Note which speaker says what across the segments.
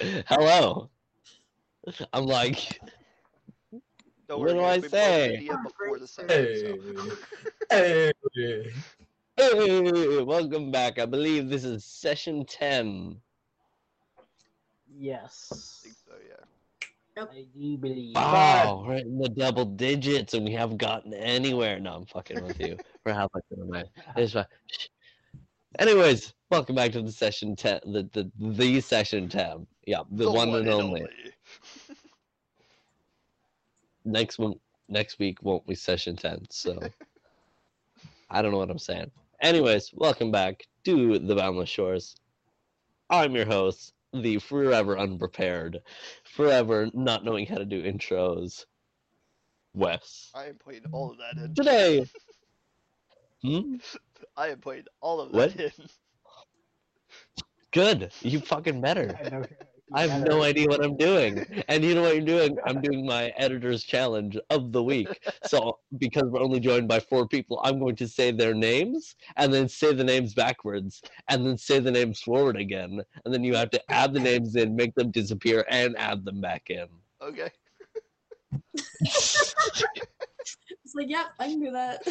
Speaker 1: Hello. I'm like,
Speaker 2: Don't
Speaker 1: What
Speaker 2: worry,
Speaker 1: do
Speaker 2: guys,
Speaker 1: I
Speaker 2: we bought
Speaker 1: say?
Speaker 2: media before the
Speaker 3: Hey.
Speaker 2: session,
Speaker 3: Hey.
Speaker 1: hey, welcome back. I believe this is session 10.
Speaker 2: I
Speaker 4: Yes.
Speaker 2: think so, yeah.
Speaker 4: I do believe.
Speaker 1: Wow, we're in the double digits and we haven't gotten anywhere. No, I'm fucking with you. we're halfway through the night. It's fine. Anyways, welcome back to the session 10, the, the, the session 10. Yeah, the, one, and only. Next one, next week won't be session 10, so I don't know what I'm saying. Anyways, welcome back to the Boundless Shores. I'm your host, the forever unprepared, forever not knowing how to do intros, Wes.
Speaker 2: I am putting all of that in.
Speaker 1: Today, hmm?
Speaker 2: I am putting all of
Speaker 1: What?
Speaker 2: that in.
Speaker 1: Good. You fucking better.
Speaker 4: I
Speaker 1: have no idea what I'm doing. And you know what you're doing? I'm doing my editor's challenge of the week. So because we're only joined by four people, I'm going to say their names and then say the names backwards and then say the names forward again. And then you have to add the names in, make them disappear, and add them back in.
Speaker 2: Okay.
Speaker 5: It's like, yep, I can do that.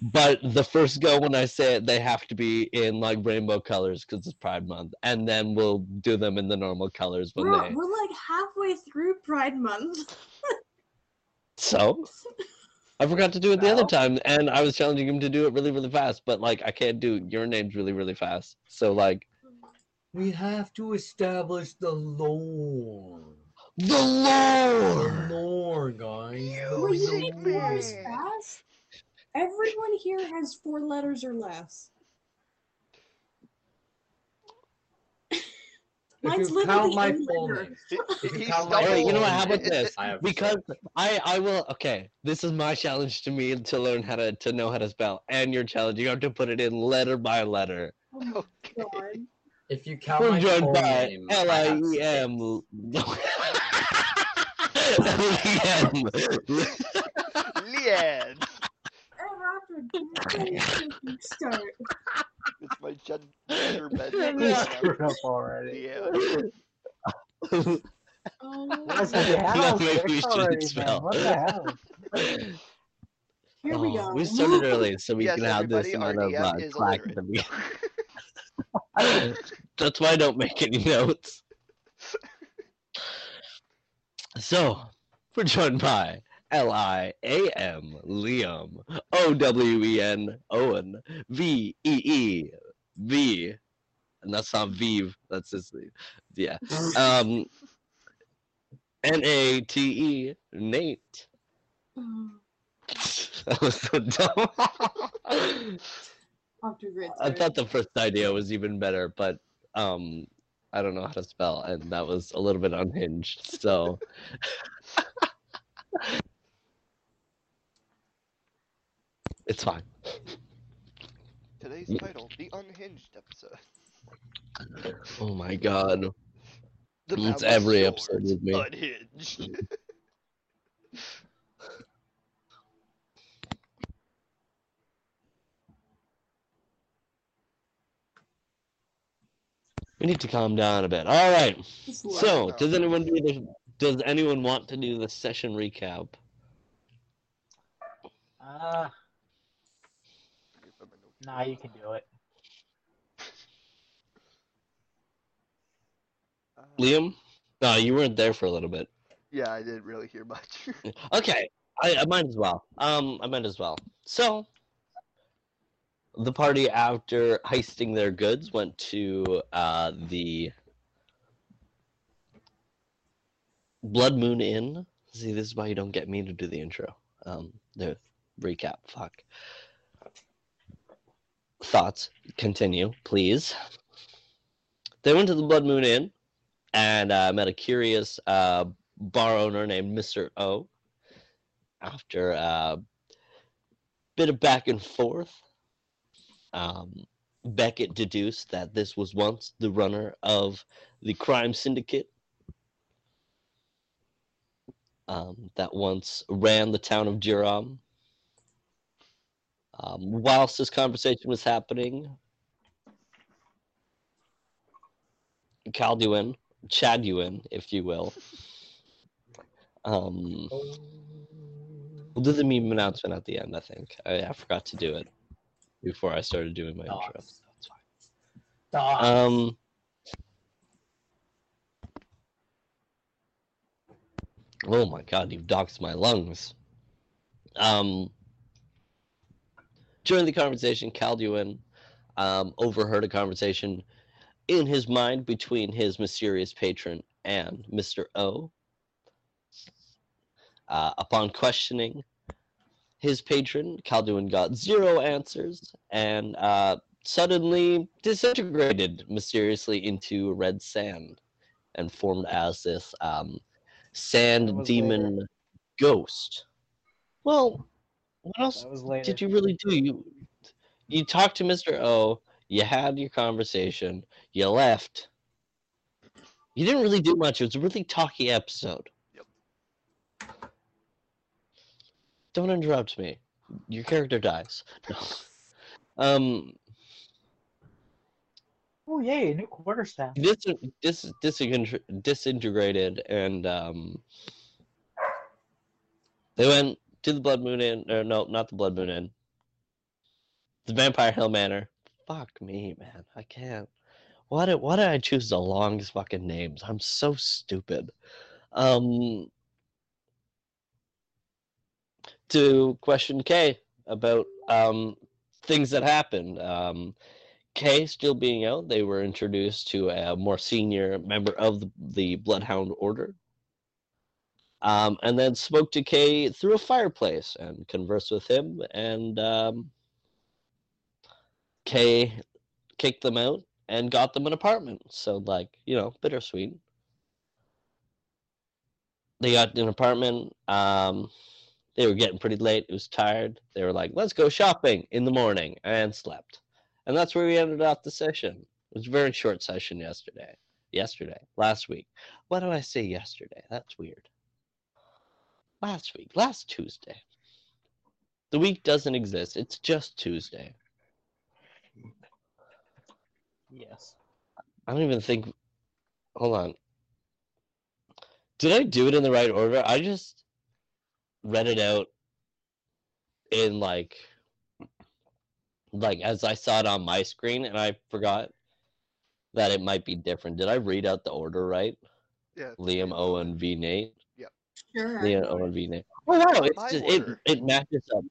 Speaker 1: But the first go when I say it, they have to be in like rainbow colors because it's Pride Month, and then we'll do them in the normal colors when
Speaker 5: we're,
Speaker 1: they.
Speaker 5: we're like halfway through Pride Month.
Speaker 1: So I forgot to do it the other time, and I was challenging him to do it really, really fast. But like, I can't do your names really, really fast. So like,
Speaker 3: We have to establish the lore.
Speaker 1: the
Speaker 3: The
Speaker 1: lore.
Speaker 3: lore, guys.
Speaker 5: You
Speaker 3: The
Speaker 5: think four is
Speaker 3: lore.
Speaker 5: fast? Everyone here has four letters or less.
Speaker 3: If
Speaker 5: Mine's
Speaker 3: you
Speaker 5: literally
Speaker 3: count my
Speaker 5: a
Speaker 3: full name.
Speaker 2: He-
Speaker 3: you
Speaker 2: he's
Speaker 3: count my
Speaker 2: double-
Speaker 1: Alright, you know what? How about this?
Speaker 3: I have
Speaker 1: Because. I, I will. Okay, this is my challenge to me to learn how to to know how to spell, and your challenge. You have to put it in letter by letter.
Speaker 5: Oh my god.
Speaker 3: If you count
Speaker 1: We're
Speaker 3: my full
Speaker 1: by
Speaker 3: name, I
Speaker 1: L I
Speaker 3: have
Speaker 1: E
Speaker 3: six.
Speaker 1: M. L-E-M.
Speaker 2: Leanne!
Speaker 5: And after start.
Speaker 2: It's my gen- gender bend.
Speaker 4: You screwed up already.
Speaker 2: Leanne.
Speaker 5: Oh,
Speaker 4: Yes, we had
Speaker 1: No, maybe we shouldn't
Speaker 4: already,
Speaker 1: spell.
Speaker 4: What the hell?
Speaker 5: here we
Speaker 1: Oh,
Speaker 5: go.
Speaker 1: We started early, so we
Speaker 2: Yes,
Speaker 1: can have this
Speaker 2: everybody,
Speaker 1: amount of
Speaker 2: RDM
Speaker 1: uh,
Speaker 2: is
Speaker 1: clack at the beginning. That's why I don't make any notes. So, we're joined by L I A M Liam, O W E N Owen, V E E V, and that's not Vive, that's his, yeah. Um, N A T E, Nate. That was so dumb. I thought the first idea was even better, but um, I don't know how to spell, and that was a little bit unhinged. So it's fine.
Speaker 2: Today's title, The Unhinged Episode.
Speaker 1: Oh my god,
Speaker 2: The
Speaker 1: It's every episode with me.
Speaker 2: Unhinged.
Speaker 1: we need to calm down a bit. All right. So, does anyone do the, Does anyone want to do the session recap?
Speaker 4: Uh, nah, you can do it.
Speaker 2: Uh,
Speaker 1: Liam? No, you weren't there for a little bit.
Speaker 2: Yeah, I didn't really hear much.
Speaker 1: Okay, I, I might as well. Um, I might as well. So, the party, after heisting their goods, went to uh, the Blood Moon Inn. See, this is why you don't get me to do the intro. Um, the recap. Fuck. Thoughts? Continue, please. They went to the Blood Moon Inn and uh, met a curious uh, bar owner named Mr. O. After a bit of back and forth, um, Beckett deduced that this was once the runner of the crime syndicate um, that once ran the town of Jiram. Um, whilst this conversation was happening, Calduin Chaduin, if you will. Um, we'll do the meme announcement at the end. I think I, I forgot to do it before I started doing my intro. That's fine. Um, oh my god, you've doxed my lungs. Um, during the conversation, Calduin um, overheard a conversation in his mind between his mysterious patron and Mr. O. Uh, upon questioning his patron, Calduin got zero answers and uh, suddenly disintegrated mysteriously into red sand and formed as this um, sand demon ghost. Well, what else
Speaker 4: was later.
Speaker 1: did you really do? You you talked to Mr. O, you had your conversation, you left. You didn't really do much. It was a really talky episode.
Speaker 2: Yep.
Speaker 1: Don't interrupt me. Your character dies. Um,
Speaker 4: Oh yay, new quarterstaff.
Speaker 1: dis, dis, disintegr- disintegrated and um, they went to the Blood Moon Inn. Or no, not the Blood Moon Inn. The Vampire Hill Manor. Fuck me, man. I can't. Why did why did I choose the longest fucking names? I'm so stupid. Um, to question K about um things that happened. Um, K still being out, they were introduced to a more senior member of the, the Bloodhound Order. Um, and then to K through a fireplace and conversed with him. And um, K kicked them out and got them an apartment. So, like, you know, bittersweet. They got an apartment. Um, they were getting pretty late. It was tired. They were like, let's go shopping in the morning and slept. And that's where we ended off the session. It was a very short session yesterday. Yesterday. Last week. Why do I say yesterday? That's weird. Last week. Last Tuesday. The week doesn't exist. It's just Tuesday.
Speaker 4: Yes.
Speaker 1: I don't even think. Hold on. Did I do it in the right order? I just read it out in like like as I saw it on my screen and I forgot that it might be different. Did I read out the order right?
Speaker 2: Yeah.
Speaker 1: Liam
Speaker 2: Liam
Speaker 1: Owen V Nate.
Speaker 5: Sure.
Speaker 1: Liam Owen V Nate. Oh wow, it's just, it it matches up.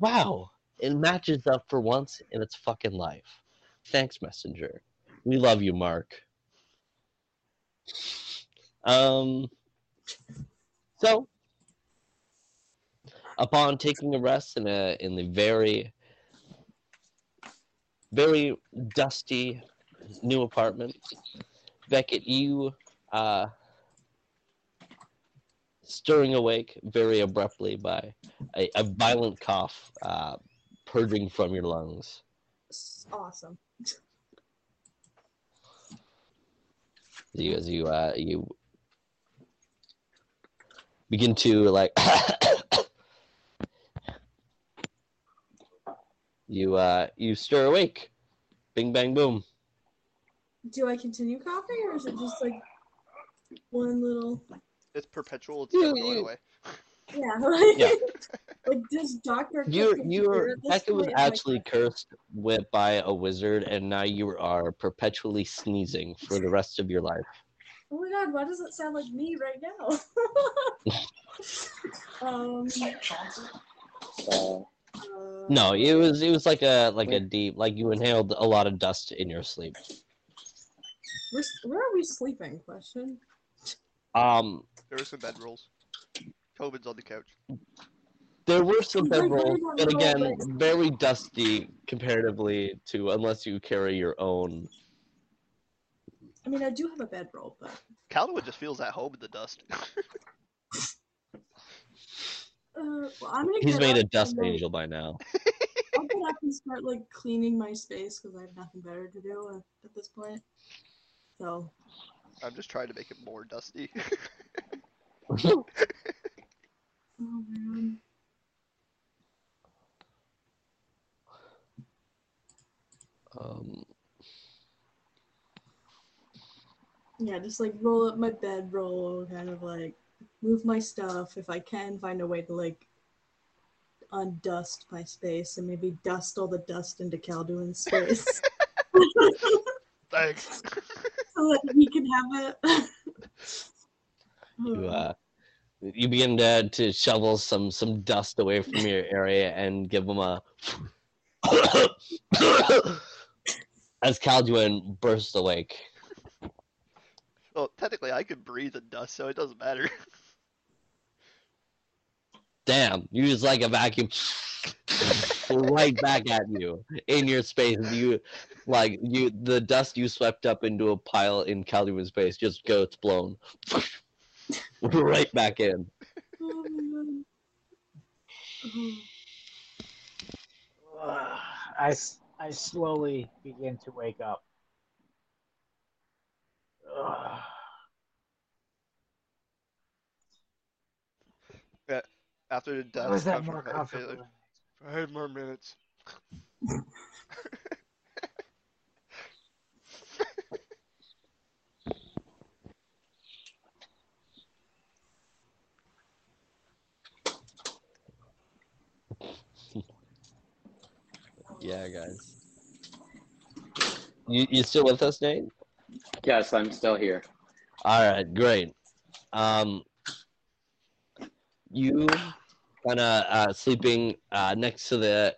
Speaker 1: Wow, it matches up for once in its fucking life. Thanks, Messenger. We love you, Mark. Um. So, upon taking a rest in a in the very very dusty new apartment, Beckett, you uh stirring awake very abruptly by a, a violent cough uh, purging from your lungs.
Speaker 5: Awesome.
Speaker 1: You as you uh, you begin to like you uh you stir awake. Bing bang boom.
Speaker 5: Do I continue coughing or is it just like one little
Speaker 2: It's perpetual. It's
Speaker 1: You-
Speaker 2: never going
Speaker 1: you-
Speaker 2: away.
Speaker 5: yeah, like,
Speaker 1: Yeah.
Speaker 5: like this doctor
Speaker 1: You you
Speaker 5: cure
Speaker 1: were Becca was
Speaker 5: point, I'm like,
Speaker 1: actually cursed with by a wizard and now you are perpetually sneezing for the rest of your life.
Speaker 5: Oh my god, why does it sound like me right now? um, uh,
Speaker 1: No, it was it was like a like a deep like you inhaled a lot of dust in your sleep.
Speaker 5: We're, where are we sleeping? Question.
Speaker 1: Um
Speaker 2: There were some bed rolls. Tobin's on the couch.
Speaker 1: There were some
Speaker 5: Like,
Speaker 1: bedrolls,
Speaker 5: very
Speaker 1: but again, very dusty comparatively to unless you carry your own.
Speaker 5: I mean, I do have a bedroll, but
Speaker 2: Calderwood just feels at home in the dust.
Speaker 5: uh, well, I'm gonna.
Speaker 1: He's
Speaker 5: get
Speaker 1: made
Speaker 5: up
Speaker 1: a dust
Speaker 5: and, like,
Speaker 1: angel by now.
Speaker 5: I'll get up and start like cleaning my space because I have nothing better to do at, at this point. So
Speaker 2: I'm just trying to make it more dusty.
Speaker 5: Oh man.
Speaker 1: um,
Speaker 5: Yeah, just like roll up my bedroll, kind of like move my stuff if I can find a way to like undust my space and maybe dust all the dust into Calduin's space
Speaker 2: Thanks.
Speaker 5: so that he can have it.
Speaker 1: You uh, you begin to, to shovel some some dust away from your area and give him a as Calduin bursts awake.
Speaker 2: well, technically, I could breathe in dust, so it doesn't matter.
Speaker 1: Damn, you just like a vacuum right back at you in your space. You like you the dust you swept up into a pile in Calduin's space just gets blown right back in.
Speaker 4: I, I slowly begin to wake up. Ugh.
Speaker 2: After the death.
Speaker 4: How is that more comfortable?
Speaker 2: failure. Five more minutes.
Speaker 1: Yeah, guys. You you still with us, Nate?
Speaker 6: Yes, I'm still here.
Speaker 1: All right, great. Um, you kind of uh, sleeping uh, next to the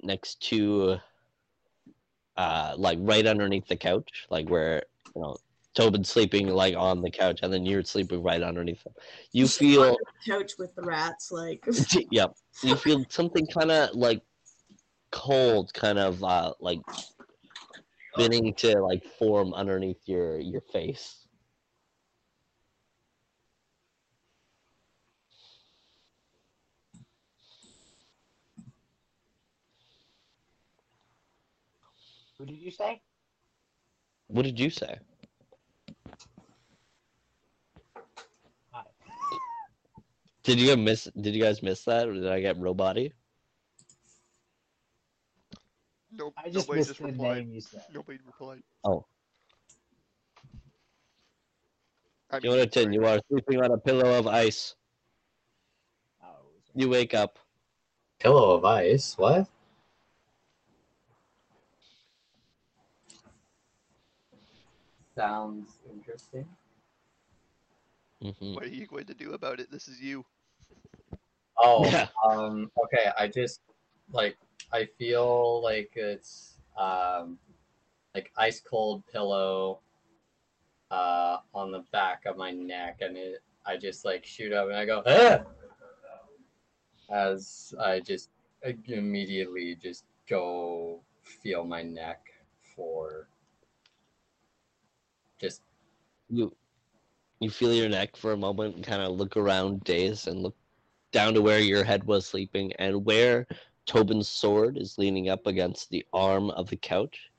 Speaker 1: next to uh, like right underneath the couch, like where you know Tobin's sleeping like on the couch, and then you're sleeping right underneath him. You
Speaker 5: Just
Speaker 1: feel
Speaker 5: couch with the rats, like
Speaker 1: yep. You feel something kind of like cold, kind of uh, like beginning to like form underneath your your face.
Speaker 4: Who did you say?
Speaker 1: What did you say?
Speaker 4: Hi.
Speaker 1: Did you miss? Did you guys miss that, or did I get roboty?
Speaker 2: Nope.
Speaker 4: I just
Speaker 2: nobody
Speaker 4: missed
Speaker 2: just
Speaker 4: the
Speaker 2: replied.
Speaker 4: name you said.
Speaker 2: Nobody replied.
Speaker 1: Oh.
Speaker 2: I'm
Speaker 1: Jonathan, you are sleeping on a pillow of ice.
Speaker 4: Oh,
Speaker 1: You wake up.
Speaker 3: Pillow of ice. What?
Speaker 6: Sounds interesting.
Speaker 1: hmm
Speaker 2: What are you going to do about it? This is you.
Speaker 3: Oh,
Speaker 1: Yeah.
Speaker 3: um, okay. I just like I feel like it's um like ice cold pillow uh on the back of my neck, and it I just like shoot up and I go ah! as I just immediately just go feel my neck for just
Speaker 1: You you feel your neck for a moment and kind of look around dazed and look down to where your head was sleeping and where Tobin's sword is leaning up against the arm of the couch.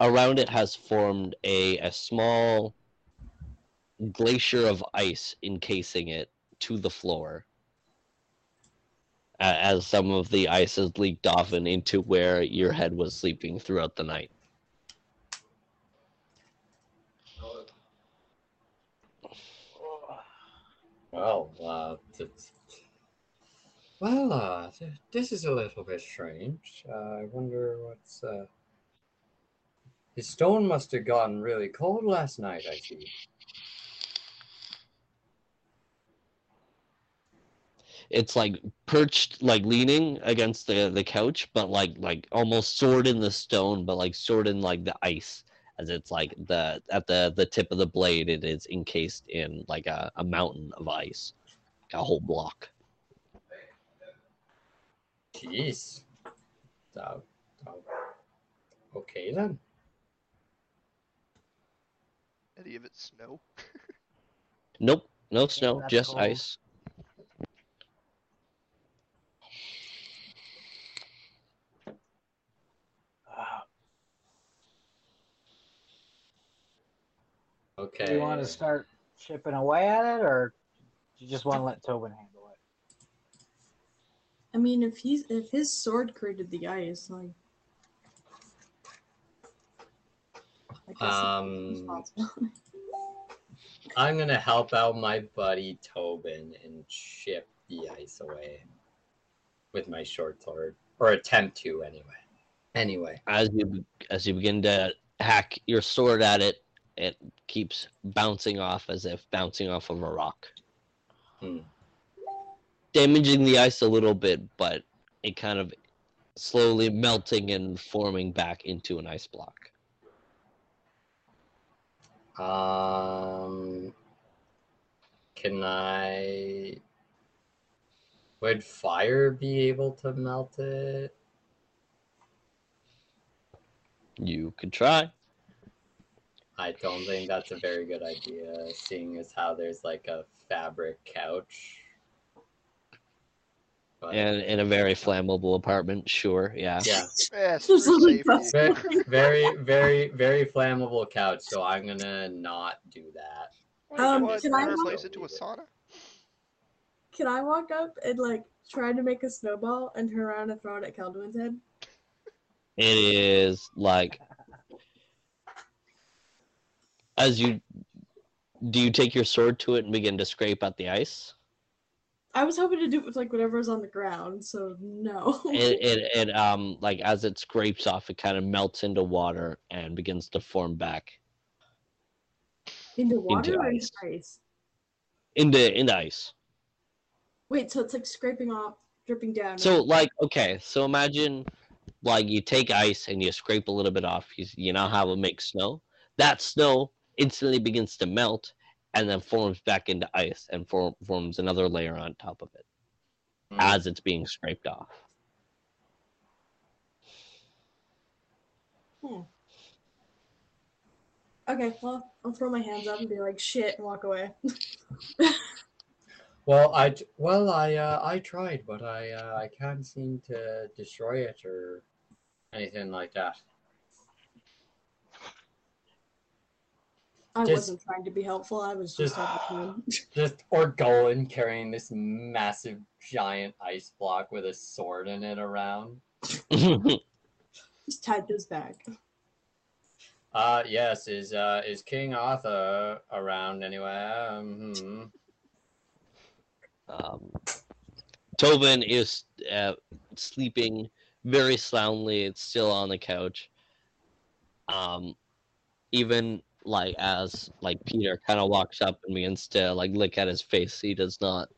Speaker 1: Around it has formed a, a small glacier of ice encasing it to the floor. As some of the ice has leaked off and into where your head was sleeping throughout the night.
Speaker 3: Well, uh, th- well, uh, th- this is a little bit strange. Uh, I wonder what's, uh, his stone must have gotten really cold last night, I see.
Speaker 1: it's like perched like leaning against the the couch but like like almost sword in the stone but like sword in like the ice as it's like the at the the tip of the blade it is encased in like a, a mountain of ice a whole block
Speaker 3: Jeez. Uh, uh, okay then.
Speaker 2: Any of it snow?
Speaker 1: nope no snow
Speaker 4: that's
Speaker 1: just
Speaker 4: cold.
Speaker 1: ice
Speaker 3: Okay.
Speaker 4: do you want to start chipping away at it, or do you just want to let Tobin handle it?
Speaker 5: I mean, if he's if his sword created the ice, like I
Speaker 3: um. I'm gonna help out my buddy Tobin and chip the ice away with my short sword, or attempt to anyway. Anyway,
Speaker 1: As you as you begin to hack your sword at it, it keeps bouncing off as if bouncing off of a rock.
Speaker 3: Hmm.
Speaker 1: Damaging the ice a little bit, but it kind of slowly melting and forming back into an ice block.
Speaker 3: um, can I? Would fire be able to melt it?
Speaker 1: You could try.
Speaker 3: I don't think that's a very good idea, seeing as how there's like a fabric couch. But
Speaker 1: And in a very flammable apartment, sure, yeah.
Speaker 3: yeah,
Speaker 2: Yeah, it's
Speaker 5: There's
Speaker 2: for
Speaker 5: only
Speaker 2: safety.
Speaker 5: bus-
Speaker 3: very, very, very, very flammable couch. So I'm gonna not do that.
Speaker 5: Um,
Speaker 2: What,
Speaker 5: can I
Speaker 2: replace
Speaker 3: walk-
Speaker 2: it to a sauna?
Speaker 5: Can I walk up and like try to make a snowball and turn around and throw it at Calduin's head?
Speaker 1: It is like as you do you take your sword to it and begin to scrape at the ice?
Speaker 5: I was hoping to do it with like whatever's on the ground, so no.
Speaker 1: It, it it um like as it scrapes off, it kind of melts into water and begins to form back
Speaker 5: into water
Speaker 1: into
Speaker 5: or
Speaker 1: ice.
Speaker 5: ice?
Speaker 1: into into ice.
Speaker 5: Wait, so it's like scraping off, dripping down.
Speaker 1: So
Speaker 5: right?
Speaker 1: like okay, so imagine like you take ice and you scrape a little bit off. You you know how it makes snow. That snow instantly begins to melt and then forms back into ice and form, forms another layer on top of it
Speaker 3: Hmm.
Speaker 1: as it's being scraped off.
Speaker 5: Okay, well, I'll throw my hands up and be like, shit, and walk away.
Speaker 3: Well, I well I uh, I tried, but I uh, I can't seem to destroy it or anything like that.
Speaker 5: I
Speaker 3: Just-
Speaker 5: wasn't trying to be helpful. I was just
Speaker 3: just-
Speaker 5: having fun.
Speaker 3: Just Orgolan carrying this massive giant ice block with a sword in it around.
Speaker 5: just tied this back.
Speaker 3: Uh yes, is uh is King Arthur around anywhere? Um, hmm.
Speaker 1: um, Tobin is uh, sleeping very soundly. It's still on the couch. Um, even like as like Peter kind of walks up and begins to like look at his face, he does not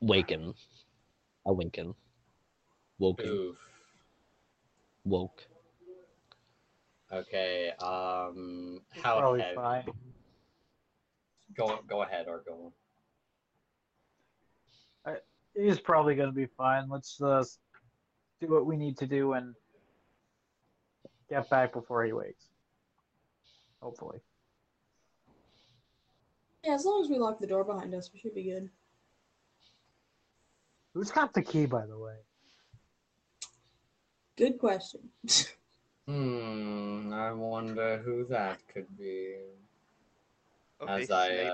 Speaker 1: waken, awaken, woken,
Speaker 3: Oof.
Speaker 1: woke.
Speaker 3: Okay. Um. How
Speaker 4: probably
Speaker 3: heavy?
Speaker 4: fine.
Speaker 3: Go go ahead, Orgolan.
Speaker 4: He's probably gonna be fine. Let's uh, do what we need to do and get back before he wakes. Hopefully.
Speaker 5: Yeah, as long as we lock the door behind us, we should be good.
Speaker 4: Who's got the key, by the way?
Speaker 5: Good question.
Speaker 3: Hmm. I wonder who that could be.
Speaker 2: Okay,
Speaker 3: As I
Speaker 2: Snape.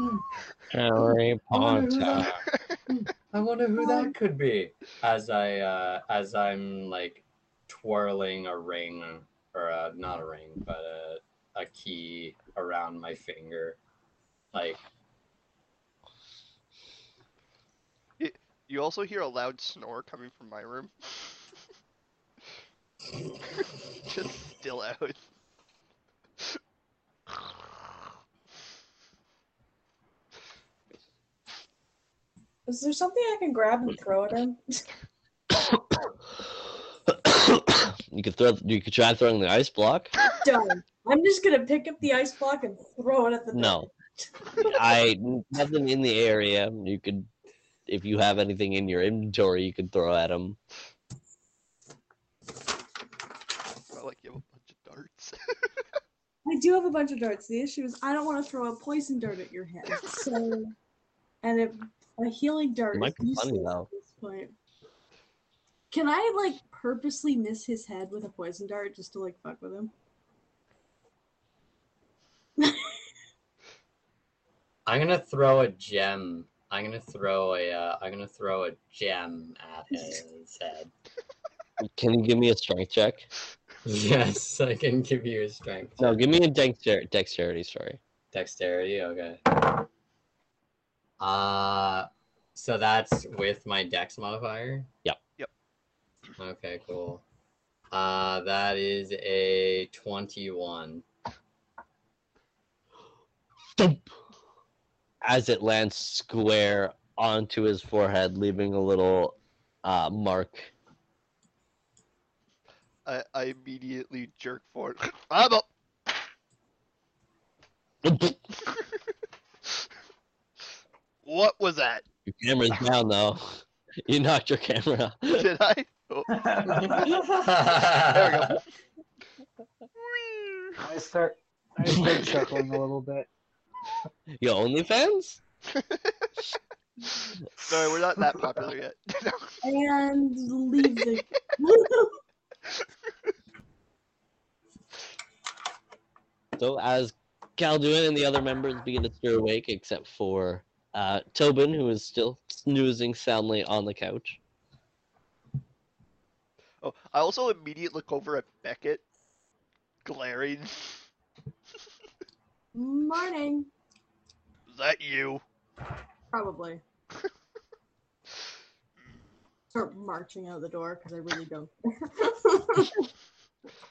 Speaker 3: uh,
Speaker 1: Harry
Speaker 3: I wonder who
Speaker 1: Potter.
Speaker 3: that- I wonder who that could be. As I uh, as I'm like twirling a ring or uh, not a ring, but a a key around my finger, like
Speaker 2: You also hear a loud snore coming from my room. Just still out.
Speaker 5: Is there something I can grab and throw at him?
Speaker 1: you could throw. You could try throwing the ice block.
Speaker 5: Done. I'm just gonna pick up the ice block and throw it at the
Speaker 1: No. I nothing in the area. You could, if you have anything in your inventory, you could throw at him.
Speaker 2: Not like you have a bunch of darts.
Speaker 5: I do have a bunch of darts. The issue is I don't want to throw a poison dart at your head. So, and it, a healing dart
Speaker 1: It might be funny, though.
Speaker 5: at this point. Can I like purposely miss his head with a poison dart just to like fuck with him?
Speaker 3: I'm gonna throw a gem. I'm gonna throw a uh, I'm gonna throw a gem at his head.
Speaker 1: Can you give me a strength check?
Speaker 3: Yes, I can give you a strength.
Speaker 1: No, give me a dexter- dexterity. Sorry.
Speaker 3: Dexterity, okay. Uh so that's with my dex modifier?
Speaker 1: Yep.
Speaker 2: Yep.
Speaker 3: Okay, cool. Uh that is a 21.
Speaker 1: Thump! As it lands square onto his forehead, leaving a little uh, mark.
Speaker 2: I, I immediately jerk forward. I'm up. What was that?
Speaker 1: Your camera's down though. You knocked your camera out.
Speaker 2: Did I? Oh,
Speaker 3: there
Speaker 2: we go.
Speaker 4: I start I start chuckling a little bit.
Speaker 1: You OnlyFans?
Speaker 2: Sorry, we're not that popular yet.
Speaker 5: And leave the.
Speaker 1: So as Calduin and the other members begin to stir awake, except for uh, Tobin, who is still snoozing soundly on the couch.
Speaker 2: oh, I also immediately look over at Beckett, glaring.
Speaker 5: Morning.
Speaker 2: Is that you?
Speaker 5: Probably. Start marching out the door because I really don't.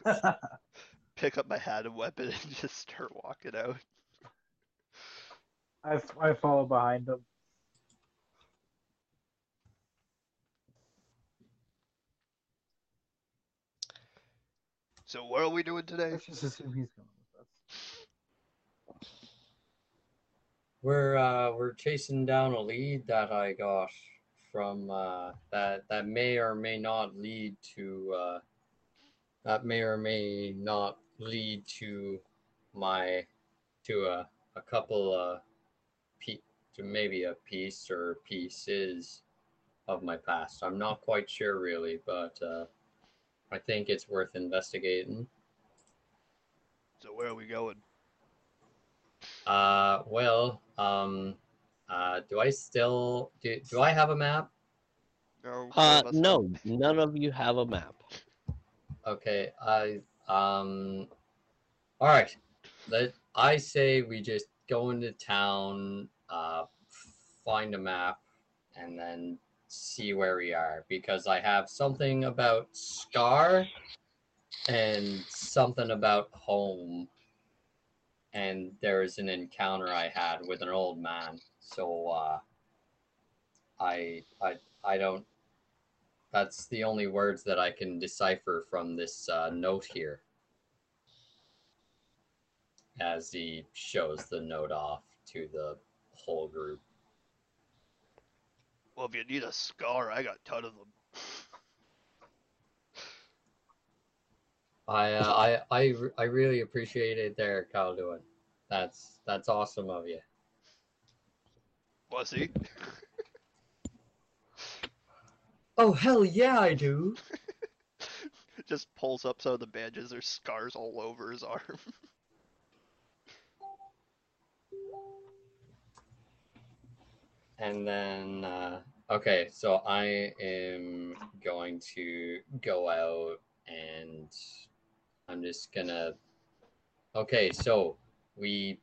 Speaker 2: Pick up my hat and weapon and just start walking out.
Speaker 4: I, I follow behind them.
Speaker 2: So what are we doing today?
Speaker 4: Let's just assume he's going with us.
Speaker 3: We're uh we're chasing down a lead that I got from uh that that may or may not lead to uh that may or may not lead to my to a a couple uh pe- to maybe a piece or pieces of my past. I'm not quite sure really, but uh I think it's worth investigating.
Speaker 2: So where are we going?
Speaker 3: Uh, well, um, uh, do I still do? Do I have a map?
Speaker 2: No. none
Speaker 1: Uh,
Speaker 2: of
Speaker 1: no, none of you have a map.
Speaker 3: Okay, I um, all right. Let I say we just go into town, uh, find a map, and then see where we are because I have something about Scar and something about home. And there's an encounter I had with an old man. So uh I I I don't that's the only words that I can decipher from this uh, note here. As he shows the note off to the whole group.
Speaker 2: Well, if you need a scar, I got a ton of them.
Speaker 3: I uh, I I I really appreciate it there, Calduin. That's that's awesome of you.
Speaker 2: To see?
Speaker 3: Oh hell yeah, I do.
Speaker 2: Just pulls up some of the badges. There's scars all over his arm.
Speaker 3: And then uh, okay, so I am going to go out and I'm just gonna. Okay, so we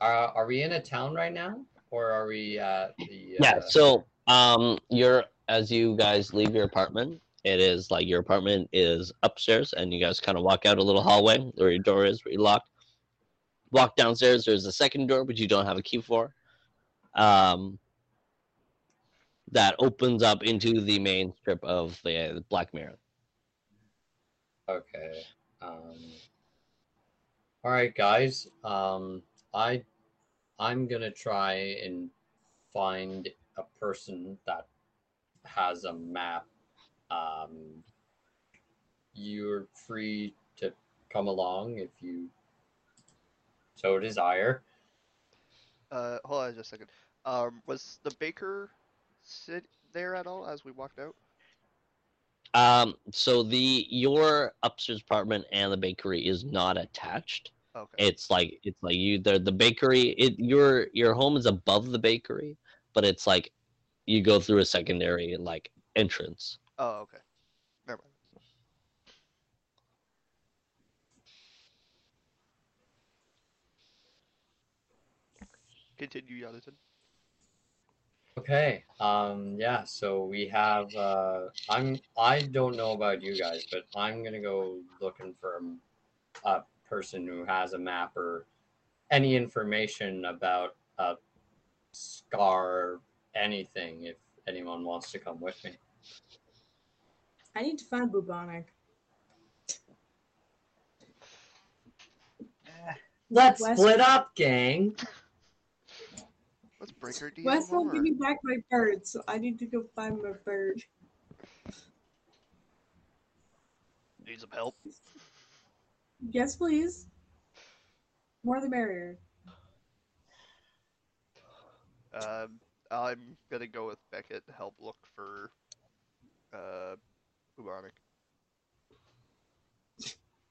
Speaker 3: are are we in a town right now, or are we at the?
Speaker 1: Yeah.
Speaker 3: uh,
Speaker 1: So, um, you're as you guys leave your apartment. It is like your apartment is upstairs, and you guys kind of walk out a little hallway where your door is, where you locked. Walk downstairs. There's a second door, which you don't have a key for. Um, that opens up into the main strip of the, the Black Mirror.
Speaker 3: Okay. Um, all right, guys. Um, I I'm gonna try and find a person that has a map. Um, you're free to come along if you so desire.
Speaker 2: Uh, hold on just a second. Um, was the baker sit there at all as we walked out?
Speaker 1: Um, so the your upstairs apartment and the bakery is not attached.
Speaker 2: Okay.
Speaker 1: It's like it's like you the the bakery. It your your home is above the bakery, but it's like you go through a secondary like entrance.
Speaker 2: Oh, okay. Never mind. Continue, Jonathan.
Speaker 3: Okay. Um. Yeah. So we have. Uh. I'm. I don't know about you guys, but I'm gonna go looking for a person who has a map or any information about a scar, anything. If anyone wants to come with me.
Speaker 5: I need to find bubonic.
Speaker 3: Let's
Speaker 5: Wes-
Speaker 3: split up, gang.
Speaker 2: Let's break her deal
Speaker 5: Wes won't give me back my bird, so I need to go find my bird.
Speaker 2: Need some help.
Speaker 5: Yes, please. More the merrier.
Speaker 2: Um, I'm gonna go with Beckett to help look for uh, bubonic.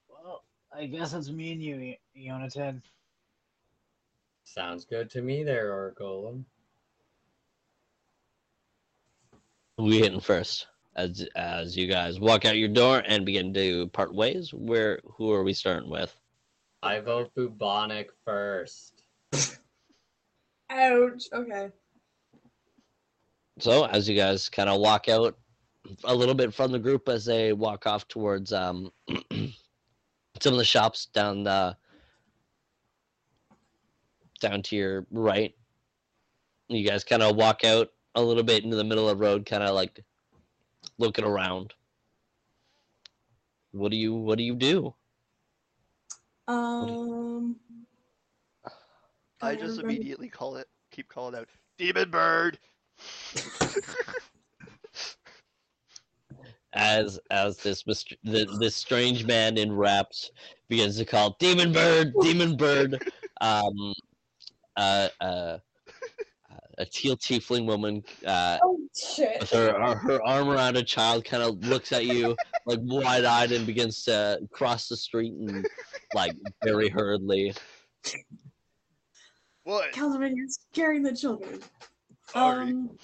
Speaker 4: Well, I guess it's me and you, Jonathan.
Speaker 3: Sounds good to me, there, Orgolan.
Speaker 1: We hitting first as as you guys walk out your door and begin to part ways. Where who are we starting with?
Speaker 3: I vote bubonic first.
Speaker 5: Ouch. Okay.
Speaker 1: So as you guys kind of walk out a little bit from the group as they walk off towards um, some of the shops down the down to your right, you guys kind of walk out a little bit into the middle of the road, kind of like looking around. What do you What do you do?
Speaker 5: Um.
Speaker 2: I just
Speaker 5: remember-
Speaker 2: immediately call it, keep calling out, Demon Bird.
Speaker 1: as as this myst- the, this strange man in wraps begins to call demon bird demon bird um uh uh a teal tiefling woman uh
Speaker 5: Oh shit.
Speaker 1: with her her, her arm around a child kind of looks at you like wide-eyed and begins to cross the street and like very hurriedly
Speaker 2: What?
Speaker 5: Calvin, you're scaring the children.
Speaker 2: Sorry.
Speaker 5: Um,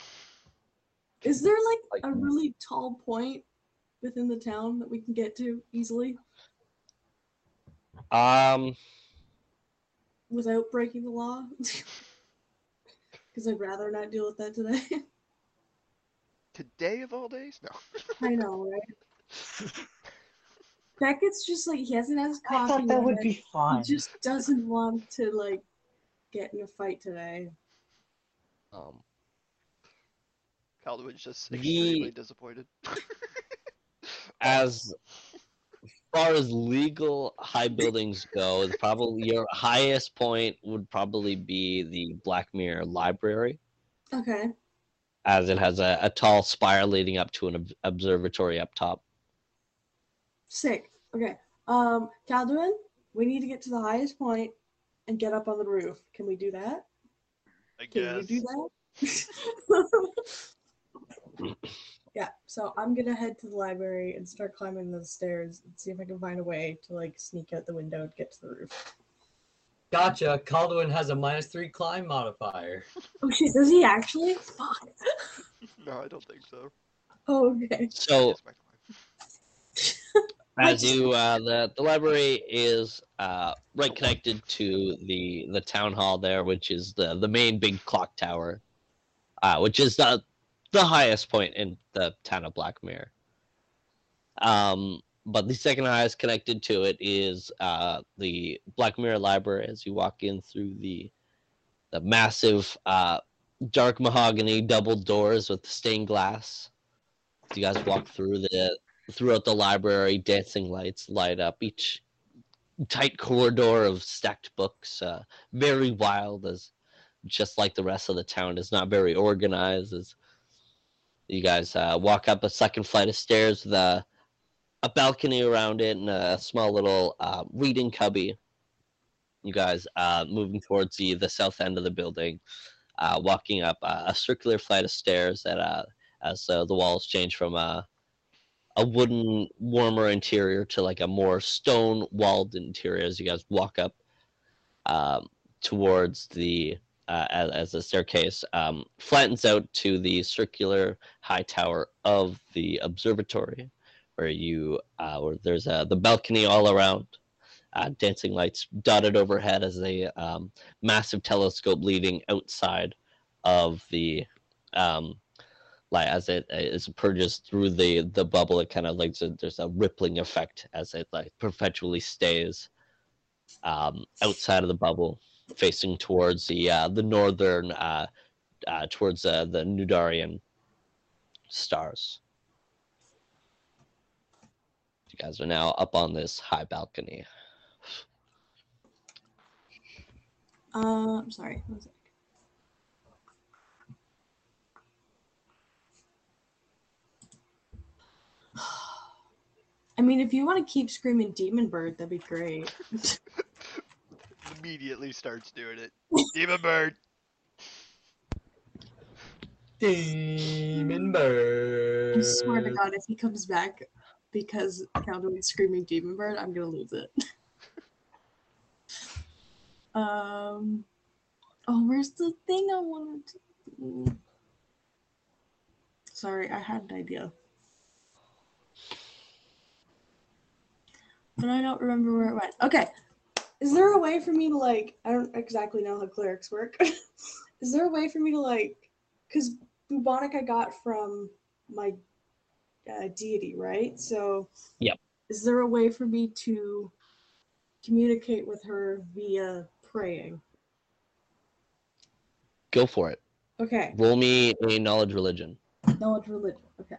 Speaker 5: is there like
Speaker 1: Like-
Speaker 5: a really tall point within the town that we can get to easily
Speaker 1: um
Speaker 5: without breaking the law? Because I'd rather not deal with that today.
Speaker 2: Today of all days? No.
Speaker 5: I know, right? Beckett's just like he hasn't had his coffee.
Speaker 4: I
Speaker 5: coffee.
Speaker 4: thought that would be fun.
Speaker 5: He just doesn't want to like get in a fight today.
Speaker 1: um
Speaker 2: Calduin's just
Speaker 1: The-
Speaker 2: extremely disappointed.
Speaker 1: as far as legal high buildings go, probably your highest point would probably be the Black Mirror Library,
Speaker 5: Okay.
Speaker 1: as it has a, a tall spire leading up to an ob- observatory up top.
Speaker 5: Sick. Okay. Um, Calduin, we need to get to the highest point and get up on the roof. Can we do that?
Speaker 2: I
Speaker 5: Can
Speaker 2: guess.
Speaker 5: you do that? yeah, so I'm gonna head to the library and start climbing those stairs and see if I can find a way to like sneak out the window and get to the roof.
Speaker 3: Gotcha. Calduin has a minus three climb modifier.
Speaker 5: Oh shit, does he actually? Fuck.
Speaker 2: No, I don't think so.
Speaker 5: Oh, okay.
Speaker 1: So
Speaker 2: It's my climb.
Speaker 1: as you uh, the the library is uh, right connected to the the town hall there, which is the the main big clock tower, uh, which is the the highest point in the town of Black Mirror. Um, but the second highest connected to it is uh, the Black Mirror Library. As you walk in through the the massive uh, dark mahogany double doors with stained glass. As you guys walk through the throughout the library, dancing lights light up each tight corridor of stacked books. Uh, very wild, as just like the rest of the town, is not very organized. As you guys uh, walk up a second flight of stairs with a, a balcony around it and a small little uh, reading cubby. You guys uh, moving towards the the south end of the building, uh, walking up a circular flight of stairs that uh, as uh, the walls change from uh, a wooden warmer interior to like a more stone walled interior as you guys walk up um, towards the uh, as, as the staircase um, flattens out to the circular high tower of the observatory where you uh, where there's uh, the balcony all around uh, dancing lights dotted overhead as a um, massive telescope leading outside of the um, like as it as purges through the the bubble. It kind of like so there's a rippling effect as it like perpetually stays um, outside of the bubble, facing towards the uh, the northern uh, uh, towards uh, the Nudarian stars. You guys are now up on this high balcony.
Speaker 5: Uh, I'm sorry. I mean, if you want to keep screaming Demon Bird, that'd be great.
Speaker 2: Immediately starts doing it. Demon bird.
Speaker 3: Demon bird.
Speaker 5: I
Speaker 3: bird.
Speaker 5: swear to God, if he comes back because Calduin's screaming Demon Bird, I'm gonna lose it. um. Oh, where's the thing I wanted to. do? Sorry, I had an idea. But I don't remember where it went. Okay. Is there a way for me to, like. I don't exactly know how clerics work. Is there a way for me to, like. Because bubonic I got from my uh, deity, right? So,
Speaker 1: Yep.
Speaker 5: Is there a way for me to communicate with her via praying?
Speaker 1: Go for it.
Speaker 5: Okay,
Speaker 1: Roll me a knowledge religion.
Speaker 5: knowledge religion. Okay.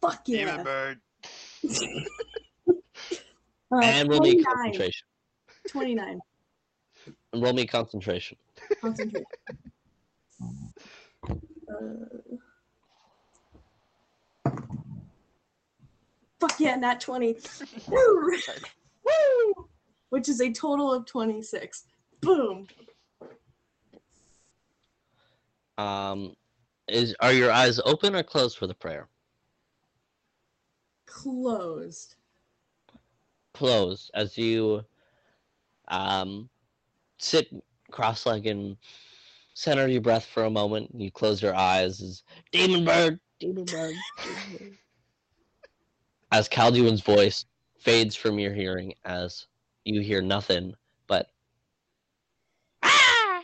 Speaker 5: Fuck
Speaker 2: Demon
Speaker 5: yeah.
Speaker 2: bird.
Speaker 5: Uh,
Speaker 1: and roll me
Speaker 5: 29.
Speaker 1: concentration.
Speaker 5: 29.
Speaker 1: And roll me concentration.
Speaker 5: Concentrate. Uh, fuck yeah, nat 20. Woo! Woo! Which is a total of 26. Boom.
Speaker 1: Um, is are your eyes open or closed for the prayer?
Speaker 5: Closed.
Speaker 1: Closed as you um sit cross-legged and center your breath for a moment. You close your eyes as demon bird, demon bird. demon bird." As Calduin's voice fades from your hearing, as you hear nothing but "Ah!"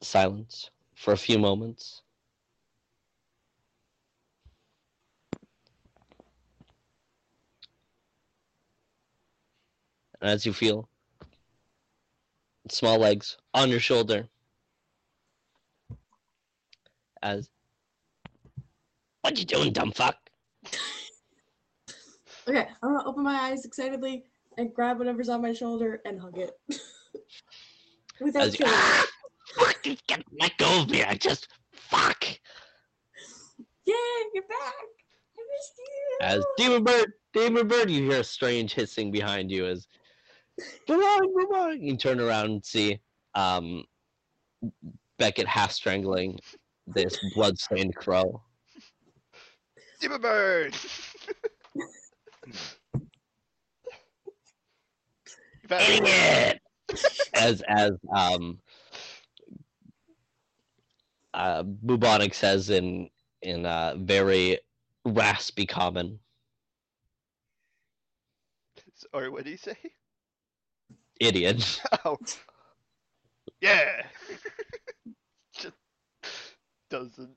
Speaker 1: silence for a few moments. And as you feel small legs on your shoulder, as what you doing, dumb fuck?
Speaker 5: Okay, I'm gonna open my eyes excitedly and grab whatever's on my shoulder and hug it. Without
Speaker 1: As you, ah, fuck, you get let go of me. I just fuck.
Speaker 5: Yeah, you're back. I missed you.
Speaker 1: As demon bird, demon bird, you hear a strange hissing behind you as Bye-bye, bye-bye. You turn around and see um, Beckett half strangling this blood-stained crow.
Speaker 2: Demon bird.
Speaker 1: Idiot! as as um uh bubonic says in in uh very raspy common
Speaker 2: Sorry, what did you say?
Speaker 1: Idiot
Speaker 2: Oh. Yeah. Just doesn't.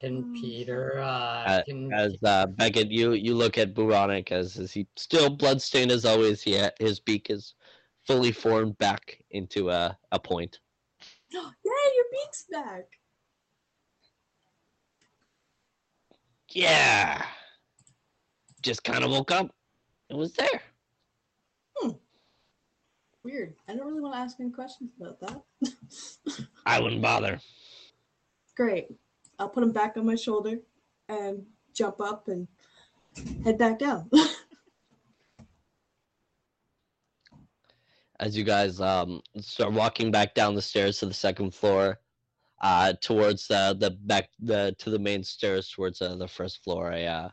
Speaker 3: Can Peter, uh,
Speaker 1: Uh,
Speaker 3: can,
Speaker 1: as uh beckett you you look at bubonic as, as he still bloodstained as always he ha- his beak is fully formed back into a, a point
Speaker 5: yeah, your beak's back.
Speaker 1: yeah just kind of woke up it was there
Speaker 5: Weird. I don't really want to ask any questions about that.
Speaker 1: i wouldn't bother
Speaker 5: Great. I'll put him back on my shoulder and jump up and head back down.
Speaker 1: as you guys um start walking back down the stairs to the second floor uh towards the the back the to the main stairs towards uh, the first floor a uh,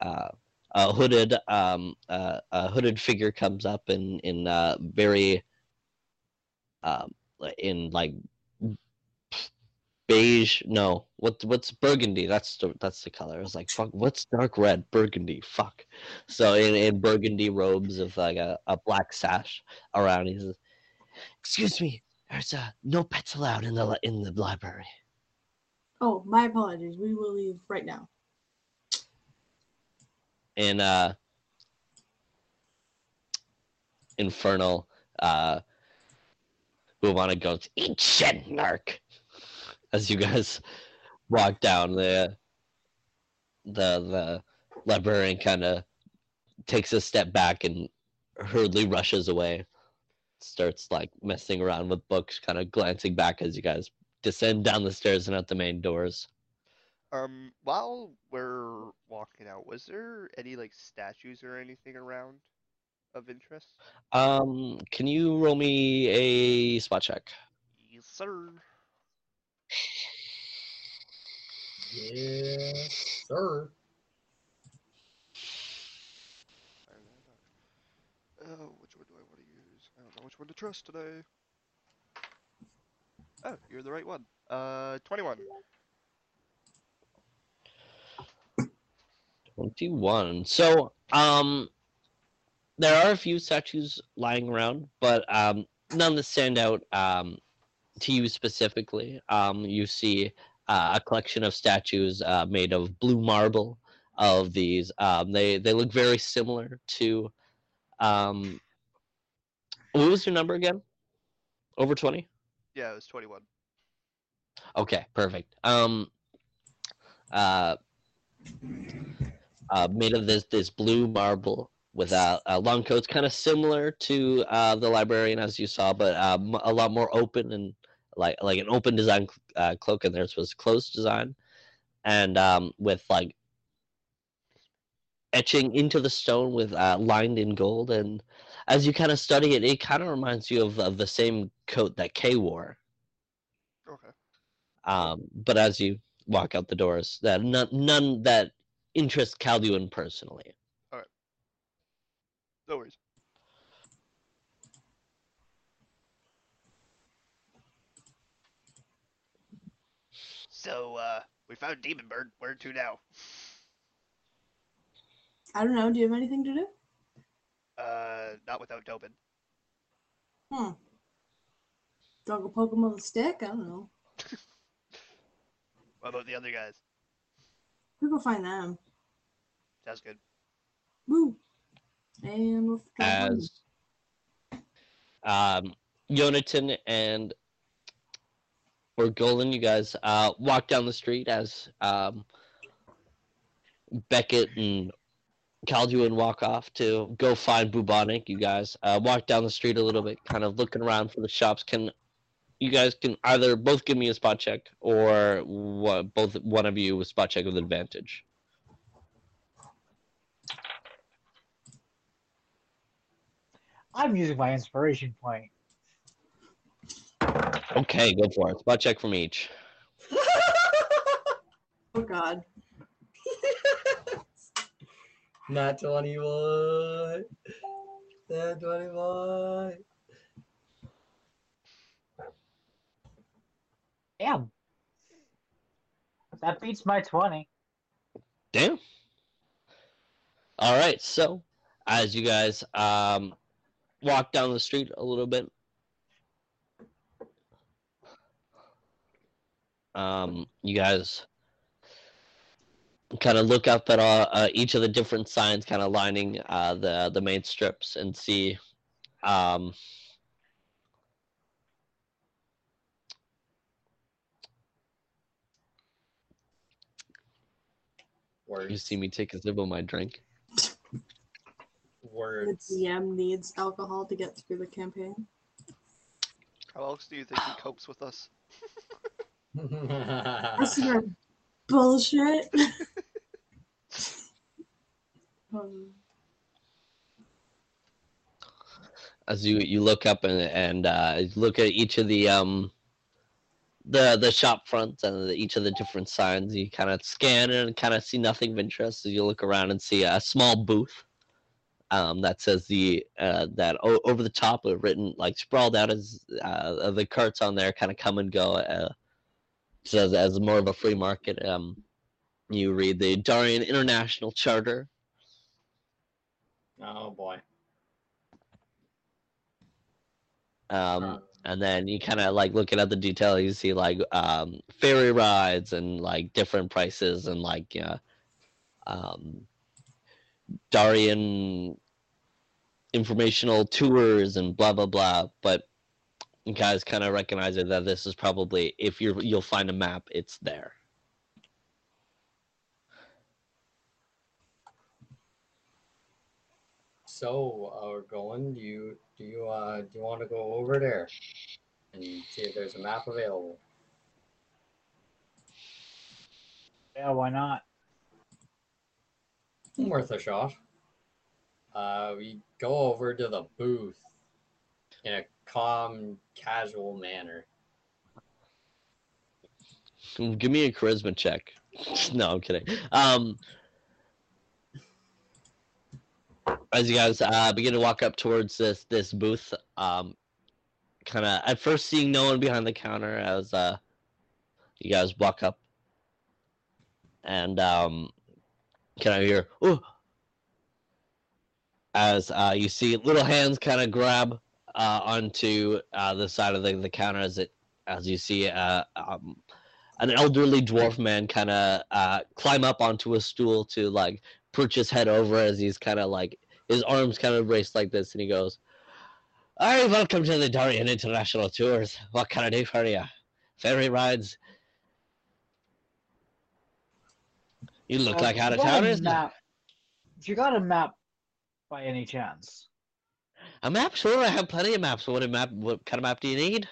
Speaker 1: uh a hooded um uh, a hooded figure comes up in in uh very um in like beige. No, what what's burgundy? That's the that's the color. I was like, fuck, what's dark red? Burgundy. Fuck. So in, in burgundy robes with like a, a black sash around, he says, "Excuse me, there's uh, no pets allowed in the in the library."
Speaker 5: Oh, my apologies. We will leave right now.
Speaker 1: In uh infernal uh go to eat shit narc as you guys walk down the the the librarian kind of takes a step back and hurriedly rushes away starts like messing around with books kind of glancing back as you guys descend down the stairs and out the main doors
Speaker 2: Um, while we're walking out, was there any like statues or anything around of interest?
Speaker 1: um can you roll me a spot check
Speaker 2: Yes, sir.
Speaker 3: Yes, sir.
Speaker 2: Oh, which one do I want to use? I don't know which one to trust today. Oh, you're the right one. Uh, 21.
Speaker 1: 21. So, um, there are a few statues lying around, but um, none that stand out um, to you specifically. Um, you see uh, a collection of statues uh, made of blue marble. Of these, um, they they look very similar to. Um, what was your number again? Over twenty.
Speaker 2: Yeah, it was 21.
Speaker 1: Okay, perfect. Um, uh, uh, made of this this blue marble with a, a long coat, kind of similar to uh, the librarian as you saw, but um, a lot more open and like like an open design uh, cloak, and theirs was closed design, and um, with like etching into the stone with uh, lined in gold, and as you kind of study it, it kind of reminds you of, of the same coat that Kay wore.
Speaker 2: Okay.
Speaker 1: Um, but as you walk out the doors, that none, none that interest Calduin personally. All right.
Speaker 2: No worries. So, uh, we found Demon Bird. Where to now?
Speaker 5: I don't know. Do you have anything to do?
Speaker 2: Uh, not without Tobin.
Speaker 5: Hmm. Dog will poke him with a stick? I don't know.
Speaker 2: What about the other guys?
Speaker 5: We go find them.
Speaker 2: Sounds good.
Speaker 5: Woo. And we'll go
Speaker 1: as um, Yonatan and Orgolan, you guys uh, walk down the street as um, Beckett and Calduin walk off to go find Bubonic. You guys uh, walk down the street a little bit, kind of looking around for the shops. Can you guys can either both give me a spot check or what, both one of you a spot check with advantage?
Speaker 4: I'm using my inspiration point.
Speaker 1: Okay, go for it. Spot check from each.
Speaker 5: Oh god.
Speaker 3: Not 21. Not 21.
Speaker 4: Damn. That beats my 20.
Speaker 1: Damn. All right, so as you guys um, walk down the street a little bit, um, you guys kind of look up at all, uh, each of the different signs, kind of lining uh, the the main strips, and see. Um, you see me take a sip of my drink.
Speaker 5: The DM needs alcohol to get through the campaign.
Speaker 2: How else do you think he copes with us?
Speaker 5: That's your bullshit. um,
Speaker 1: as you you look up and and uh, look at each of the um the the shop fronts and the, each of the different signs you kind of scan and kind of see nothing of interest as you look around and see a small booth um that says the uh that o- over the top of written like sprawled out as uh the carts on there kind of come and go uh says as more of a free market. Um, you read the Darien International Charter.
Speaker 3: Oh boy.
Speaker 1: Um,
Speaker 3: Uh,
Speaker 1: and then you kind of like looking at the detail you see like um ferry rides and like different prices and like yeah um Darien informational tours and blah blah blah but you guys kind of recognize it that this is probably if you're you'll find a map it's there
Speaker 3: So, uh, we're going. Do you do you uh do you want to go over there and see if there's a map available?
Speaker 4: Yeah, why not?
Speaker 3: Worth a shot. Uh, we go over to the booth in a calm, casual manner.
Speaker 1: give me a charisma check no i'm kidding um as you guys uh, begin to walk up towards this this booth um kind of at first seeing no one behind the counter as uh you guys walk up and um kind I hear oh as uh you see little hands kind of grab uh onto uh the side of the, the counter as it as you see uh um an elderly dwarf man kind of uh, climb up onto a stool to like perch his head over as he's kind of like his arms kind of raised like this, and he goes, "All right, welcome to the Darien International Tours. What can I do for you? Ferry rides? You look
Speaker 4: Uh,
Speaker 1: like out of
Speaker 4: if you got a
Speaker 1: towners.
Speaker 4: map- If you got a map by any chance,
Speaker 1: A map? Sure, I have plenty of maps. What map? What kind of map do you need?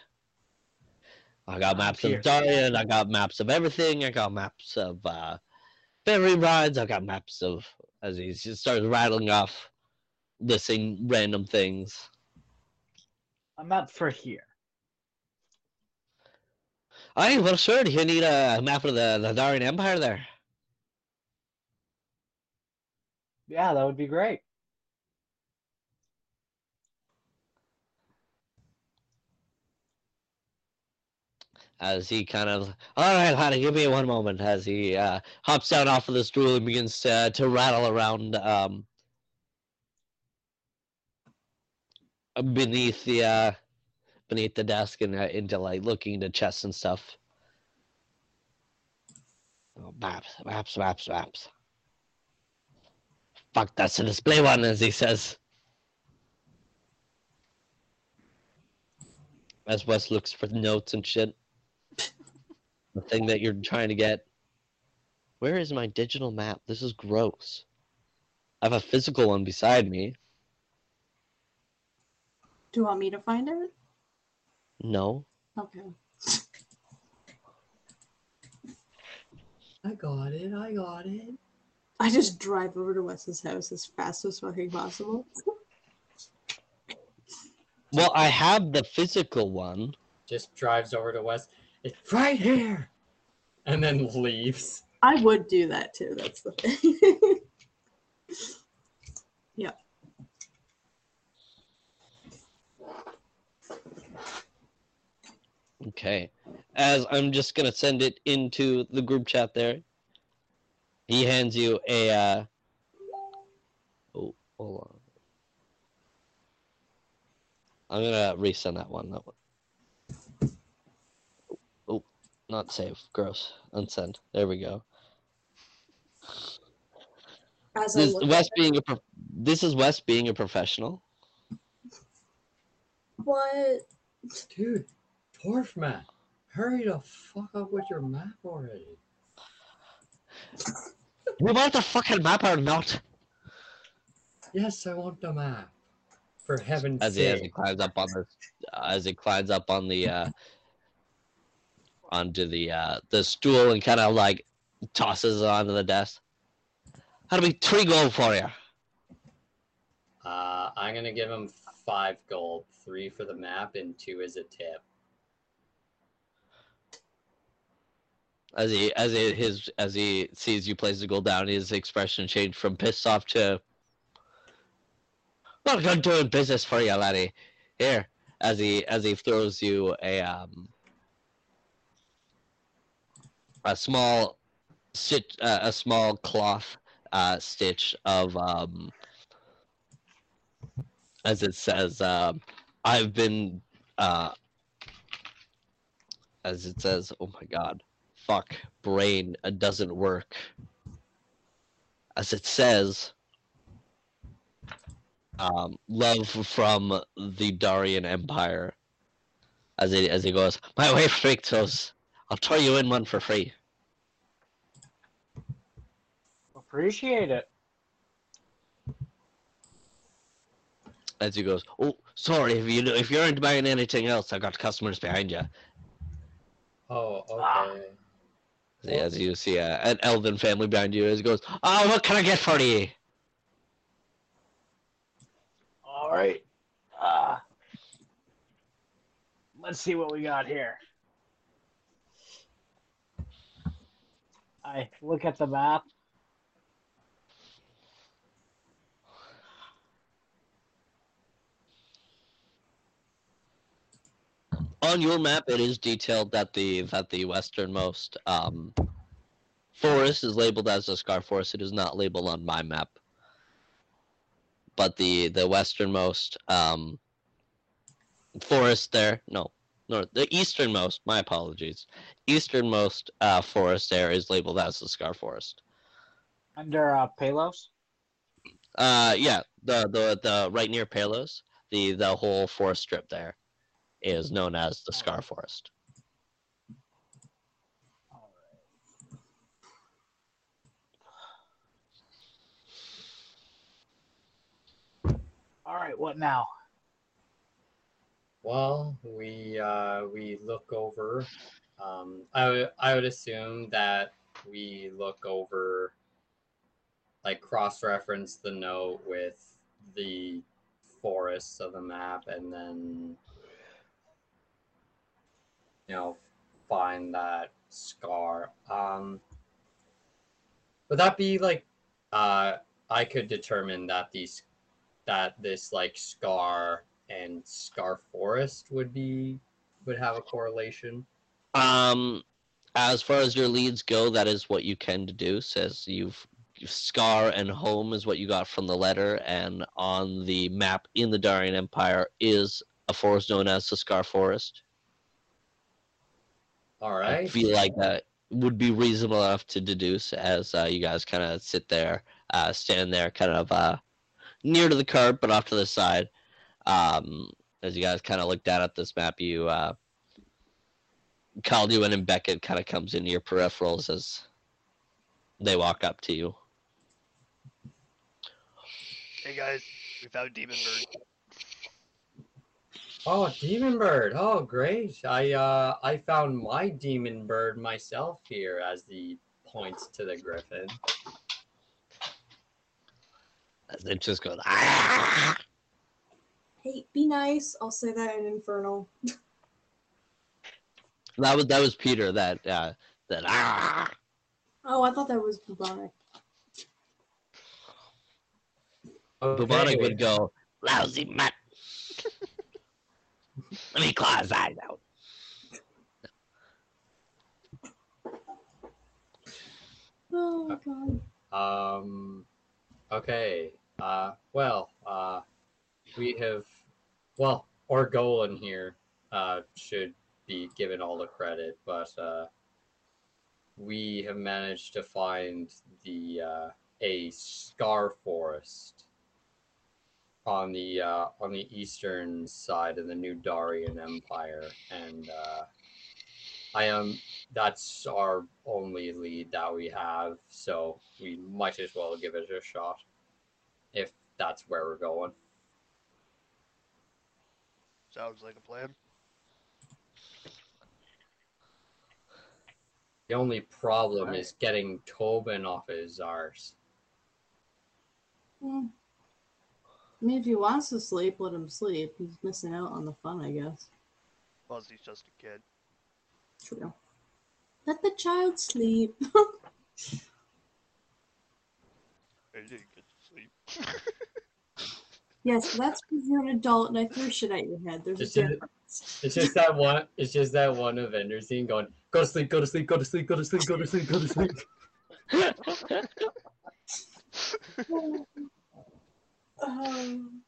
Speaker 1: I got maps
Speaker 4: here.
Speaker 1: of Darien. I got maps of everything. I got maps of uh, ferry rides. I got maps of as he just starts rattling off, listing random things.
Speaker 4: a map for here.
Speaker 1: Aye, well, sure. Do you need a map of the, the Darien Empire there?
Speaker 4: Yeah, that would be great.
Speaker 1: As he kind of, all right, honey, give me one moment. As he uh, hops down off of the stool and begins to, to rattle around um, beneath the uh, beneath the desk and uh, into like looking into chests and stuff. Oh, maps, maps, maps, maps. Fuck, that's a display one, as he says. As Wes looks for notes and shit. the thing that you're trying to get. Where is my digital map? This is gross. I have a physical one beside me.
Speaker 5: Do you want me to find it?
Speaker 1: No.
Speaker 5: Okay.
Speaker 3: I got it. I got it.
Speaker 5: I just drive over to Wes's house as fast as fucking possible.
Speaker 1: Well, I have the physical one.
Speaker 3: Just drives over to Wes. It's right here, and then leaves.
Speaker 5: I would do that too. That's the thing. Yeah.
Speaker 1: Okay. As I'm just gonna send it into the group chat there. He hands you a uh Oh, hold on. I'm gonna resend that one. That one. Oh, not save. Gross. Unsend. There we go.
Speaker 5: As
Speaker 1: This Wes being a pro- this is Wes being a professional.
Speaker 5: what
Speaker 3: Dude, dwarf man, hurry the fuck up with your map already.
Speaker 1: You want the fucking map or not?
Speaker 3: Yes, I want the map. For heaven's
Speaker 1: As he as he climbs up on the as he climbs up on the uh onto the uh the stool and kind of like tosses it onto the desk. That'll be three gold for you.
Speaker 3: Uh, I'm gonna give him five gold, three for the map, and two as a tip.
Speaker 1: As he as he his as he sees you place the gold down, his expression changed from pissed off to not good doing business for you, laddie. Here, as he as he throws you a um a small stitch, uh, a small cloth uh, stitch of, um, as it says, um, I've been, uh, as it says, oh my god, fuck, brain doesn't work. As it says, um, love from the Darian Empire. As he as he goes, my wife freaked us. I'll throw you in one for free.
Speaker 4: Appreciate it.
Speaker 1: As he goes, oh, sorry if you if you aren't buying anything else, I've got customers behind you.
Speaker 3: Oh,
Speaker 4: Ah.
Speaker 3: okay.
Speaker 1: As, as you see uh, an elven family behind you, as he goes, oh, what can I get for you?
Speaker 4: All right. Uh, let's see what we got here. I look at the map.
Speaker 1: On your map it is detailed that the that the westernmost um forest is labeled as a scar forest. It is not labeled on my map. But the the westernmost um forest there no no the easternmost my apologies easternmost uh forest there is labeled as the scar forest.
Speaker 4: Under uh, Palos.
Speaker 1: uh yeah the the the right near palos the the whole forest strip there is known as the scar forest
Speaker 4: All right. All right. What now?
Speaker 3: Well, we uh, we look over. Um, I would I would assume that we look over, like cross reference the note with the forests of the map, and then you know find that scar. Um, would that be like uh, I could determine that these that this like scar and Scar Forest would be would have a correlation.
Speaker 1: Um, as far as your leads go, that is what you can deduce. As you've Scar and home is what you got from the letter, and on the map in the Darian Empire is a forest known as the Scar Forest.
Speaker 3: All
Speaker 1: I feel like that would be reasonable enough to deduce as uh, you guys kind of sit there, uh, stand there, kind of uh, near to the curb but off to the side. Um, as you guys kind of look down at this map, you uh, Calduin and Beckett kind of comes into your peripherals as they walk up to you.
Speaker 2: Hey guys, we found Demon Bird.
Speaker 3: Oh, Demon Bird. Oh, great. I uh I found my Demon Bird myself here as the points to the Griffin.
Speaker 1: As it just goes, ah!
Speaker 5: Hey, be nice. I'll say that in Infernal.
Speaker 1: That was that was Peter. That uh, that ah!
Speaker 5: Oh, I thought that was bubonic.
Speaker 1: Bubonic
Speaker 3: Okay.
Speaker 1: would go, lousy mutt. Let me claw his eyes out.
Speaker 5: Oh god.
Speaker 3: Um, okay. Uh, well, uh, we have, well, Orgolan here uh, should be given all the credit, but uh, we have managed to find the uh, a scar forest on the uh, on the eastern side of the New Darian Empire, and uh, I am that's our only lead that we have, so we might as well give it a shot if that's where we're going.
Speaker 2: Sounds like a plan.
Speaker 3: The only problem
Speaker 4: Right.
Speaker 3: is getting Tobin off his arse.
Speaker 5: Hmm. I mean, if he wants to sleep, let him sleep. He's missing out on the fun, I guess.
Speaker 2: Plus, he's just a kid.
Speaker 5: True. Let the child sleep.
Speaker 2: He didn't get to sleep.
Speaker 5: Yes, but that's because you're an adult and I threw shit at your head. There's a
Speaker 3: It's just-
Speaker 5: difference.
Speaker 3: It's just that one. It's just that one Avenger scene going, "Go to sleep, go to sleep, go to sleep, go to sleep, go to sleep, go to sleep."
Speaker 5: Um,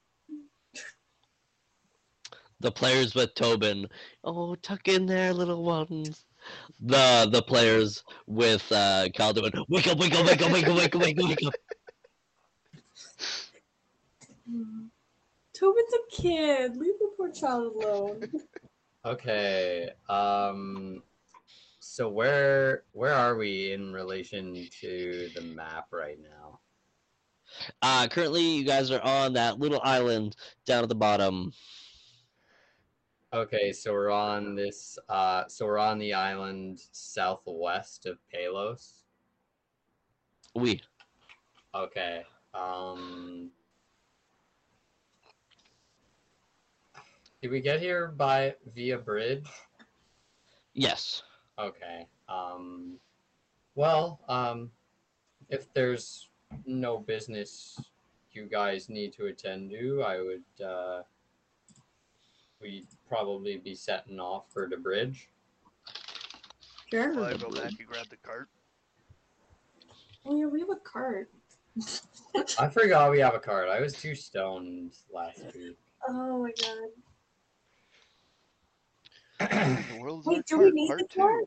Speaker 1: the players with Tobin, oh, tuck in there, little ones. The the players with uh, Calduin, wake up, wake up, wake up, wake up, wake up, wake up, wake up.
Speaker 5: Tobin's a kid. Leave the poor child alone.
Speaker 3: Okay. Um. So where where are we in relation to the map right now?
Speaker 1: Uh, currently, you guys are on that little island down at the bottom.
Speaker 3: Okay, so we're on this. Uh, so we're on the island southwest of Palos.
Speaker 1: We.
Speaker 3: Okay. Um. Did we get here by via bridge?
Speaker 1: Yes.
Speaker 3: Okay. Um. Well, um, if there's no business you guys need to attend to, I would. Uh, we'd probably be setting off for the bridge.
Speaker 5: Sure.
Speaker 2: Well, I go back and grab the cart.
Speaker 5: Oh yeah, we have a cart.
Speaker 3: I forgot we have a cart. I was too stoned last week.
Speaker 5: Oh my god.
Speaker 2: The world's our
Speaker 5: Wait, do we need
Speaker 2: part
Speaker 5: the cart?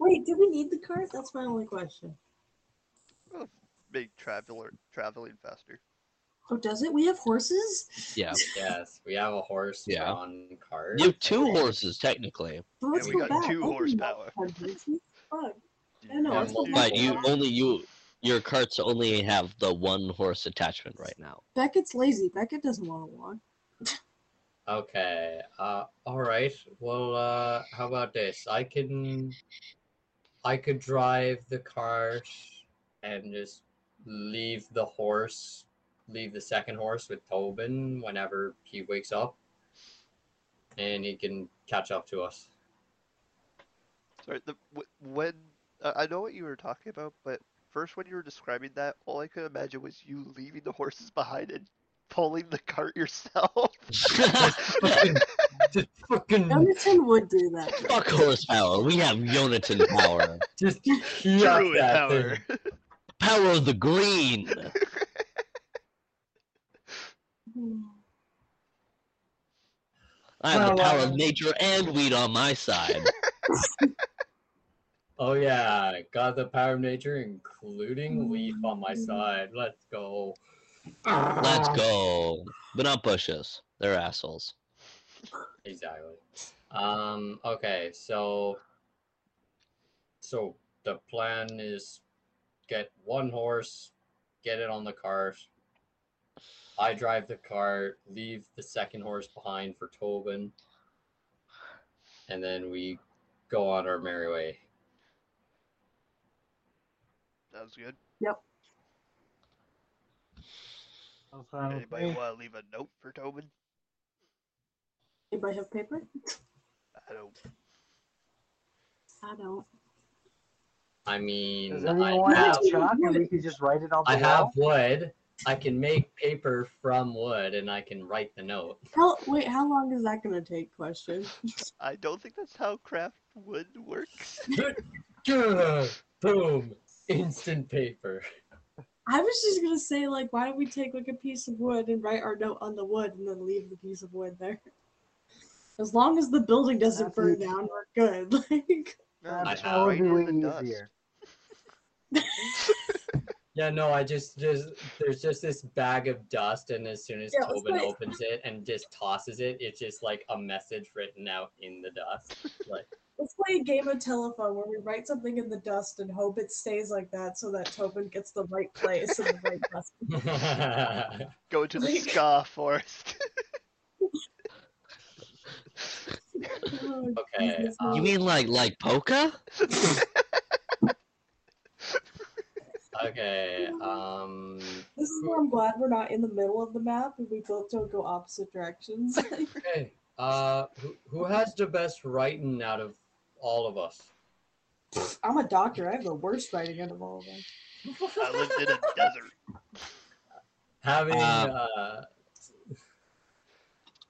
Speaker 5: Wait, do we need the cart? That's my only question.
Speaker 2: Make traveler traveling faster.
Speaker 5: Oh, does it? We have horses?
Speaker 1: Yeah.
Speaker 3: yes, we have a horse
Speaker 1: Yeah.
Speaker 3: drawn cart.
Speaker 1: You have two horses, technically.
Speaker 5: Well, let's
Speaker 2: we
Speaker 5: go
Speaker 2: got
Speaker 5: back.
Speaker 2: two
Speaker 5: I
Speaker 2: horsepower.
Speaker 5: know I
Speaker 2: Yeah,
Speaker 5: know,
Speaker 3: Yeah.
Speaker 1: But you only you your carts only have the one horse attachment right now.
Speaker 5: Beckett's lazy. Beckett doesn't want to walk.
Speaker 3: Okay. Uh. All right. Well. Uh. How about this? I can. I could drive the cart and just leave the horse, leave the second horse with Tobin whenever he wakes up, and he can catch up to us.
Speaker 2: Sorry, the when uh, I know what you were talking about, but first when you were describing that, all I could imagine was you leaving the horses behind and pulling the cart yourself.
Speaker 3: fucking, just fucking,
Speaker 5: Jonathan would do that.
Speaker 1: Fuck horsepower. We have Jonathan power.
Speaker 3: just yuck
Speaker 2: Druid power.
Speaker 3: thing.
Speaker 1: Power of the green. I have the power
Speaker 3: uh,
Speaker 1: of nature and weed on my side.
Speaker 3: Oh yeah, got the power of nature, including leaf on my side. Let's go.
Speaker 1: Let's go. But not bushes. They're assholes.
Speaker 3: Exactly. Um. Okay. So. So the plan is get one horse, get it on the cart. I drive the cart, leave the second horse behind for Tobin, and then we go on our merry way.
Speaker 2: Sounds good.
Speaker 4: Yep.
Speaker 2: Anybody want to leave a note for Tobin?
Speaker 5: Anybody have paper?
Speaker 2: I don't.
Speaker 5: I don't.
Speaker 3: I mean,
Speaker 4: Does
Speaker 3: I
Speaker 4: anyone want
Speaker 3: have,
Speaker 4: a chalk and we could just write it on the
Speaker 3: I
Speaker 4: wall?
Speaker 3: have wood. I can make paper from wood, and I can write the note.
Speaker 5: How wait? How long is that gonna take? Question.
Speaker 2: I don't think that's how craft wood works.
Speaker 3: Boom! Instant paper.
Speaker 5: I was just gonna say like, why don't we take like a piece of wood and write our note on the wood and then leave the piece of wood there? As long as the building doesn't
Speaker 4: That's
Speaker 5: burn
Speaker 4: easy.
Speaker 5: down, we're good. Like,
Speaker 2: No,
Speaker 4: That
Speaker 3: I
Speaker 2: just
Speaker 3: have-
Speaker 4: would be way
Speaker 2: the dust.
Speaker 4: easier.
Speaker 3: Yeah, no, I just just there's just this bag of dust, and as soon as
Speaker 5: Yeah,
Speaker 3: Tobin
Speaker 5: play-
Speaker 3: opens it and just tosses it, it's just like a message written out in the dust. Like,
Speaker 5: let's play a game of telephone where we write something in the dust and hope it stays like that, so that Tobin gets the right place and the right dust.
Speaker 2: Go to the
Speaker 5: Like-
Speaker 2: ska forest.
Speaker 5: Oh,
Speaker 3: Okay, um,
Speaker 1: You mean like like Polka?
Speaker 3: Okay, um,
Speaker 5: This is where I'm glad we're not in the middle of the map and we both don't go opposite directions.
Speaker 3: okay. Uh, who, who has the best writing out of all of us?
Speaker 5: I'm a doctor. I have the worst writing out of all of them.
Speaker 2: I lived in a desert.
Speaker 3: Having
Speaker 1: Um,
Speaker 3: uh,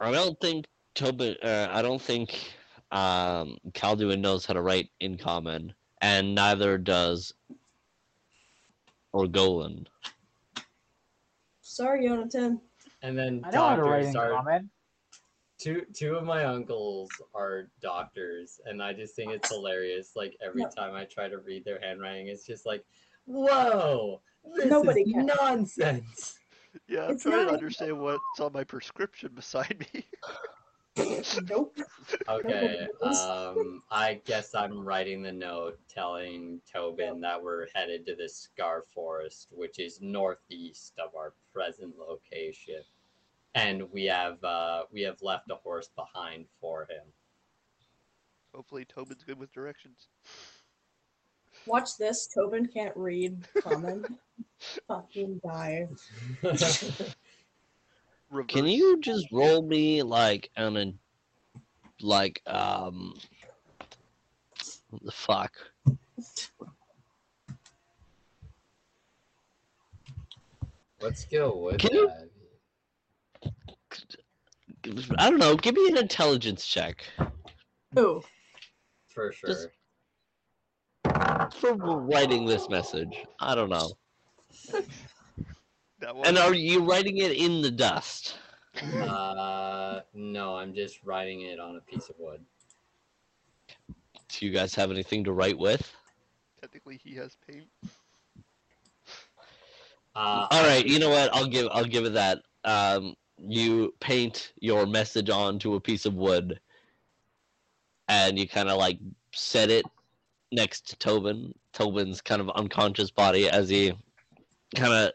Speaker 1: I don't think Tobin. Uh, I don't think um, Calduin knows how to write in common, and neither does Orgolan.
Speaker 5: Sorry, Jonathan.
Speaker 3: And then
Speaker 4: I know how to write
Speaker 3: doctors
Speaker 4: in
Speaker 3: are
Speaker 4: common.
Speaker 3: two two of my uncles are doctors, and I just think it's hilarious. Like every
Speaker 5: No.
Speaker 3: time I try to read their handwriting, it's just like, whoa, this
Speaker 5: Nobody
Speaker 3: is
Speaker 5: can.
Speaker 3: nonsense.
Speaker 2: Yeah, I'm
Speaker 5: It's
Speaker 2: trying to
Speaker 5: not-
Speaker 2: understand what's on my prescription beside me.
Speaker 5: Nope.
Speaker 3: Okay, um, I guess I'm writing the note telling Tobin that we're headed to the Scar Forest, which is northeast of our present location, and we have uh, we have left a horse behind for him.
Speaker 2: Hopefully, Tobin's good with directions.
Speaker 5: Watch this. Tobin can't read common. Fucking die.
Speaker 2: Reverse.
Speaker 1: Can you just roll me like an, an like um what the fuck?
Speaker 3: what skill would
Speaker 1: Can you-
Speaker 3: that?
Speaker 1: I don't know. Give me an intelligence check
Speaker 5: Ooh.
Speaker 3: For sure.
Speaker 1: Just- for writing this message. I don't know.
Speaker 2: That one?
Speaker 1: And are you writing it in the dust?
Speaker 3: Uh, no, I'm just writing it on a piece of wood.
Speaker 1: Do you guys have anything to write with?
Speaker 2: Technically, he has paint.
Speaker 3: Uh,
Speaker 1: All right, you know what? I'll give I'll give it that. Um, you paint your message onto a piece of wood, and you kind of like set it next to Tobin. Tobin's kind of unconscious body as he kind of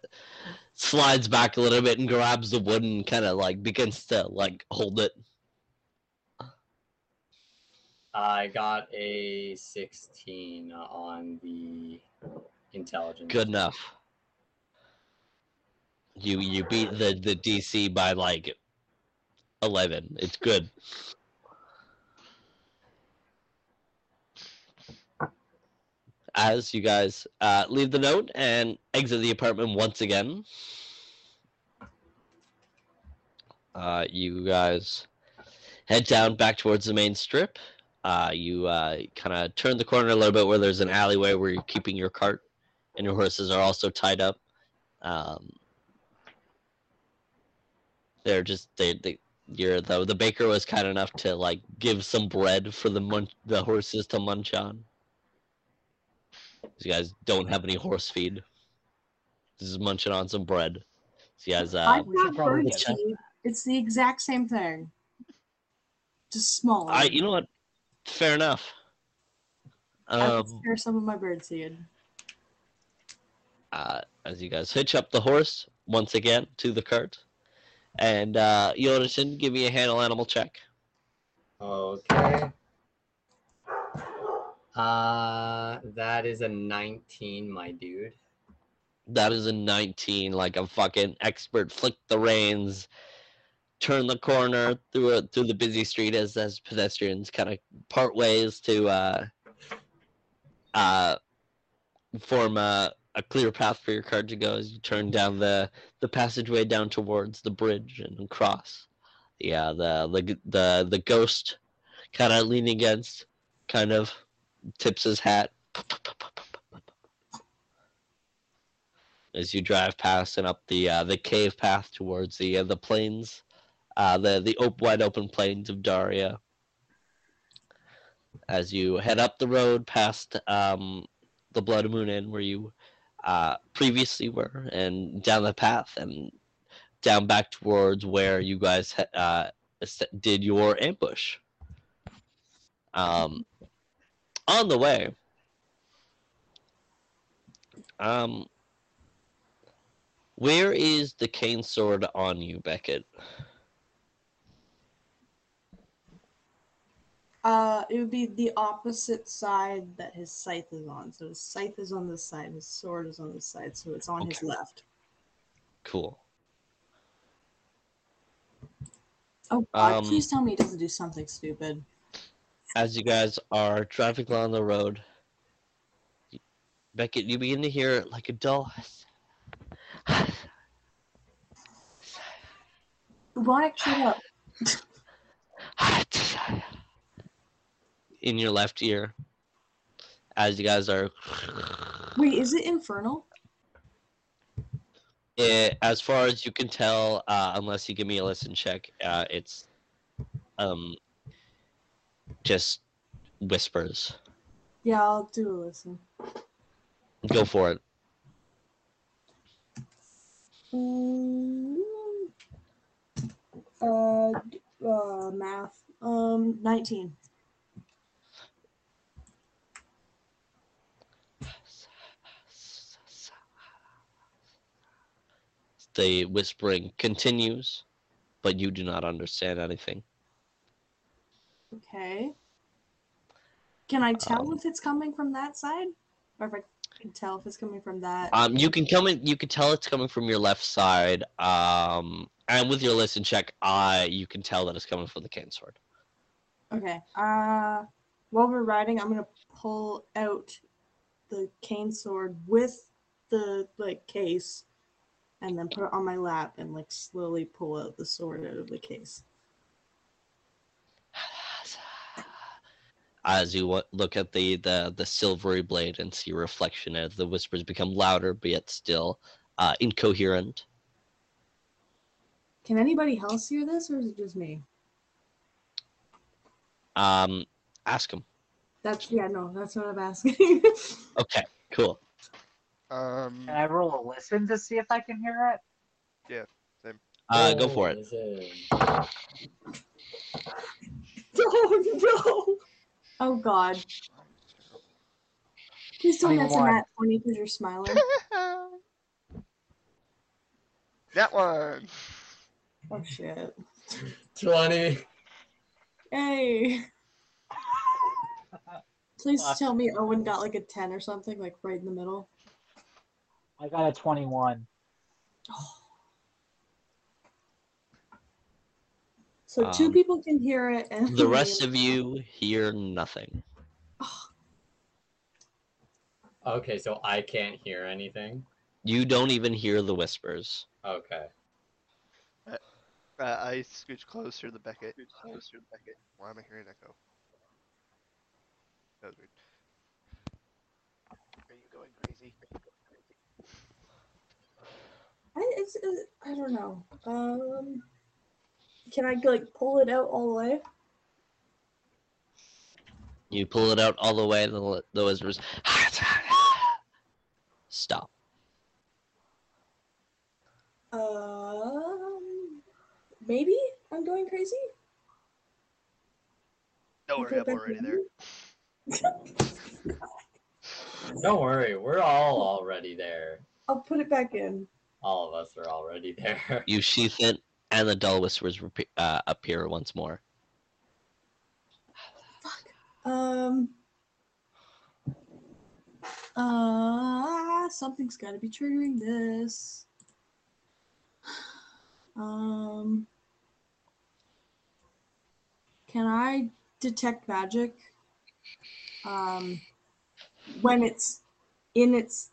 Speaker 1: slides back a little bit and grabs the wood and kind of like begins to like hold it.
Speaker 3: I got a 16 on the intelligence.
Speaker 1: Good enough. You you beat the the DC by like eleven. It's good. As you guys uh, leave the note and exit the apartment once again, uh, you guys head down back towards the main strip. Uh, you uh, kind of turn the corner a little bit where there's an alleyway where you're keeping your cart and your horses are also tied up. Um, they're just they they you're the the baker was kind enough to like give some bread for the munch the horses to munch on. You guys don't have any horse feed. This is munching on some bread. So you guys, uh,
Speaker 7: I've
Speaker 4: we should
Speaker 7: got
Speaker 4: probably
Speaker 7: bird
Speaker 4: get
Speaker 7: seed. It's the exact same thing. Just smaller.
Speaker 1: I you know what? Fair enough.
Speaker 7: I
Speaker 1: Um,
Speaker 7: can spare some of my bird seed.
Speaker 1: uh, as you guys hitch up the horse once again to the cart, and uh, Yonatan, give me a handle animal check.
Speaker 3: Okay. Uh, that is a 19, my dude.
Speaker 1: That is a 19, like a fucking expert. Flick the reins, turn the corner through a, through the busy street as as pedestrians kind of part ways to uh, uh, form a, a clear path for your cart to go as you turn down the the passageway down towards the bridge and cross. Yeah, the the the the ghost kind of leaning against, kind of tips his hat as you drive past and up the uh, the cave path towards the uh, the plains, uh, the the op- wide open plains of Daria. As you head up the road past um, the Blood Moon Inn, where you uh, previously were, and down the path and down back towards where you guys uh, did your ambush. Um, on the way, um, where is the cane sword on you, Beckett?
Speaker 5: Uh, it would be the opposite side that his scythe is on. So his scythe is on this side, his sword is on this side, so it's on his left.
Speaker 1: Cool.
Speaker 5: Oh God!
Speaker 1: Um,
Speaker 5: please tell me he doesn't do something stupid.
Speaker 1: As you guys are driving along the road, Beckett, you begin to hear like a dull.
Speaker 7: Bubonic, shut up.
Speaker 1: in your left ear as you guys are
Speaker 5: Wait, is it infernal?
Speaker 1: Eh, as far as you can tell uh, unless you give me a listen check uh, it's um just whispers
Speaker 5: Yeah, I'll do a listen.
Speaker 1: go for it
Speaker 5: Mm, uh, uh, math. Um, nineteen.
Speaker 1: the whispering continues but you do not understand anything
Speaker 5: Okay. Can I tell
Speaker 1: Um,
Speaker 5: if it's coming from that side, or if I can tell if it's coming from that?
Speaker 1: Um, you can come in. You can tell it's coming from your left side. Um, and with your listen check, uh, you can tell that it's coming from the cane sword.
Speaker 5: Okay. Uh, while we're riding, I'm gonna pull out the cane sword with the like case, and then put it on my lap and like slowly pull out the sword out of the case.
Speaker 1: As you look at the, the the silvery blade and see reflection as the whispers become louder, but yet still uh, incoherent.
Speaker 5: Can anybody else hear this, or is it just me?
Speaker 1: Um, ask him.
Speaker 5: That's yeah, no, that's what I'm asking.
Speaker 1: Okay, cool.
Speaker 2: Um,
Speaker 4: Can I roll a listen to see if I can hear it? Yeah, same.
Speaker 1: Uh, go for it.
Speaker 3: Listen.
Speaker 5: oh no! Oh god! Please don't answer
Speaker 4: 21.
Speaker 5: that funny because you're smiling.
Speaker 2: that one.
Speaker 5: Oh shit!
Speaker 3: 20.
Speaker 5: Hey! Please
Speaker 4: Fuck.
Speaker 5: tell me Owen got like a ten or something, like right in the middle.
Speaker 4: I got a 21.
Speaker 5: So two
Speaker 1: Um,
Speaker 5: people can hear it, and
Speaker 1: The rest of you hear nothing.
Speaker 3: Okay, so I can't hear anything.
Speaker 1: You don't even hear the whispers.
Speaker 3: Okay.
Speaker 2: Uh, I scooch closer to the Beckett. Closer to Beckett. Why am I hearing echo? That was weird. Are you going crazy?
Speaker 5: I, it's, uh, I don't know. Um, can I like pull it out all the way?
Speaker 1: You pull it out all the way, the, the whispers stop.
Speaker 5: Um, maybe I'm going crazy.
Speaker 2: Don't worry, I'm already there.
Speaker 3: Don't worry, we're all already there.
Speaker 5: I'll put it back in.
Speaker 3: All of us are already there.
Speaker 1: You sheath it, and the dull whispers uh, appear once more. Fuck.
Speaker 5: Um. Uh, something's got to be triggering this. Um. Can I detect magic? Um, when it's in its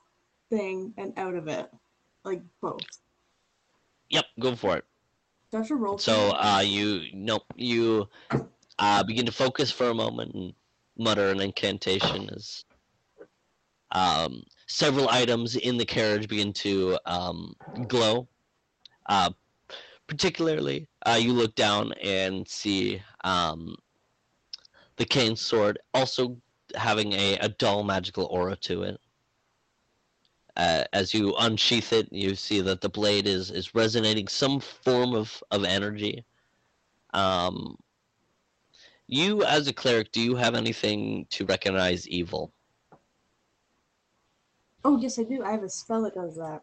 Speaker 5: thing and out of it, like both.
Speaker 1: Yep, go for it.
Speaker 5: Have to roll?
Speaker 1: So, uh, you nope, you uh, begin to focus for a moment and mutter an incantation as um, several items in the carriage begin to um, glow. Uh, particularly, uh, you look down and see um, the cane sword also having a, a dull magical aura to it. Uh, as you unsheath it, you see that the blade is, is resonating some form of, of energy. Um, you, as a cleric, do you have anything to recognize evil?
Speaker 5: Oh yes, I do. I have a spell that does that.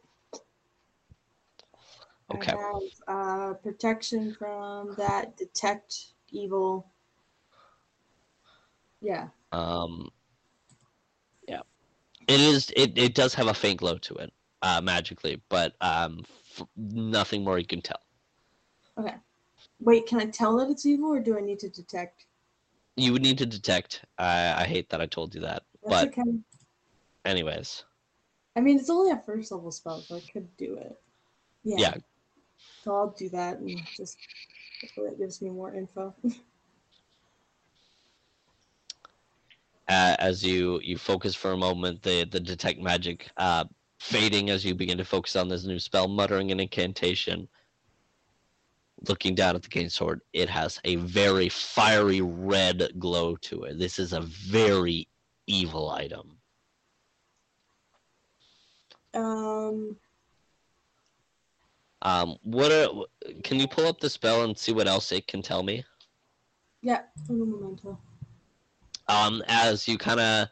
Speaker 1: Okay.
Speaker 5: I have uh, protection from that, detect evil. Yeah.
Speaker 1: Um, yeah, it is. It, it does have a faint glow to it, uh, magically, but um, f- nothing more you can tell.
Speaker 5: Okay. Wait, can I tell that it's evil, or do I need to detect?
Speaker 1: You would need to detect. I, I hate that I told you that,
Speaker 5: That's
Speaker 1: but
Speaker 5: okay.
Speaker 1: anyways,
Speaker 5: I mean, it's only a first level spell, so I could do it. Yeah.
Speaker 1: Yeah.
Speaker 5: So I'll do that and just Hopefully that gives me more info.
Speaker 1: uh, as you you focus for a moment the the detect magic uh, fading as you begin to focus on this new spell muttering an incantation looking down at the cane sword it has a very fiery red glow to it. This is a very evil item.
Speaker 5: Um,
Speaker 1: um what are, can you pull up the spell and see what else it can tell me?
Speaker 5: Yeah, momento.
Speaker 1: Um, as you kind of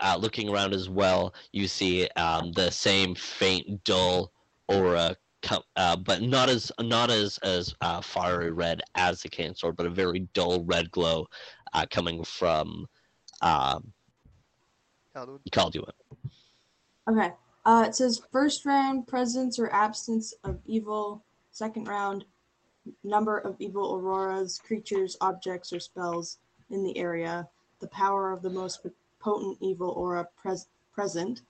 Speaker 1: uh, looking around as well, you see um, the same faint, dull aura, co- uh, but not as not as as uh, fiery red as the cane sword, but a very dull red glow uh, coming from um,
Speaker 2: Calduin?
Speaker 1: Calduin.
Speaker 5: Okay. Uh, it says first round presence or absence of evil. Second round number of evil auroras, creatures, objects, or spells in the area. The power of the most potent evil aura pres- present.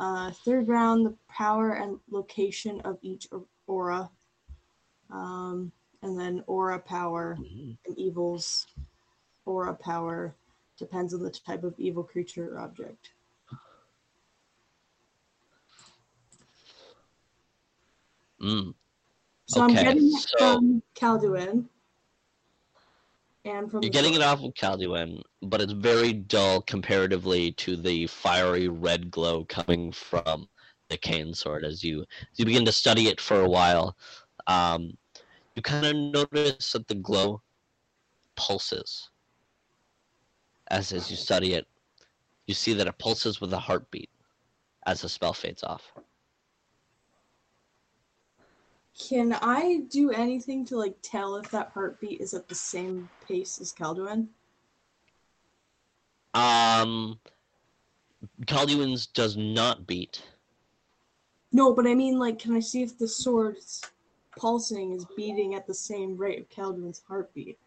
Speaker 5: Uh, third round, the power and location of each aura. Um, and then aura power and evils. Aura power depends on the type of evil creature or object.
Speaker 1: Mm.
Speaker 5: So I'm getting
Speaker 1: so-
Speaker 5: from Calduin. And from
Speaker 1: You're getting it off of Calduin, but it's very dull comparatively to the fiery red glow coming from the cane sword. As you as you begin to study it for a while, um, you kind of notice that the glow pulses. As as you study it, you see that it pulses with a heartbeat as the spell fades off.
Speaker 5: Can I do anything to like tell if that heartbeat is at the same pace as Calduin?
Speaker 1: Um, Calduin's does not beat.
Speaker 5: No, but I mean like can I see if the sword's pulsing is beating at the same rate of Calduin's heartbeat?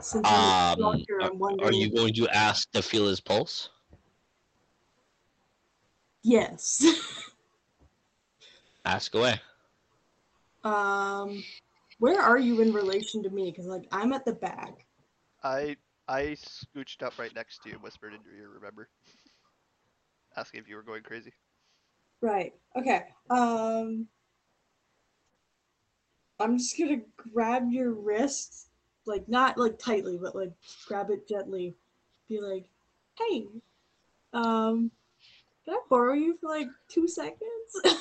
Speaker 5: Since I'm a
Speaker 1: Um,
Speaker 5: doctor, I'm wondering.
Speaker 1: are you going to ask to feel his pulse?
Speaker 5: Yes.
Speaker 1: Ask away.
Speaker 5: Um, where are you in relation to me? Because like I'm at the back.
Speaker 2: I I scooched up right next to you and whispered into your ear, remember? Asking if you were going crazy.
Speaker 5: Right. Okay. Um I'm just gonna grab your wrist, like not like tightly, but like grab it gently. Be like, hey, um, can I borrow you for like two seconds?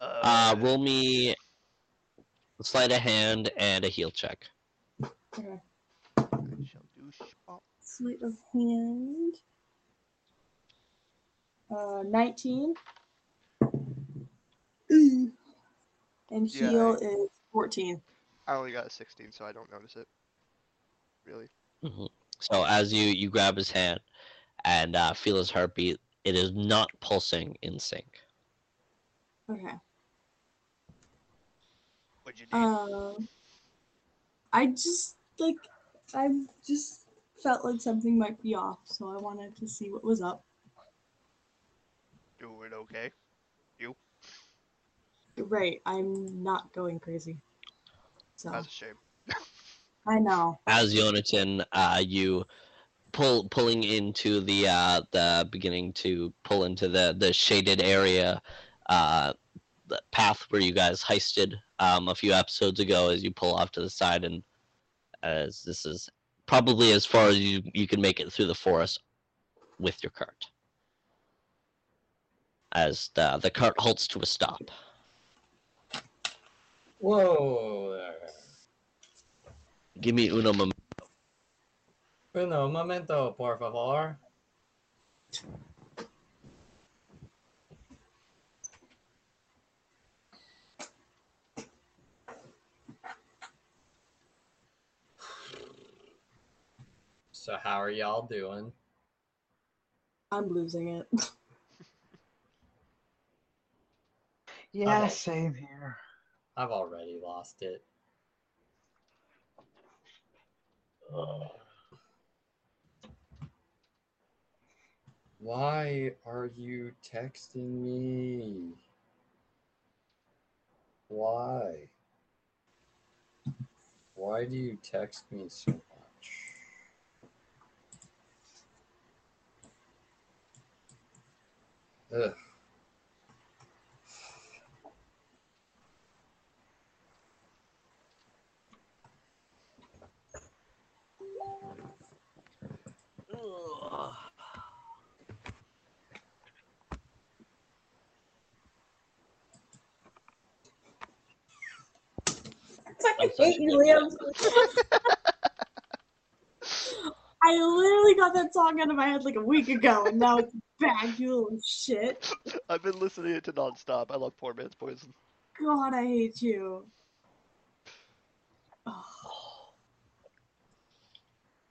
Speaker 1: Uh, roll me a sleight of hand and a heal check.
Speaker 5: okay.
Speaker 2: I shall do spot.
Speaker 5: Sleight of hand. Uh, 19. Mm. And
Speaker 2: Yeah,
Speaker 5: heal is 14.
Speaker 2: I only got a 16, so I don't notice it. Really?
Speaker 1: Mhm. So as you you grab his hand and uh, feel his heartbeat, it is not pulsing in sync.
Speaker 5: Okay.
Speaker 2: What'd you need?
Speaker 5: Um, I just like I just felt like something might be off, so I wanted to see what was up.
Speaker 2: Doing okay? You?
Speaker 5: Right, I'm not going crazy. So
Speaker 2: That's a shame.
Speaker 5: I know.
Speaker 1: As Yonatan, uh, you pull pulling into the uh, the beginning to pull into the the shaded area, uh, the path where you guys heisted um, a few episodes ago. As you pull off to the side, and as this is probably as far as you you can make it through the forest with your cart. As the the cart halts to a stop.
Speaker 3: Whoa there.
Speaker 1: Give me uno moment.
Speaker 3: Uno momento, por favor. So how are y'all doing?
Speaker 5: I'm losing it.
Speaker 4: Yeah,
Speaker 3: Okay.
Speaker 4: same here.
Speaker 3: I've already lost it. Why are you texting me? Why? why do you text me so much? Ugh.
Speaker 5: I
Speaker 1: sorry.
Speaker 5: hate you, Liam. I literally got that song out of my head like a week ago, and now it's back, you little shit.
Speaker 2: I've been listening to it to nonstop. I love Poor Man's Poison.
Speaker 5: God, I hate you. Oh.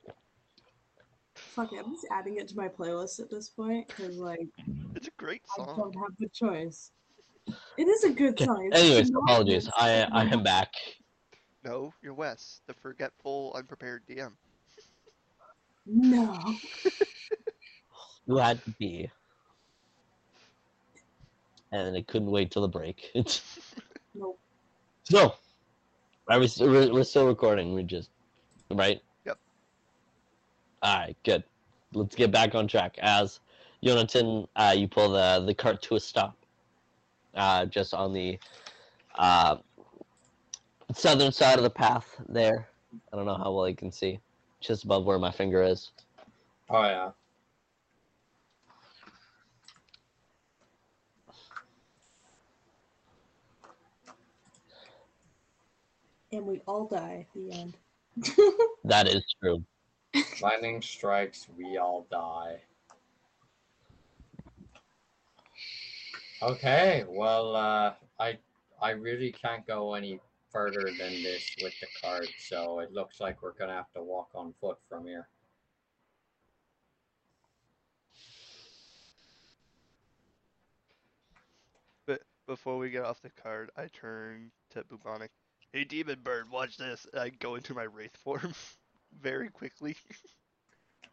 Speaker 5: Fuck it, I'm just adding it to my playlist at this point because, like,
Speaker 2: It's a great song.
Speaker 5: I don't have the choice. It is a good song. it's
Speaker 1: Anyways,
Speaker 5: not
Speaker 1: apologies. I I am back.
Speaker 2: No, you're Wes, the forgetful, unprepared DM.
Speaker 5: No.
Speaker 1: Who had to be. And it couldn't wait till the break.
Speaker 5: Nope.
Speaker 1: so, are we? We're we're still recording. We just, right?
Speaker 2: Yep.
Speaker 1: All right, good. Let's get back on track. As Jonathan, uh, you pull the, the cart to a stop, uh, just on the uh, southern side of the path there. I don't know how well you can see, just above where my finger is.
Speaker 3: Oh yeah.
Speaker 5: And we all die at the end.
Speaker 1: That is true.
Speaker 3: Lightning strikes, we all die. Okay, well, uh, I I really can't go any further than this with the card, so it looks like we're gonna have to walk on foot from here.
Speaker 2: But before we get off the card, I turn to Bubonic. Hey, Demon Bird, watch this. And I go into my Wraith form very quickly.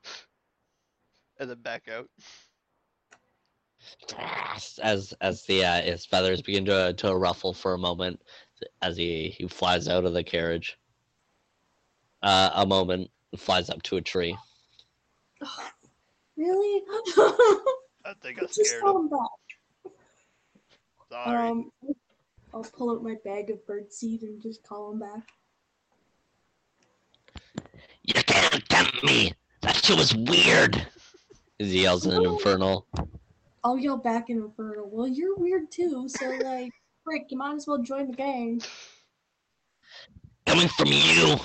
Speaker 2: and then back out.
Speaker 1: as as the uh, his feathers begin to to ruffle for a moment as he he flies out of the carriage. Uh, a moment flies up to a tree.
Speaker 5: really?
Speaker 2: I think I
Speaker 5: Just
Speaker 2: scared
Speaker 5: call
Speaker 2: him.
Speaker 5: him back.
Speaker 2: Sorry.
Speaker 5: Um, I'll pull out my bag of birdseed and just call him back.
Speaker 1: You can't tempt me. That shit was weird. As he yells in an infernal.
Speaker 5: I'll yell back in Infernal. Well, you're weird too, so like, frick, you might as well join the gang.
Speaker 1: Coming from you.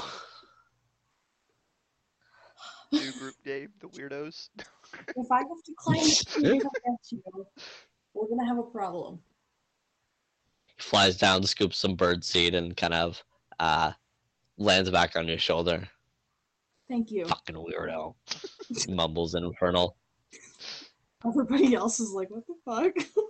Speaker 2: New group name, the Weirdos.
Speaker 5: If I have to climb the tree to get you, we're gonna have a problem.
Speaker 1: Flies down, scoops some bird seed, and kind of uh lands back on your shoulder.
Speaker 5: Thank you.
Speaker 1: Fucking weirdo. Mumbles in infernal.
Speaker 5: Everybody else is like, what the fuck?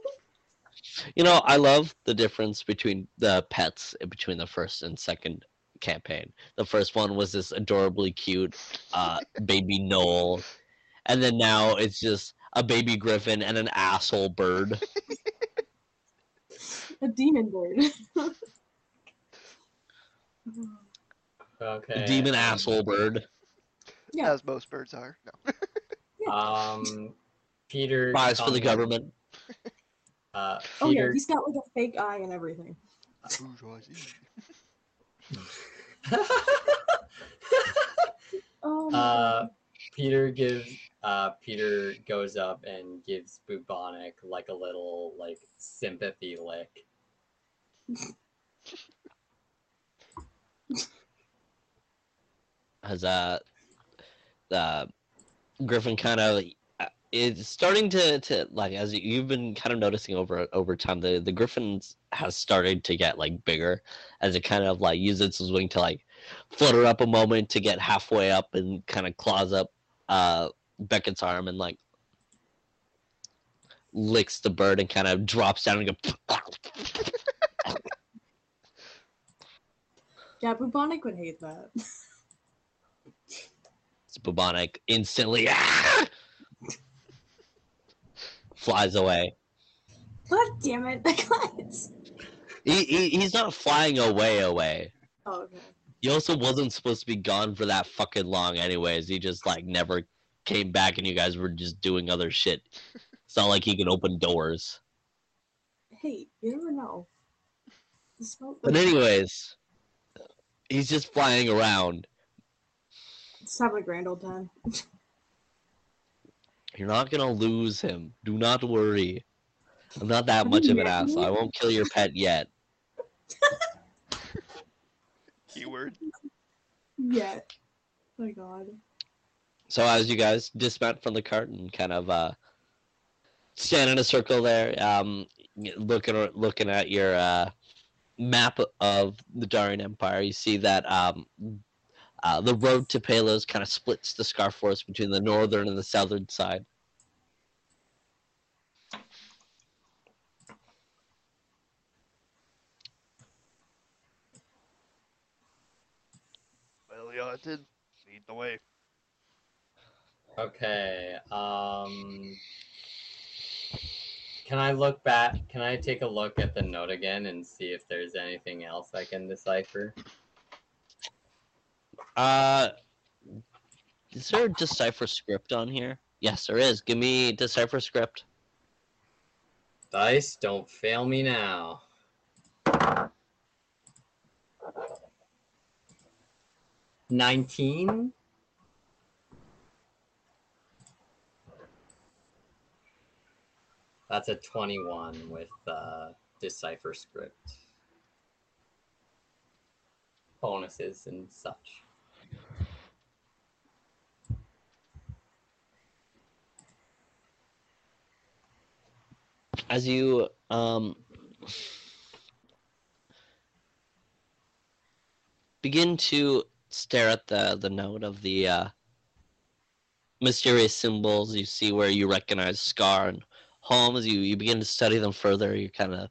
Speaker 1: You know, I love the difference between the pets between the first and second campaign. The first one was this adorably cute uh, baby Noel, and then now it's just a baby griffin and an asshole bird.
Speaker 5: a demon bird.
Speaker 3: Okay.
Speaker 1: A demon
Speaker 3: um,
Speaker 1: asshole bird.
Speaker 5: Yeah.
Speaker 2: As most birds are. No.
Speaker 3: Um, Peter.
Speaker 1: Prize for the government.
Speaker 3: Uh,
Speaker 5: oh yeah, he's got like a fake eye and everything.
Speaker 2: Bourgeoisie.
Speaker 5: Oh
Speaker 3: uh, Peter gives. Uh, Peter goes up and gives Bubonic like a little like sympathy lick.
Speaker 1: Has uh, the griffin kind of is starting to to like as you've been kind of noticing over over time the the griffins has started to get like bigger as it kind of like uses its wing to like flutter up a moment to get halfway up and kind of claws up uh Beckett's arm and like licks the bird and kind of drops down and go
Speaker 5: Yeah, bubonic would hate that.
Speaker 1: It's bubonic instantly flies away.
Speaker 5: God damn it, the guys.
Speaker 1: He, he he's not flying away away.
Speaker 5: Oh, okay.
Speaker 1: He also wasn't supposed to be gone for that fucking long, anyways. He just like never came back, and you guys were just doing other shit. It's not like he can open doors.
Speaker 5: Hey, you never know.
Speaker 1: But anyways, he's just flying around.
Speaker 5: Just having a grand old time.
Speaker 1: You're not gonna lose him. Do not worry. I'm not that much of an asshole. I won't kill your pet yet.
Speaker 2: Keyword.
Speaker 5: Yet. Oh my god.
Speaker 1: So as you guys dismount from the cart and kind of uh, stand in a circle there, um, looking looking at your uh, map of the Darian Empire, you see that um, uh, the road to Palos kind of splits the Scar Forest between the northern and the southern side.
Speaker 2: Well, you hunted. Lead the way.
Speaker 3: Okay. Um. Can I look back? Can I take a look at the note again and see if there's anything else I can decipher?
Speaker 1: Uh, is there a decipher script on here? Yes, there is. Give me decipher script.
Speaker 3: Dice, don't fail me now. Nineteen. That's a twenty-one with uh, decipher script bonuses and such.
Speaker 1: as you um, begin to stare at the the note of the uh, mysterious symbols, you see where you recognize Scar and Home. As you you begin to study them further, you kind of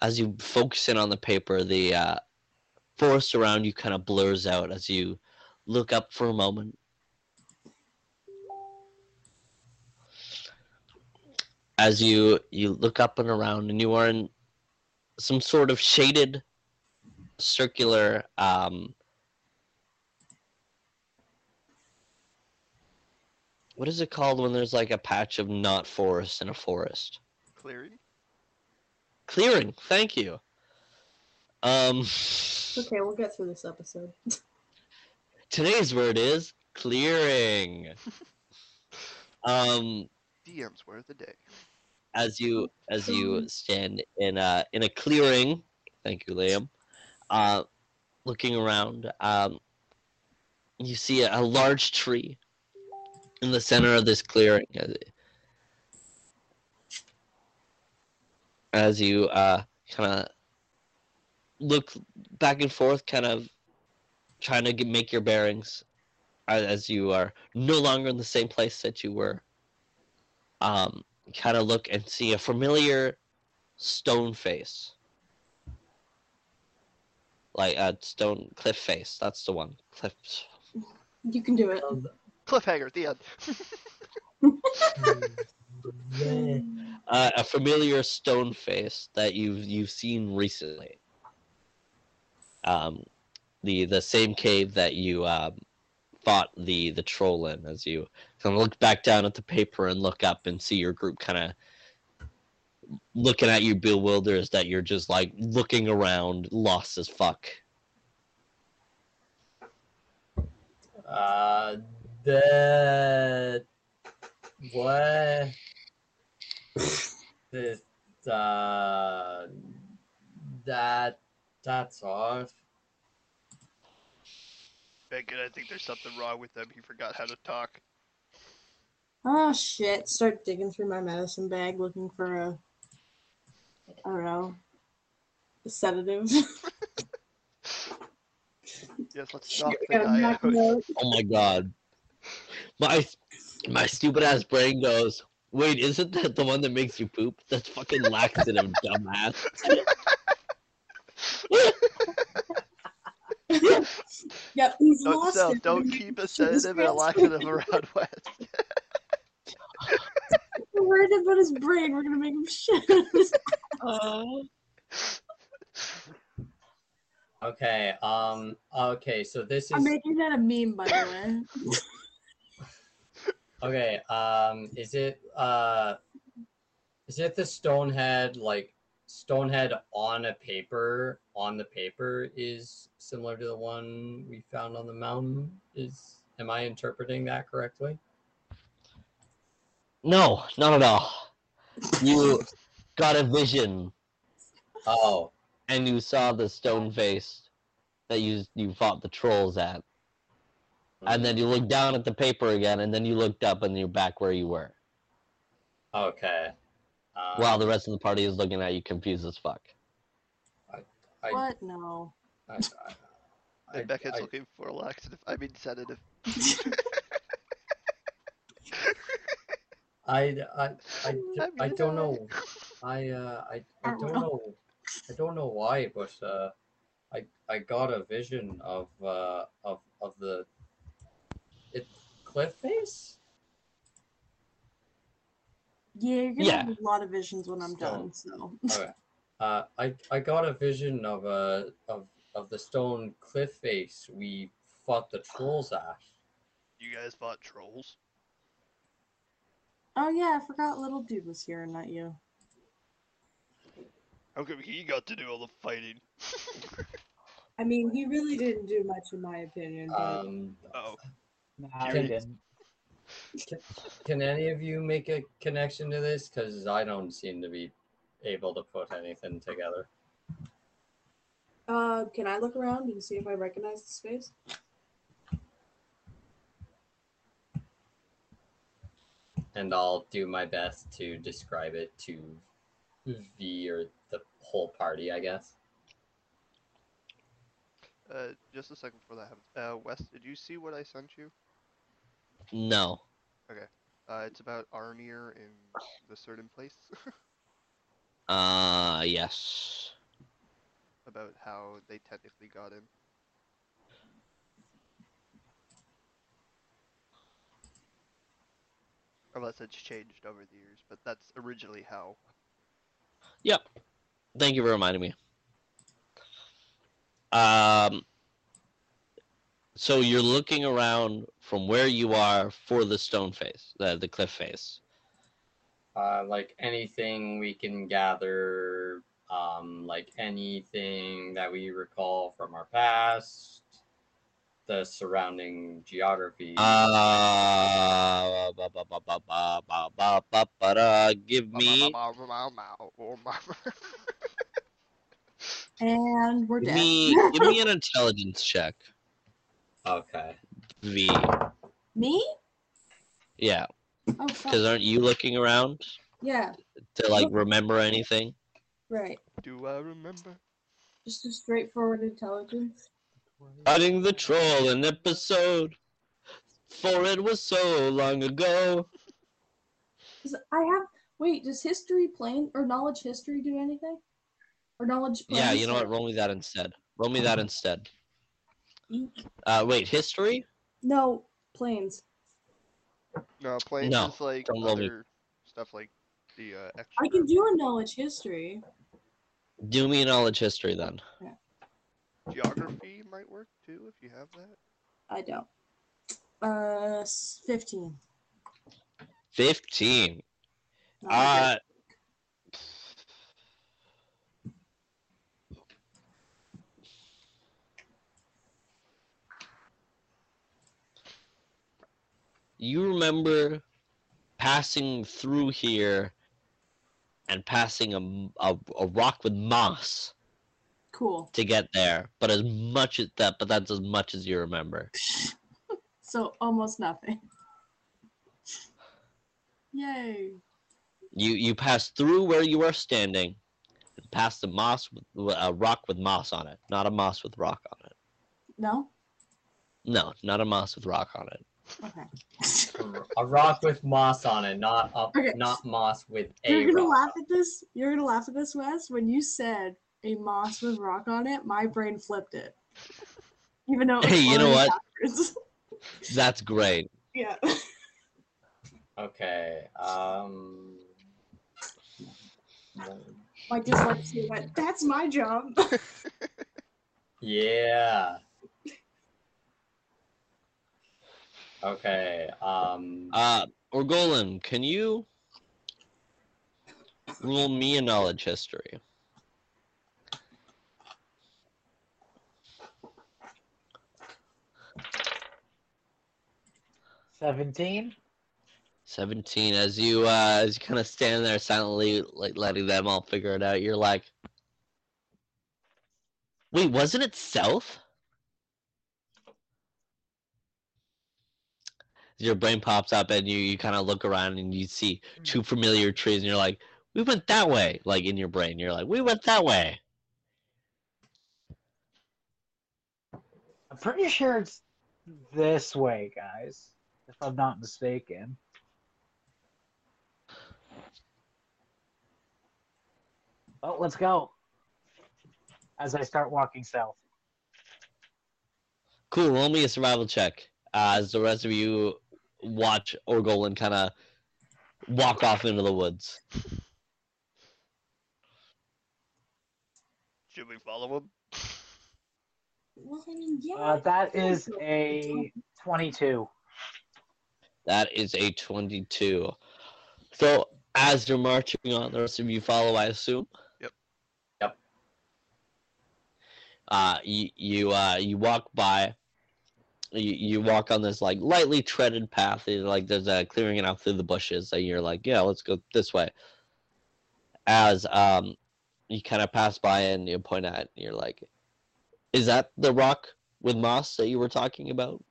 Speaker 1: as you focus in on the paper, the uh, forest around you kind of blurs out as you look up for a moment as you you look up and around and you are in some sort of shaded circular um what is it called when there's like a patch of not forest in a forest
Speaker 2: Clearing.
Speaker 1: clearing thank you um
Speaker 5: Okay, we'll get through this episode.
Speaker 1: today's word is clearing um
Speaker 2: DM's word of the day.
Speaker 1: as you as you stand in a in a clearing. Thank you, Liam. Uh, looking around, um, you see a, a large tree in the center of this clearing. As, as you uh, kind of look back and forth, kind of trying to get, make your bearings, as, as you are no longer in the same place that you were. Um, kind of look and see a familiar stone face. Like a stone cliff face. That's the one. Cliff.
Speaker 5: You can do it.
Speaker 2: Cliffhanger at the end.
Speaker 1: Uh, a familiar stone face that you've you've seen recently. Um, the the same cave that you um, fought the the troll in. As you kind of look back down at the paper and look up and see your group kind of looking at you bewildered as that you're just like looking around lost as fuck
Speaker 3: Uh, the what? this uh, that that's off.
Speaker 2: Bacon, I think there's something wrong with him. He forgot how to talk.
Speaker 5: Oh shit! Start digging through my medicine bag looking for a, I don't know, a sedative.
Speaker 2: Yes, let's knock the guy
Speaker 5: knock
Speaker 2: out.
Speaker 5: him out.
Speaker 1: oh my god my my stupid ass brain goes wait isn't that the one that makes you poop that's fucking laxative dumbass
Speaker 5: Yep, he's
Speaker 2: Don't,
Speaker 5: lost
Speaker 2: so,
Speaker 5: it.
Speaker 2: don't keep a sedative and a laxative around Wes.
Speaker 5: We're worried about his brain. We're gonna make him shit.
Speaker 3: Okay. Um. Okay. So this is.
Speaker 7: I'm
Speaker 3: is
Speaker 7: making that a meme, by the way.
Speaker 3: Okay. Um. Is it uh? Is it the stone head like stone head on a paper on the paper is similar to the one we found on the mountain? Is am I interpreting that correctly?
Speaker 1: No, not at all. You got a vision
Speaker 3: Oh.
Speaker 1: and you saw the stone face that you you fought the trolls at. And then you looked down at the paper again, and then you looked up and you're back where you were.
Speaker 3: Okay. Um,
Speaker 1: While the rest of the party is looking at you confused as fuck.
Speaker 3: I, I,
Speaker 7: what? No.
Speaker 3: I, I,
Speaker 2: And
Speaker 3: I-
Speaker 2: Beckett's
Speaker 3: I-
Speaker 2: looking for a laxative. I mean sedative.
Speaker 3: I, I, I,
Speaker 2: I'm
Speaker 3: I don't know. I, uh, I, I don't know. I don't know why, but uh, I, I got a vision of, uh, of, of the, it, cliff face.
Speaker 7: Yeah, you're gonna
Speaker 1: Yeah.
Speaker 7: have a lot of visions when I'm done. So
Speaker 3: Okay. Uh, I, I got a vision of a, of, of the stone cliff face we fought the trolls at.
Speaker 2: You guys fought trolls?
Speaker 7: Oh yeah, I forgot little dude was here and not you.
Speaker 2: How come he got to do all the fighting?
Speaker 5: I mean, he really didn't do much, in my opinion. But
Speaker 3: Um,
Speaker 2: oh,
Speaker 4: Nah, I
Speaker 3: Can-
Speaker 4: didn't.
Speaker 3: Can any of you make a connection to this? Because I don't seem to be able to put anything together.
Speaker 5: uh, can I look around and see if I recognize the space?
Speaker 3: And I'll do my best to describe it to V or the whole party, I guess.
Speaker 2: uh, just a second before that happens. Uh, Wes, did you see what I sent you?
Speaker 1: No. Okay.
Speaker 2: Uh, it's about Arnir in the certain place.
Speaker 1: Uh, yes.
Speaker 2: about how they technically got in. Unless it's changed over the years, but that's originally how. Yep.
Speaker 1: Thank you for reminding me. Um, so you're looking around from where you are for the stone face, the, the cliff face.
Speaker 3: Uh, like anything we can gather, um, like anything that we recall from our past, the surrounding geography.
Speaker 1: Give me.
Speaker 7: and we're dead.
Speaker 1: Give me, give me an intelligence check
Speaker 3: okay.
Speaker 1: V.
Speaker 7: Me?
Speaker 1: Yeah,
Speaker 7: Oh
Speaker 1: because aren't you looking around
Speaker 7: Yeah,
Speaker 1: to like remember anything?
Speaker 7: right.
Speaker 2: Do I remember?
Speaker 7: Just a straightforward intelligence.
Speaker 1: Fighting the troll an episode, for it was so long ago.
Speaker 7: 'Cause I have. Wait, does history plane or knowledge history do anything? Or knowledge?
Speaker 1: Yeah,
Speaker 7: planes?
Speaker 1: you know what? Roll me that instead. Roll me that instead.
Speaker 7: Eek.
Speaker 1: Uh, wait, history?
Speaker 7: No, planes.
Speaker 2: No, planes
Speaker 1: No,
Speaker 2: is like
Speaker 1: don't roll me.
Speaker 2: other stuff like the uh, extra.
Speaker 7: I can do a knowledge history.
Speaker 1: Do me a knowledge history then.
Speaker 2: Geography might work too if you have that.
Speaker 7: I don't. Uh, fifteen.
Speaker 1: 15.
Speaker 7: Not
Speaker 1: Uh, you remember passing through here and passing a, a, a rock with moss
Speaker 7: cool.
Speaker 1: to get there, but as much as that, but that's as much as you remember.
Speaker 7: So almost nothing. Yay.
Speaker 1: You you pass through where you are standing, and past the moss with a rock with moss on it, not a moss with rock on it.
Speaker 7: No?
Speaker 1: No, not a moss with rock on it.
Speaker 7: Okay.
Speaker 3: A rock with moss on it, not a,
Speaker 7: Okay.
Speaker 3: not moss with a
Speaker 7: You're gonna
Speaker 3: rock.
Speaker 7: laugh at this. You're gonna laugh at this, Wes. When you said a moss with rock on it, my brain flipped it. Even though it was
Speaker 1: Hey, you know what?
Speaker 7: backwards.
Speaker 1: That's great.
Speaker 7: yeah.
Speaker 3: Okay. Um.
Speaker 7: My dyslexia went. That's my job.
Speaker 3: Yeah. Okay. Um.
Speaker 1: Uh, Orgolan, can you roll me a knowledge history?
Speaker 4: Seventeen.
Speaker 1: 17 as you uh as you kind of stand there silently like letting them all figure it out you're like wait wasn't it south your brain pops up and you you kind of look around and you see two familiar trees and you're like we went that way like in your brain you're like we went that way
Speaker 4: I'm pretty sure it's this way, guys. If I'm not mistaken. Oh, let's go. As I start walking south.
Speaker 1: cool roll me a survival check uh, as the rest of you watch Orgolan kind of walk off into the woods
Speaker 2: Should we follow him?
Speaker 5: Well, I mean, yeah.
Speaker 4: Uh, that is a 22.
Speaker 1: That is a 22. So as you're marching on, the rest of you follow, I assume.
Speaker 2: Yep.
Speaker 3: Yep.
Speaker 1: Uh, you you uh you walk by. You, you walk on this like lightly treaded path. like there's a clearing out through the bushes, and you're like, yeah, let's go this way. As um, you kind of pass by and you point at, it, and you're like, is that the rock with moss that you were talking about?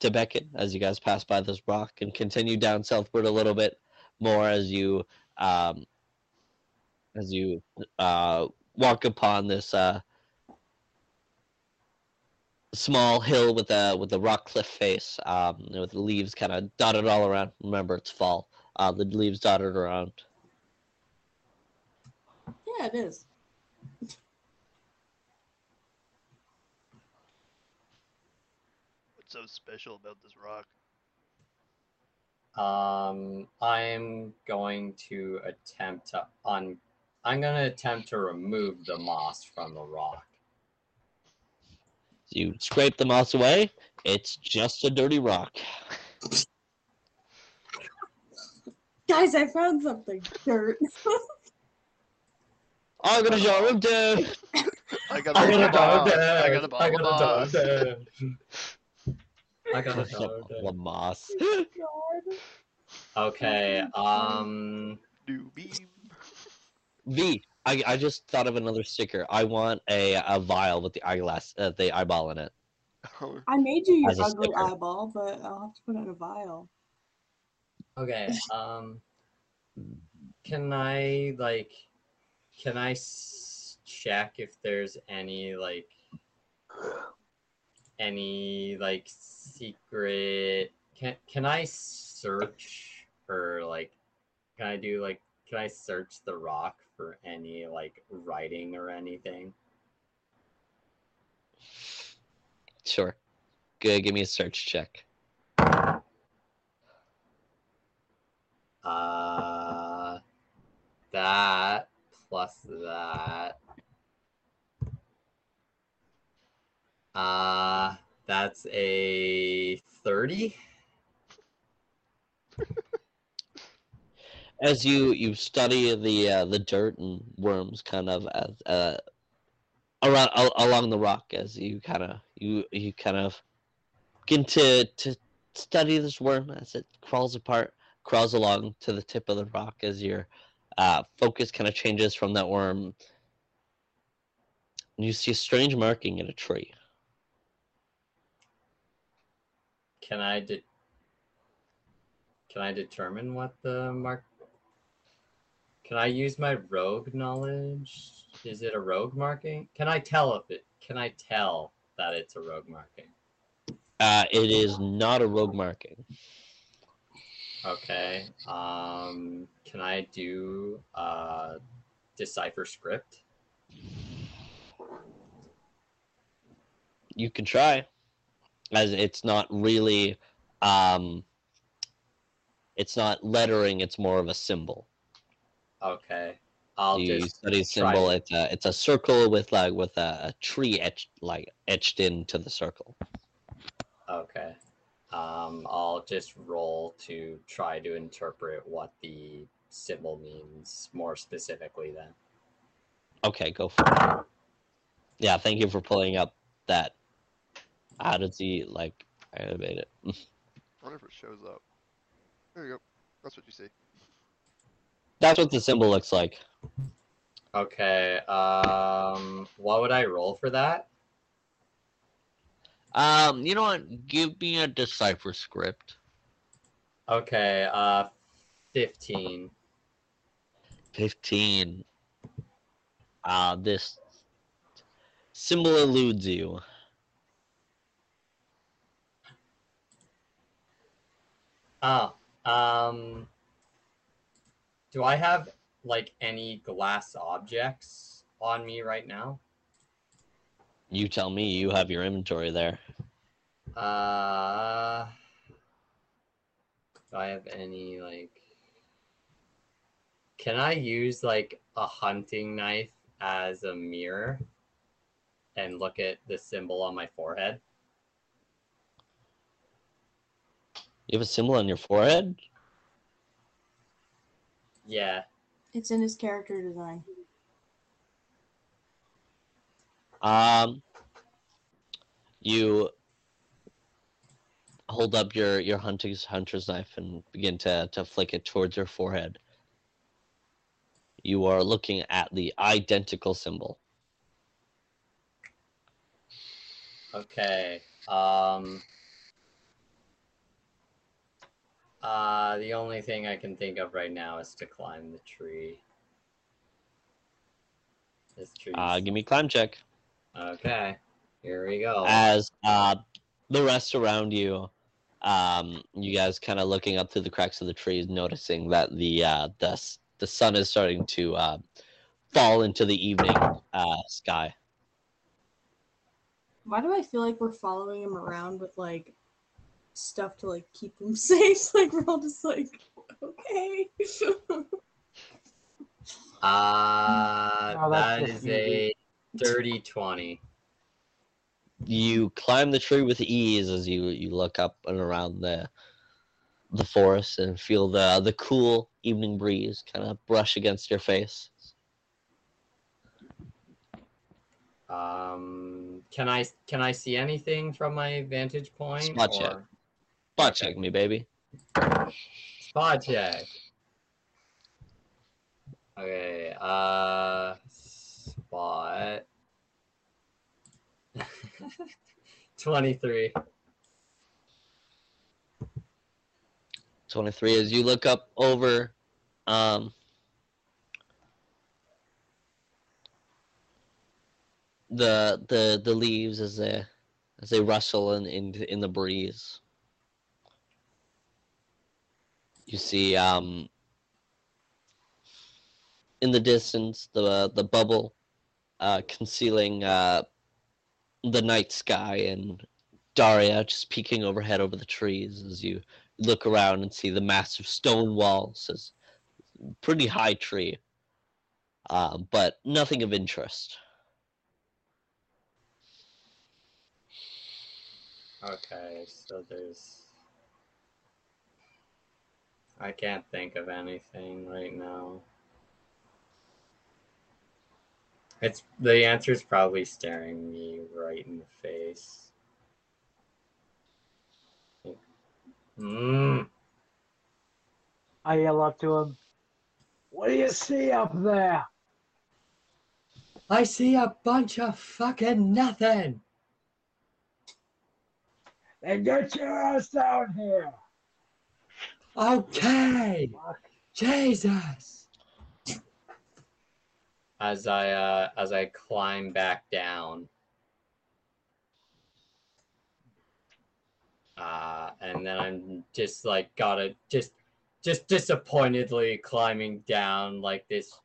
Speaker 1: to Beckett as you guys pass by this rock and continue down southward a little bit more as you um, as you uh, walk upon this uh, small hill with a with a rock cliff face um, with the leaves kind of dotted all around. Remember, it's fall. Uh, the leaves dotted around.
Speaker 5: Yeah, it is.
Speaker 2: What's so special about this rock?
Speaker 3: Um, I'm going to attempt to un. I'm going to attempt to remove the moss from the rock.
Speaker 1: You scrape the moss away. It's just a dirty rock.
Speaker 5: Guys, I found something. Dirt.
Speaker 1: I'm gonna show him down.
Speaker 2: I got
Speaker 3: I
Speaker 2: a
Speaker 3: got a
Speaker 2: bomb.
Speaker 3: dog
Speaker 2: I got a
Speaker 3: I
Speaker 2: bomb.
Speaker 3: got a dog I got a
Speaker 1: Just a
Speaker 3: dog
Speaker 1: ball moss.
Speaker 3: Okay. Um.
Speaker 2: New beam.
Speaker 1: V, I, I just thought of another sticker. I want a, a vial with the eyeglass, uh, the eyeball in it.
Speaker 5: I made you
Speaker 1: As
Speaker 5: your
Speaker 1: a
Speaker 5: ugly
Speaker 1: sticker.
Speaker 5: eyeball, but I'll have to put it in a vial.
Speaker 3: Okay. Um. Can I like? Can I s- check if there's any like? Any like secret? Can Can I search for like? Can I do like? Can I search the rock for any like writing or anything?
Speaker 1: Sure. Good. Give me a search check.
Speaker 3: Uh, that plus that. Uh, that's a 30.
Speaker 1: As you you study the uh, the dirt and worms, kind of as uh, around al- along the rock, as you kind of you you kind of begin to to study this worm as it crawls apart, crawls along to the tip of the rock as your uh, focus kind of changes from that worm. And you see a strange marking in a tree.
Speaker 3: Can I de- Can I determine what the mark Can I use my rogue knowledge? Is it a rogue marking? Can I tell if it Can I tell that it's a rogue marking?
Speaker 1: Uh, it is not a rogue marking.
Speaker 3: Okay. Um, can I do uh, decipher script?
Speaker 1: You can try, as it's not really, um, it's not lettering. It's more of a symbol.
Speaker 3: Okay. I'll
Speaker 1: the
Speaker 3: just
Speaker 1: study
Speaker 3: try
Speaker 1: symbol.
Speaker 3: to-
Speaker 1: It's a it's a circle with like with a, a tree etched like etched into the circle.
Speaker 3: Okay. Um, I'll just roll to try to interpret what the symbol means more specifically then.
Speaker 1: Okay, go for it. Yeah, thank you for pulling up that. How does he like animate it?
Speaker 2: I wonder if it shows up. There you go. That's what you see.
Speaker 1: That's what the symbol looks like.
Speaker 3: Okay. Um, what would I roll for that?
Speaker 1: Um, you know what? Give me a decipher script.
Speaker 3: Okay. Uh, fifteen.
Speaker 1: Fifteen. Uh, this symbol eludes you.
Speaker 3: Oh. Um. Do I have like any glass objects on me right now?
Speaker 1: You tell me. You have your inventory there.
Speaker 3: Uh, do I have any like? Can I use like a hunting knife as a mirror and look at the symbol on my forehead?
Speaker 1: You have a symbol on your forehead.
Speaker 3: Yeah.
Speaker 7: It's in his character design.
Speaker 1: Um, you hold up your your hunter's hunter's knife and begin to to flick it towards your forehead. You are looking at the identical symbol.
Speaker 3: Okay. Um. Uh, the only thing I can think of right now is to climb the tree. This tree.
Speaker 1: Uh, give me climb check.
Speaker 3: Okay. Here we go.
Speaker 1: As uh, the rest around you, um, you guys kind of looking up through the cracks of the trees, noticing that the uh, the the sun is starting to uh, fall into the evening uh, sky.
Speaker 5: Why do I feel like we're following him around with like stuff to like keep them safe? Like we're all just like, okay.
Speaker 3: Uh,
Speaker 4: Oh, that's
Speaker 3: that
Speaker 4: just
Speaker 3: is a dirty 20.
Speaker 1: you climb the tree with ease as you you look up and around the the forest and feel the the cool evening breeze kind of brush against your face.
Speaker 3: Um, can I can I see anything from my vantage point?
Speaker 1: Spot check. Spot check me, baby.
Speaker 3: Spot check. Okay, uh, spot. 23.
Speaker 1: Twenty three. As you look up over, um, the the the leaves as they as they rustle in in, in the breeze. You see, um, in the distance, the the bubble uh, concealing uh, the night sky and Daria just peeking overhead over the trees as you look around and see the massive stone walls. It's pretty high tree, uh, but nothing of interest.
Speaker 3: Okay, so there's. I can't think of anything right now. It's the answer is probably staring me right in the face. Mm.
Speaker 4: I yell up to him. What do you see up there?
Speaker 3: I see a bunch of fucking nothing.
Speaker 4: Then get your ass down here.
Speaker 3: Okay, Jesus. As I uh, as I climb back down, uh, and then I'm just like gotta just just disappointedly climbing down like this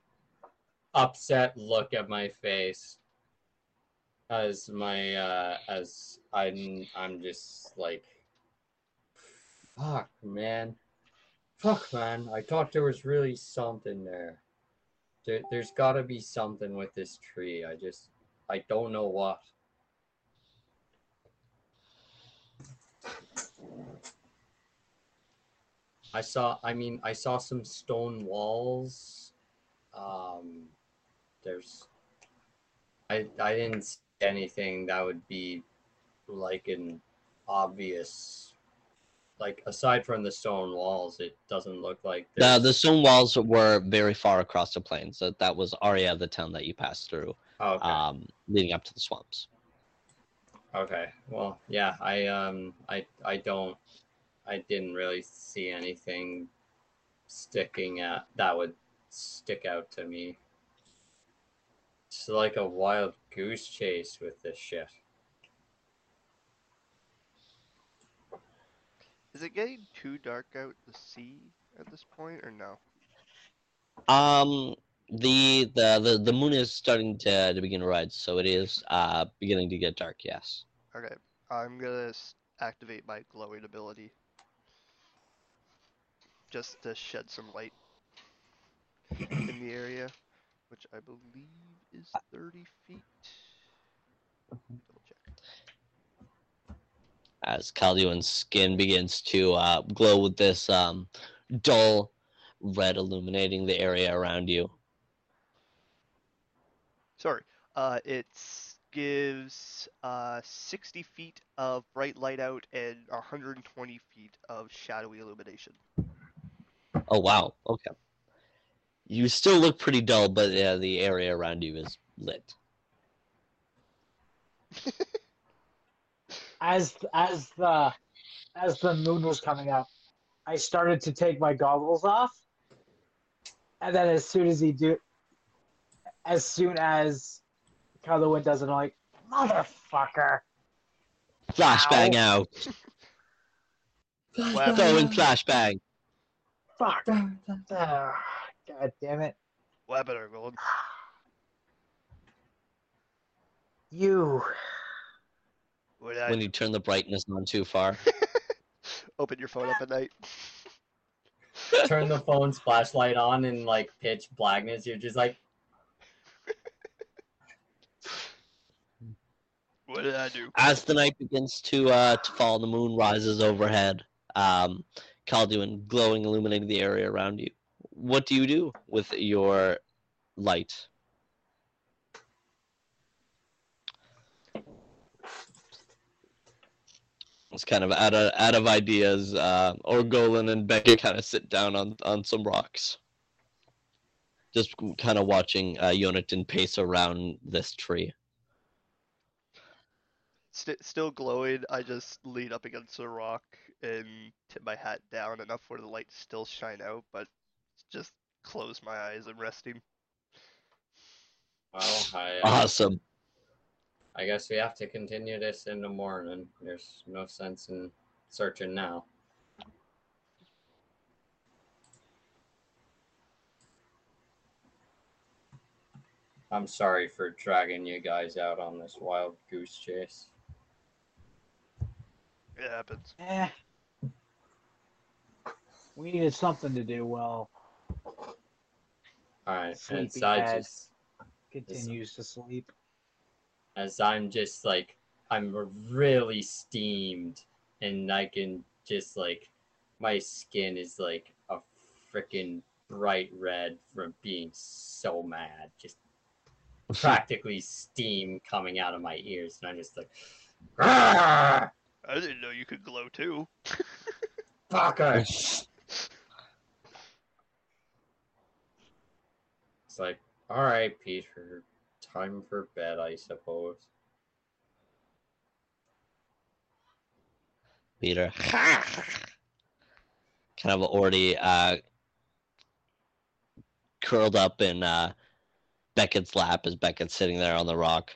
Speaker 3: upset look at my face as my uh as I'm I'm just like fuck man fuck man I thought there was really something there There, there's got to be something with this tree. I just, I don't know what. I saw. I mean, I saw some stone walls. Um, there's. I I didn't see anything that would be like an obvious. Like aside from the stone walls, it doesn't look like.
Speaker 1: The the stone walls were very far across the plains. That that was Aria, the town that you passed through,
Speaker 3: Oh, okay.
Speaker 1: um, leading up to the swamps.
Speaker 3: Okay. Well, yeah, I um I I don't I didn't really see anything sticking at that would stick out to me. It's like a wild goose chase with this shit.
Speaker 2: Is it getting too dark out to see at this point, or no?
Speaker 1: Um, the the the, the moon is starting to, to begin to rise, so it is uh beginning to get dark. Yes.
Speaker 2: Okay, I'm gonna activate my glowing ability. Just to shed some light in the area, which I believe is 30 feet.
Speaker 1: As Calduin's skin begins to uh, glow with this um, dull red illuminating the area around you.
Speaker 2: Sorry, uh, it gives uh 60 feet of bright light out and 120 feet of shadowy illumination.
Speaker 1: Oh wow, okay. You still look pretty dull, but uh, the area around you is lit.
Speaker 4: as as the as the moon was coming up, I started to take my goggles off, and then as soon as he do, as soon as Calduin does it, I'm like, motherfucker!
Speaker 1: Flashbang out.
Speaker 2: Wow.
Speaker 1: Throwing flashbang.
Speaker 4: Fuck! God damn it!
Speaker 2: Weapon or gold.
Speaker 4: You.
Speaker 2: What did I
Speaker 1: When you turn the brightness on too far.
Speaker 2: open your phone up at night?
Speaker 3: Turn the phone's flashlight on in like pitch blackness. You're just like,
Speaker 2: What did I do?
Speaker 1: As the night begins to uh, to fall, the moon rises overhead. Um, Calduin glowing, illuminating the area around you. What do you do with your light? It's kind of out of out of ideas. Uh, Orgolan and Becky kind of sit down on on some rocks, just kind of watching uh, Yonatan pace around this tree.
Speaker 2: St- still glowing, I just lean up against a rock and tip my hat down enough where the lights still shine out, but just close my eyes I'm resting.
Speaker 3: well, I, uh,
Speaker 1: Awesome.
Speaker 3: I guess we have to continue this in the morning. There's no sense in searching now. I'm sorry for dragging you guys out on this wild goose chase.
Speaker 2: It happens.
Speaker 4: Eh. We needed something to do. Well,
Speaker 3: All right, and
Speaker 4: Sleepy
Speaker 3: so I just
Speaker 4: continues to sleep.
Speaker 3: As I'm just like I'm really steamed and I can just like my skin is like a freaking bright red from being so mad. Just practically steam coming out of my ears and I'm just like "Grrr,
Speaker 2: I didn't know you could glow too.
Speaker 3: fucker. It's like, all right, Peter, time for bed, I suppose.
Speaker 1: Peter. kind of already uh, curled up in uh, Beckett's lap as Beckett's sitting there on the rock.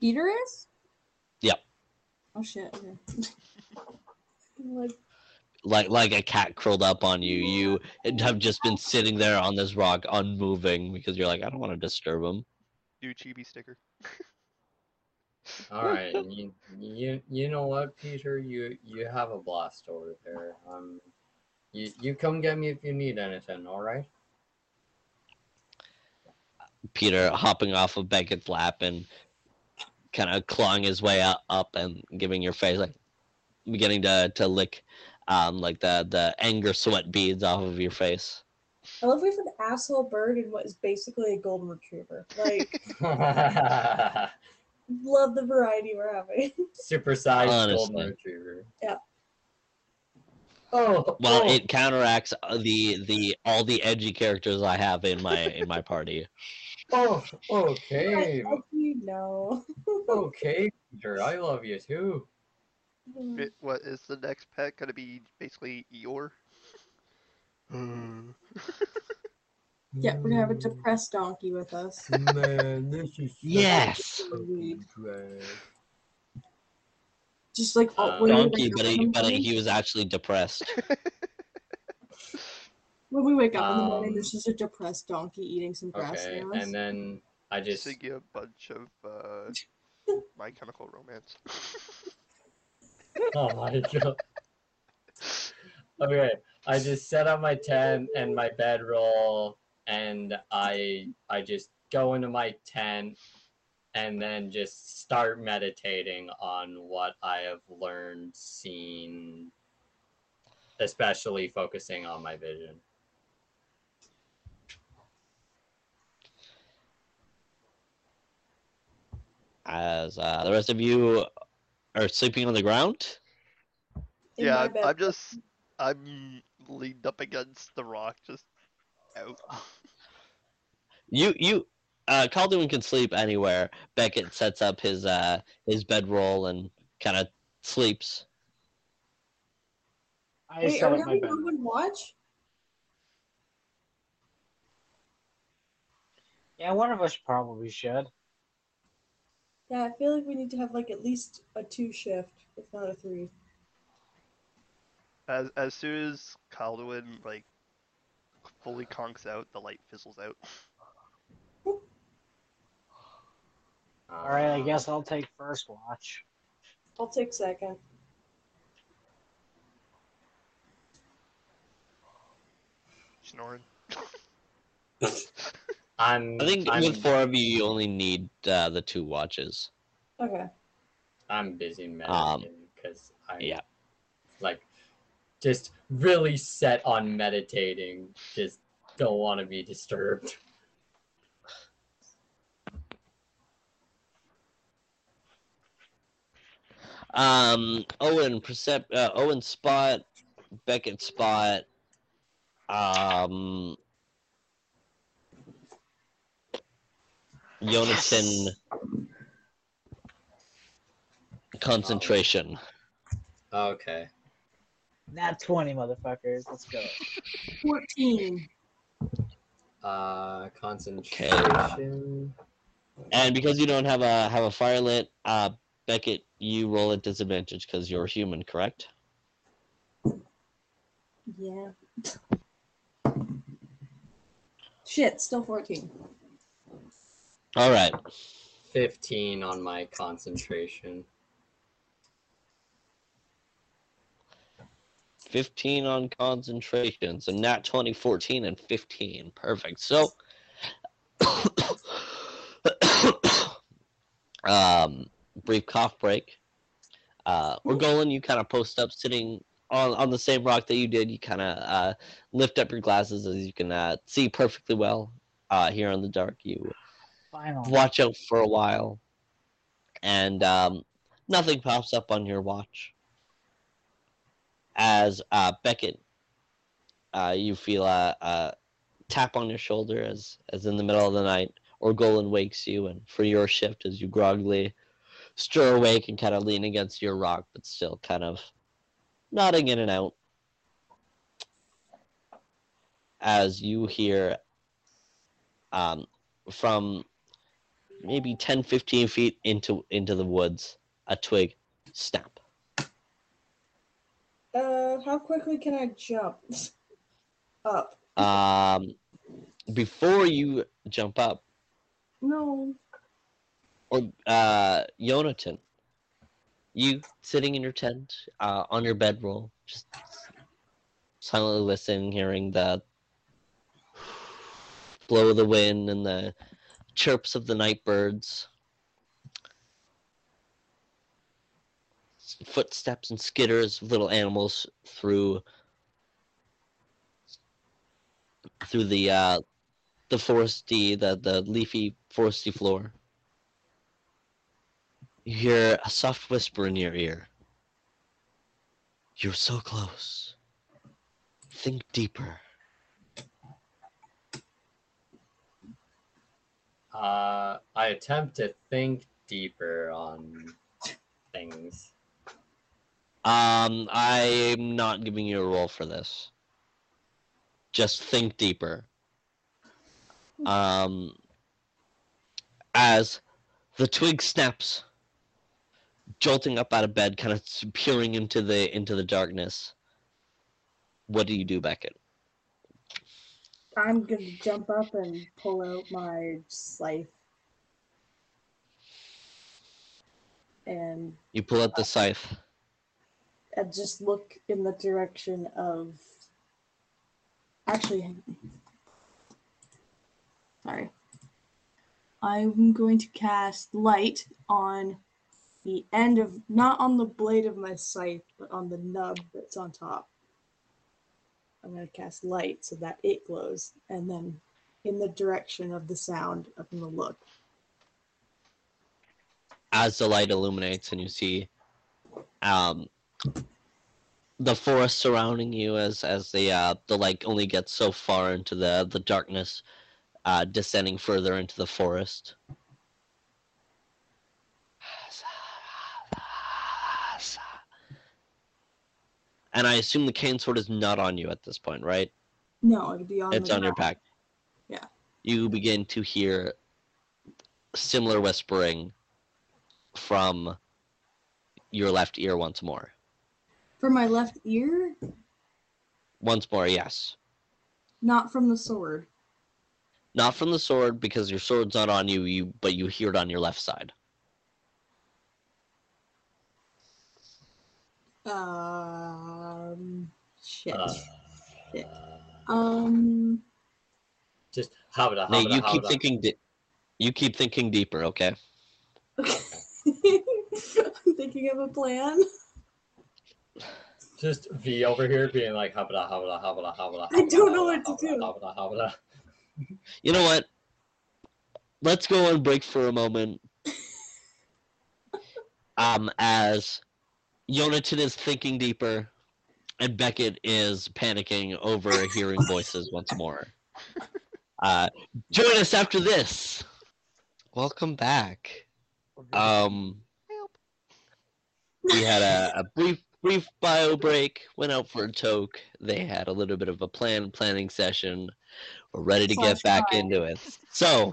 Speaker 5: Peter is?
Speaker 1: Yep.
Speaker 5: Oh shit. Okay. like,
Speaker 1: Like like a cat curled up on you. You have just been sitting there on this rock, unmoving, because you're like, I don't want to disturb him.
Speaker 2: New chibi sticker.
Speaker 3: All right, you, you you know what, Peter? You you have a blast over there. Um, you you come get me if you need anything. All right.
Speaker 1: Peter hopping off of Beckett's lap and kind of clawing his way up, up and giving your face like beginning to to lick um like the the anger sweat beads off of your face.
Speaker 5: I love we have an asshole bird and what is basically a golden retriever. Like, love the variety we're having.
Speaker 3: Supersized
Speaker 1: Honestly.
Speaker 3: golden retriever.
Speaker 5: Yeah.
Speaker 3: Oh,
Speaker 1: Well,
Speaker 3: oh.
Speaker 1: it counteracts uh, the the all the edgy characters I have in my in my party.
Speaker 3: oh,
Speaker 5: I
Speaker 3: okay,
Speaker 5: love you, no.
Speaker 3: okay, Peter, I love you too.
Speaker 2: It- what is the next pet gonna be? Basically Eeyore.
Speaker 5: Yeah, we're gonna have a depressed donkey with us.
Speaker 3: Man, this is
Speaker 1: Yes,
Speaker 5: Just like oh,
Speaker 3: Uh,
Speaker 5: when,
Speaker 1: donkey, but he, but he was actually depressed.
Speaker 5: when we wake up in the morning,
Speaker 3: Um,
Speaker 5: there's just a depressed donkey eating some grass
Speaker 3: Okay,
Speaker 5: near
Speaker 3: and then I just
Speaker 2: Singing a bunch of uh, My Chemical Romance.
Speaker 3: Oh my god. Okay, I just set up my tent and my bedroll, and I I just go into my tent, and then just start meditating on what I have learned, seen, especially focusing on my vision.
Speaker 1: As uh, the rest of you are sleeping on the ground.
Speaker 5: In
Speaker 2: yeah, I'm. I'm just I'm leaned up against the rock, just out.
Speaker 1: You you uh Calduin can sleep anywhere. Beckett sets up his uh his bedroll and kind of sleeps.
Speaker 4: I
Speaker 5: Wait, are we having
Speaker 4: bed.
Speaker 5: no one watch?
Speaker 4: Yeah, one of us probably should.
Speaker 5: Yeah, I feel like we need to have like at least a two shift, if not a three.
Speaker 2: As as soon as Calduin like fully conks out, the light fizzles out.
Speaker 4: All right, I guess I'll take first watch.
Speaker 5: I'll take second.
Speaker 2: Snoring.
Speaker 3: I'm.
Speaker 1: I think
Speaker 3: I'm,
Speaker 1: with four of you, you only need uh, the two watches.
Speaker 5: Okay.
Speaker 3: I'm busy
Speaker 1: Um,
Speaker 3: meditating because I'm
Speaker 1: yeah.
Speaker 3: like just really set on meditating. Just don't want to be disturbed.
Speaker 1: Um, Owen, percept, uh, Owen spot, Beckett spot, um, Jonathan concentration.
Speaker 3: Okay.
Speaker 4: Not 20, motherfuckers. Let's go.
Speaker 5: 14.
Speaker 3: Uh, concentration.
Speaker 1: And because you don't have a have a fire lit, uh, Beckett, you roll at disadvantage because you're human, correct?
Speaker 5: Yeah. Shit, still 14.
Speaker 1: All right.
Speaker 3: Fifteen on my concentration.
Speaker 1: 15 on concentration. So nat 20, 14, and 15. Perfect. So, um, brief cough break. Uh, we're going you kind of post up sitting on, on the same rock that you did. You kind of uh, lift up your glasses as you can uh, see perfectly well uh, here in the dark. You Watch out for a while, and um, nothing pops up on your watch. As uh, Beckett, uh, you feel a, a tap on your shoulder as, as in the middle of the night, Orgolan wakes you, and for your shift, as you groggily stir awake and kind of lean against your rock, but still kind of nodding in and out. As you hear um, from maybe 10 15 feet into into the woods a twig snap
Speaker 5: Uh, how quickly can I jump? Up.
Speaker 1: um before you jump up
Speaker 5: No.
Speaker 1: or uh Yonatan you sitting in your tent uh on your bedroll just silently listening hearing the blow of the wind and the chirps of the night birds, footsteps and skitters of little animals through through the uh, the foresty, the the leafy foresty floor. You hear a soft whisper in your ear. You're so close. Think deeper.
Speaker 3: Uh, I attempt to think deeper on things.
Speaker 1: Um, I'm not giving you a roll for this. Just think deeper. Um, as the twig snaps, jolting up out of bed, kind of peering into the into the darkness. What do you do, Beckett?
Speaker 5: I'm gonna jump up and pull out my scythe. And
Speaker 1: You pull out the uh, scythe.
Speaker 5: and just look in the direction of. Actually, sorry. I'm going to cast light on the end of, not on the blade of my scythe, but on the nub that's on top. I'm going to cast light so that it glows, and then in the direction of the sound, I'm going to look.
Speaker 1: as the light illuminates and you see um the forest surrounding you as as the uh the light only gets so far into the the darkness uh descending further into the forest and i assume the cane sword is not on you at this point right
Speaker 5: No, it'll be on.
Speaker 1: it's on your pack.
Speaker 5: Yeah.
Speaker 1: You begin to hear similar whispering from your left ear once more.
Speaker 5: For my left ear,
Speaker 1: Once more, yes.
Speaker 5: not from the sword.
Speaker 1: Not from the sword because your sword's not on you, you but you hear it on your left side.
Speaker 5: Uh, Um, shit.
Speaker 3: Uh,
Speaker 5: Shit. Um,
Speaker 3: just habda,
Speaker 1: Now
Speaker 3: habda,
Speaker 1: you keep thinking di- you keep thinking deeper, okay?
Speaker 5: okay. I'm thinking of a plan.
Speaker 3: Just V over here being like habda, habda, habda, habda.
Speaker 5: I don't know what to
Speaker 3: habda,
Speaker 5: do.
Speaker 3: Habda, habda.
Speaker 1: You know what? Let's go on break for a moment. Um, as Yonatan is thinking deeper, and Beckett is panicking over hearing voices once more. Uh, join us after this. Welcome back. Um, we had a, a brief brief bio break. Went out for a toke. They had a little bit of a plan planning session. We're ready to get back into it. So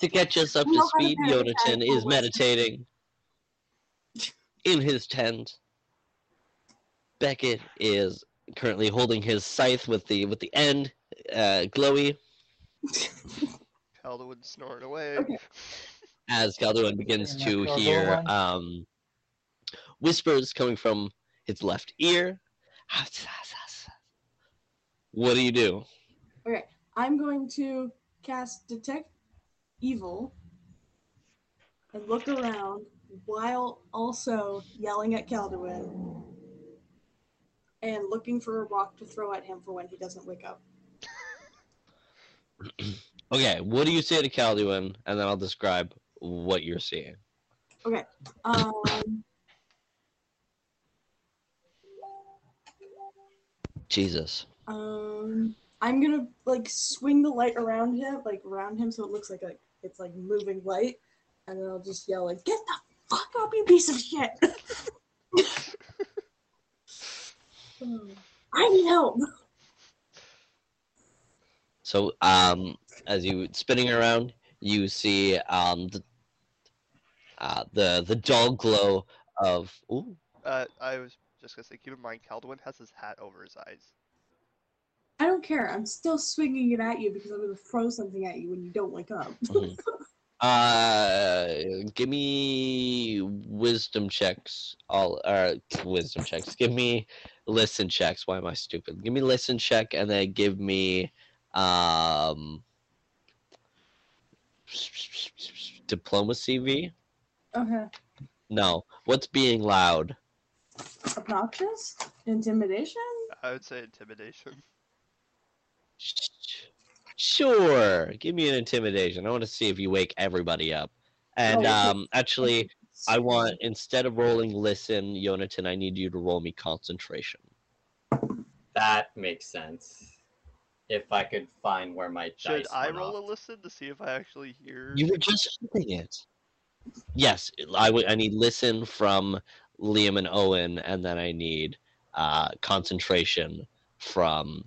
Speaker 1: to catch us up to
Speaker 5: know how to
Speaker 1: speed,
Speaker 5: panic attack
Speaker 1: Yonatan is meditating in his tent. Beckett is currently holding his scythe with the with the end uh, glowy
Speaker 2: Calderwood snoring away.
Speaker 5: Okay.
Speaker 1: as Galduin begins to hear um, whispers coming from his left ear. What do you do?
Speaker 5: Okay, I'm going to cast Detect Evil and look around while also yelling at Calduin and looking for a rock to throw at him for when he doesn't wake up.
Speaker 1: Okay, what do you say to Calduin, and then I'll describe what you're seeing. Okay.
Speaker 5: Um,
Speaker 1: Jesus.
Speaker 5: um, I'm gonna like swing the light around him, like around him, so it looks like a it's like moving light, and then I'll just yell like, "Get the fuck up, you piece of shit!" I need help.
Speaker 1: So, um, as you spinning around, you see um the uh, the the dull glow of ooh
Speaker 2: Uh, I was just gonna say, keep in mind, Calduin has his hat over his eyes.
Speaker 5: I don't care. I'm still swinging it at you because I'm gonna throw something at you when you don't wake up.
Speaker 1: mhm. uh give me wisdom checks all or wisdom checks give me listen checks why am i stupid give me listen check and then give me um Diplomacy V?
Speaker 5: Okay.
Speaker 1: No. What's being loud?
Speaker 5: Obnoxious? Intimidation?
Speaker 2: I would say intimidation.
Speaker 1: Sure. Give me an intimidation. I want to see if you wake everybody up. And
Speaker 5: Oh,
Speaker 1: um, actually, I want instead of rolling listen, Yonatan, I need you to roll me concentration.
Speaker 3: That makes sense. If I could find where my
Speaker 2: Should
Speaker 3: dice
Speaker 2: I
Speaker 3: went
Speaker 2: roll
Speaker 3: off.
Speaker 2: a listen to see if I actually hear?
Speaker 1: You were just hoping it. Yes, I would. I need listen from Liam and Owen, and then I need uh, concentration from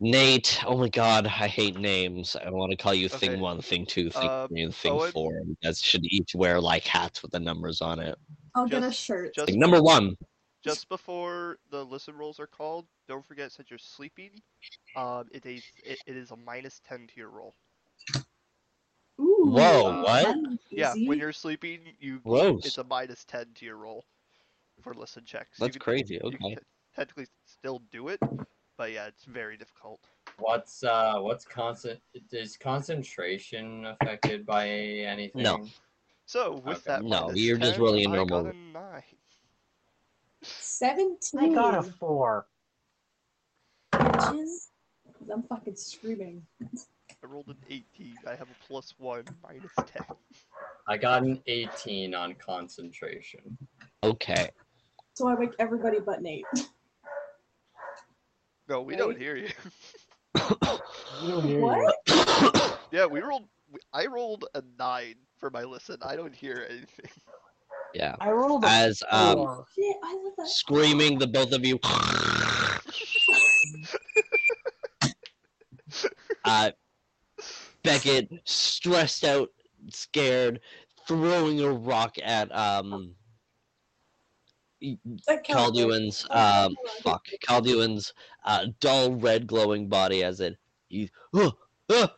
Speaker 1: Nate. Oh my God, I hate names. I want to call you
Speaker 2: Okay.
Speaker 1: Thing One, Thing Two, Thing
Speaker 2: Um,
Speaker 1: Three, and Thing
Speaker 2: Owen?
Speaker 1: Four. You guys should each wear like hats with the numbers on it.
Speaker 5: I'll get a shirt.
Speaker 2: Just,
Speaker 1: Like number one.
Speaker 2: just before the listen rolls are called, don't forget since you're sleeping, um, it is it, it is a minus ten to your roll.
Speaker 5: Ooh,
Speaker 1: Whoa,
Speaker 2: uh,
Speaker 1: what?
Speaker 2: Yeah, when you're sleeping, you
Speaker 1: Gross.
Speaker 2: it's a minus ten to your roll for listen checks.
Speaker 1: That's
Speaker 2: you can,
Speaker 1: crazy.
Speaker 2: You can
Speaker 1: Okay.
Speaker 2: technically still do it, but yeah, it's very difficult.
Speaker 3: What's uh what's constant is concentration affected by anything?
Speaker 1: No.
Speaker 2: So with
Speaker 3: Okay.
Speaker 2: that,
Speaker 1: No, you're just
Speaker 2: 10,
Speaker 1: rolling a
Speaker 2: I got
Speaker 1: normal-
Speaker 2: a nine.
Speaker 5: Seventeen.
Speaker 4: I got a four.
Speaker 5: bitches. I'm fucking screaming.
Speaker 2: I rolled an 18. I have a plus one, minus 10.
Speaker 3: I got an 18 on concentration.
Speaker 1: Okay.
Speaker 5: So I wake everybody but Nate.
Speaker 2: No, we don't hear you.
Speaker 4: You don't hear
Speaker 5: What?
Speaker 2: yeah, we rolled. I rolled a nine for my listen. I don't hear anything.
Speaker 1: yeah.
Speaker 4: I rolled a
Speaker 1: As um.
Speaker 5: Shit, I love that.
Speaker 1: screaming, the both of you. uh, Beckett, stressed out, scared, throwing a rock at um
Speaker 5: That counts.
Speaker 1: Calduin's um fuck Calduin's uh, dull red glowing body as it he uh, uh,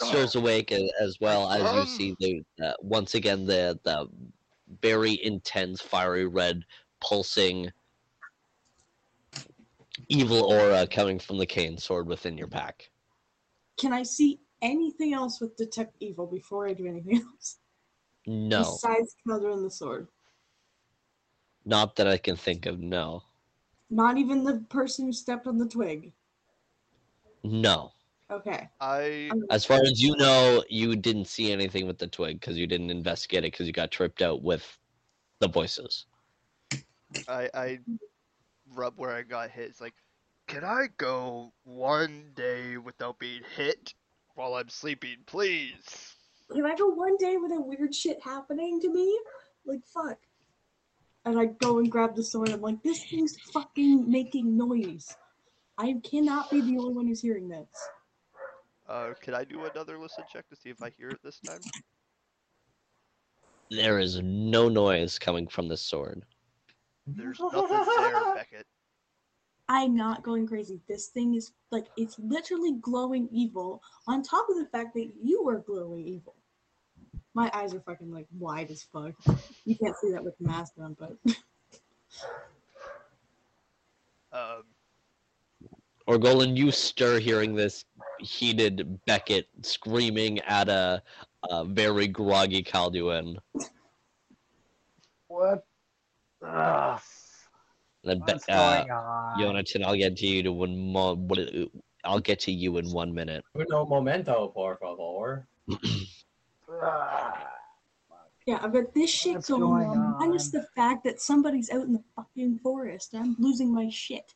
Speaker 1: stirs awake as, as well as you see the uh, once again the the very intense fiery red pulsing evil aura coming from the cane sword within your pack.
Speaker 5: Can I see anything else with detect evil before I do anything else?
Speaker 1: No,
Speaker 5: Besides Calder and the sword.
Speaker 1: Not that I can think of. No,
Speaker 5: Not even the person who stepped on the twig.
Speaker 1: no.
Speaker 5: Okay.
Speaker 2: I
Speaker 1: As far as you know, you didn't see anything with the twig because you didn't investigate it because you got tripped out with the voices.
Speaker 2: I I rub where I got hit. It's like, can I go one day without being hit while I'm sleeping, please?
Speaker 5: Can I go one day without weird shit happening to me? Like fuck. And I go and grab the sword. I'm like, this thing's fucking making noise. I cannot be the only one who's hearing this.
Speaker 2: Uh, can I do another listen check to see if I hear it this time?
Speaker 1: There is no noise coming from the sword.
Speaker 2: There's nothing there, Beckett.
Speaker 5: I'm not going crazy. This thing is like it's literally glowing evil. On top of the fact that you are glowing evil. My eyes are fucking like wide as fuck. You can't see that with the mask on, but
Speaker 2: Um,
Speaker 1: Orgolan, you stir hearing this heated Beckett screaming at a, a very groggy Calduin.
Speaker 4: What? Ugh.
Speaker 1: Then Be-
Speaker 4: What's
Speaker 1: uh,
Speaker 4: going on?
Speaker 1: Jonathan, I'll get to you to one more. I'll get to you in one minute.
Speaker 3: Uno momento, por favor.
Speaker 4: Ugh.
Speaker 5: yeah, I've got this shit
Speaker 4: What's
Speaker 5: going,
Speaker 4: going
Speaker 5: on. Minus
Speaker 4: on?
Speaker 5: the fact that somebody's out in the fucking forest and I'm losing my shit.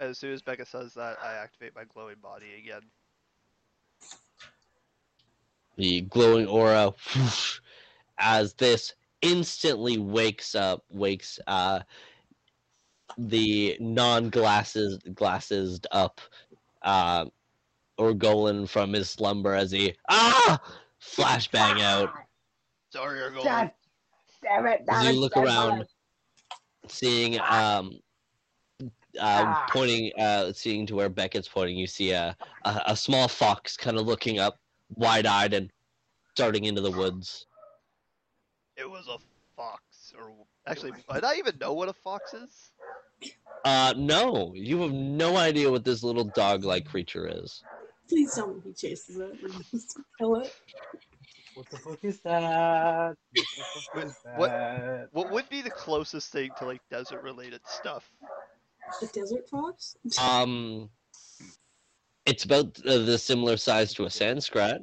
Speaker 2: as soon as Becca says that, I activate my glowing body again.
Speaker 1: The glowing aura, whoosh, as this instantly wakes up, wakes uh, the non-glasses glasses up, uh, Orgolan from his slumber as he ah flashbang out.
Speaker 2: Sorry, you're going.
Speaker 4: God damn it!
Speaker 1: As you look
Speaker 4: dead
Speaker 1: around,
Speaker 4: body.
Speaker 1: seeing um uh,
Speaker 4: Ah.
Speaker 1: pointing uh seeing to where Beckett's pointing, you see a a, a small fox kind of looking up, wide-eyed and darting into the woods.
Speaker 2: It was a fox, or actually, might I even know what a fox is?
Speaker 1: Uh no, you have no idea what this little dog-like creature is.
Speaker 5: Please tell me he chases it and just kill it.
Speaker 4: What the fuck is that? What the fuck is
Speaker 2: what-
Speaker 4: that?
Speaker 2: What would be the closest thing to like desert related stuff?
Speaker 5: The desert fox?
Speaker 1: Um, it's about uh, the similar size to a sandskrat.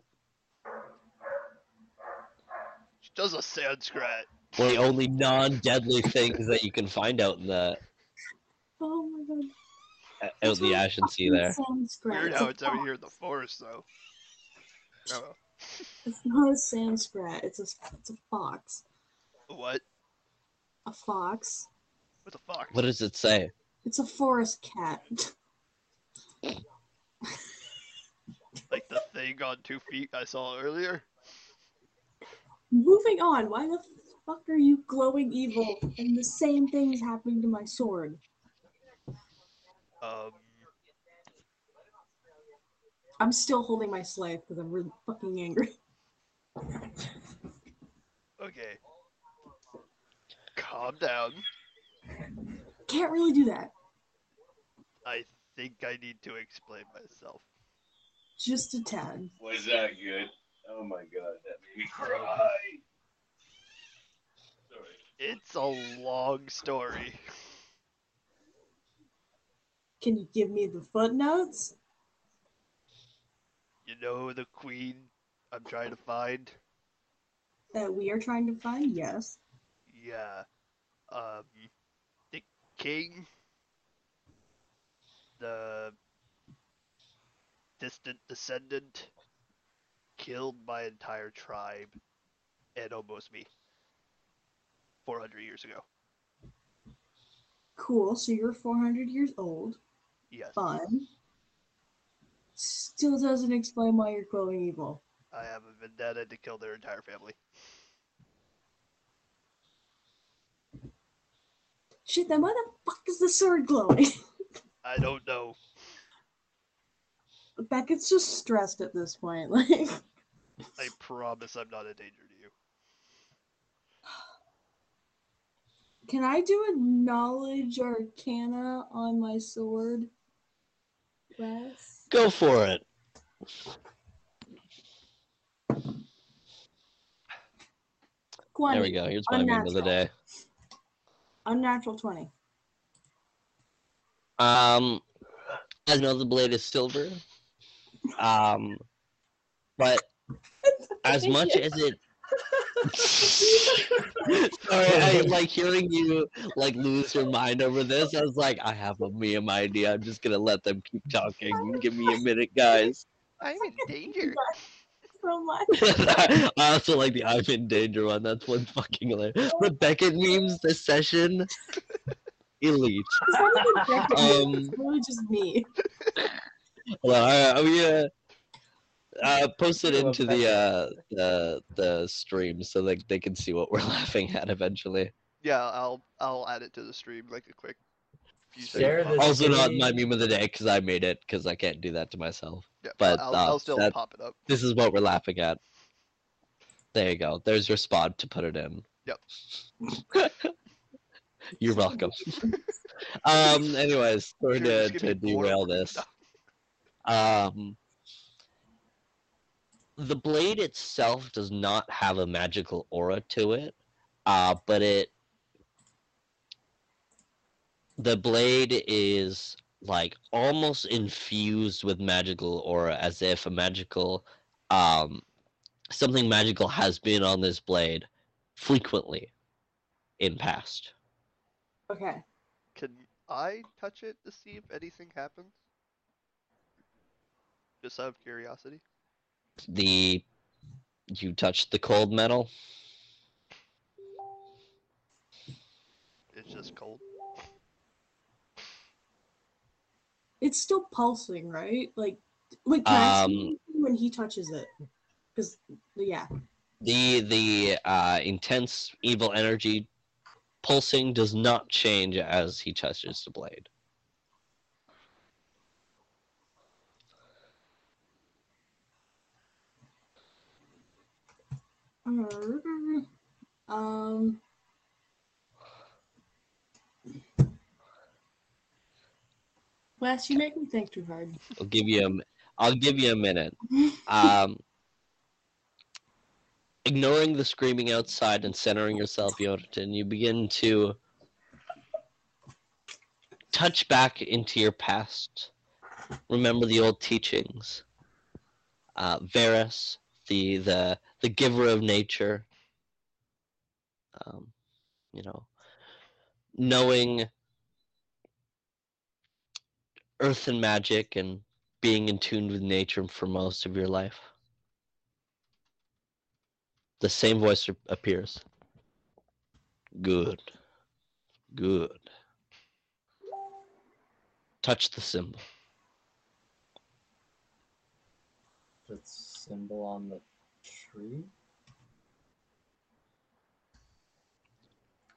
Speaker 2: Does a sandskrat?
Speaker 1: One of the only non-deadly things that you can find out in the
Speaker 5: Oh my god.
Speaker 1: Out in the Ashen Sea there.
Speaker 2: Weird how it's out here in the forest though. Oh,
Speaker 5: It's not a sand sprat. It's a it's a fox.
Speaker 2: what?
Speaker 5: A fox.
Speaker 2: What the fuck?
Speaker 1: What does it say?
Speaker 5: It's a forest cat.
Speaker 2: Like the thing on two feet I saw earlier?
Speaker 5: Moving on. Why the fuck are you glowing evil? And the same thing is happening to my sword.
Speaker 2: Um,
Speaker 5: I'm still holding my slave because I'm really fucking angry.
Speaker 2: okay. Calm down.
Speaker 5: Can't really do that.
Speaker 2: I think I need to explain myself.
Speaker 5: Just a tad.
Speaker 8: Was that good? Oh my god, that made me cry. Sorry.
Speaker 2: It's a long story.
Speaker 5: Can you give me the footnotes?
Speaker 2: You know the queen I'm trying to find?
Speaker 5: That we are trying to find? Yes.
Speaker 2: Yeah. Um, the king, the distant descendant, killed my entire tribe and almost me 400 years ago.
Speaker 5: Cool. So you're 400 years old.
Speaker 2: Yes,
Speaker 5: Fun. Still doesn't explain why you're glowing evil.
Speaker 2: I have a vendetta to kill their entire family.
Speaker 5: Shit, then why the fuck is the sword glowing?
Speaker 2: I don't know.
Speaker 5: Beckett's just stressed at this point. Like,
Speaker 2: I promise I'm not a danger to you.
Speaker 5: can I do a knowledge arcana on my sword? Wes?
Speaker 1: Go for it.
Speaker 5: Twenty.
Speaker 1: There we go. Here's my meme of the day.
Speaker 5: Unnatural twenty.
Speaker 1: Um, I know the blade is silver. Um, but as much as it. Sorry, I like hearing you like lose your mind over this. I was like, I have a meme idea. I'm just gonna let them keep talking. Give me a minute, guys.
Speaker 2: I'm in danger.
Speaker 5: So much.
Speaker 1: I also like the I'm in danger one. That's one fucking hilarious. The Beckett memes this session, elite.
Speaker 5: It's not even Beckett,
Speaker 1: Um,
Speaker 5: it's really just me.
Speaker 1: Well, I, I'm gonna uh, post it into the uh, the the stream so that they can see what we're laughing at eventually.
Speaker 2: Yeah, I'll I'll add it to the stream like a quick few
Speaker 3: Share
Speaker 2: seconds.
Speaker 1: Also, not my meme of the day because I made it because I can't do that to myself.
Speaker 2: Yeah,
Speaker 1: but,
Speaker 2: I'll,
Speaker 1: uh,
Speaker 2: I'll still
Speaker 1: that-
Speaker 2: pop it up.
Speaker 1: This is what we're laughing at. There you go. There's your spot to put it in.
Speaker 2: Yep.
Speaker 1: You're welcome. um. Anyways, sorry
Speaker 2: You're
Speaker 1: to,
Speaker 2: just
Speaker 1: to
Speaker 2: gonna
Speaker 1: derail this. Um, the blade itself does not have a magical aura to it, uh, but it the blade is like almost infused with magical aura, as if a magical um something magical has been on this blade frequently in past.
Speaker 5: Okay.
Speaker 2: Can I touch it to see if anything happens? Just out of curiosity.
Speaker 1: The you touched the cold metal.
Speaker 2: It's just cold.
Speaker 5: It's still pulsing, right? Like, like can I
Speaker 1: Um,
Speaker 5: see when he touches it? Because yeah,
Speaker 1: the the uh, intense evil energy pulsing does not change as he touches the blade.
Speaker 5: Um, Wes, you make me think too hard.
Speaker 1: I'll give you a, I'll give you a minute. Um, ignoring the screaming outside and centering yourself, Yonatan, you begin to touch back into your past. Remember the old teachings. Uh, Varus, the the the giver of nature. Um, you know, knowing earth and magic and being in tune with nature for most of your life. The same voice appears. Good. Good. Touch the symbol.
Speaker 3: The symbol on the tree?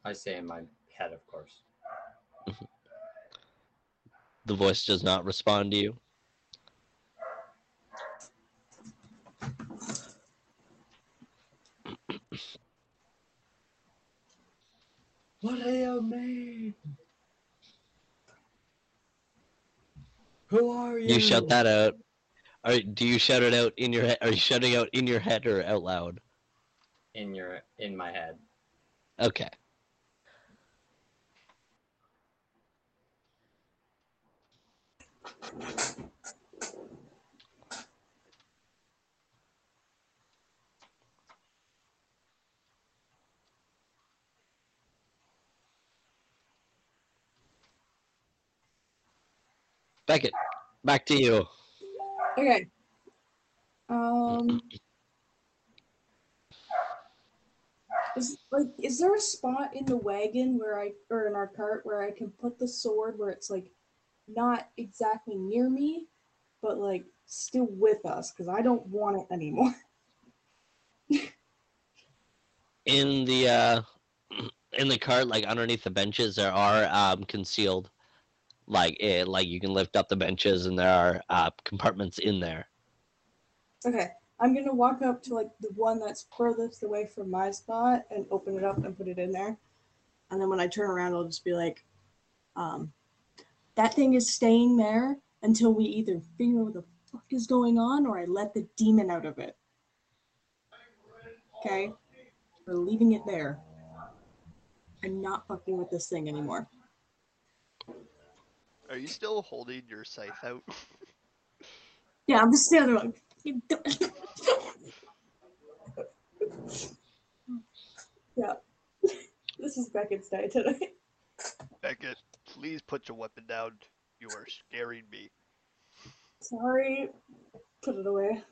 Speaker 3: I say in my head, of course.
Speaker 1: The voice does not respond to you.
Speaker 3: What do you mean? Who are you?
Speaker 1: You shut that out. Are, do you shout it out in your head? Are you shouting out in your head or out loud?
Speaker 3: in your in my head.
Speaker 1: Okay. Beckett, back to you.
Speaker 5: Okay. Um. Is like, is there a spot in the wagon where I or in our cart where I can put the sword where it's like not exactly near me, but like still with us because I don't want it anymore.
Speaker 1: in the uh in the cart like underneath the benches there are um concealed like it like you can lift up the benches and there are uh compartments in there
Speaker 5: Okay, I'm gonna walk up to like the one that's furthest away from my spot and open it up and put it in there. And then when I turn around, I'll just be like, um, that thing is staying there until we either figure out what the fuck is going on or I let the demon out of it. Okay? We're leaving it there. I'm not fucking with this thing anymore.
Speaker 2: Are you still holding your scythe out?
Speaker 5: Yeah, I'm just standing there like, yeah. This is Beckett's day today.
Speaker 2: Beckett, please put your weapon down. You are scaring me.
Speaker 5: Sorry. Put it away.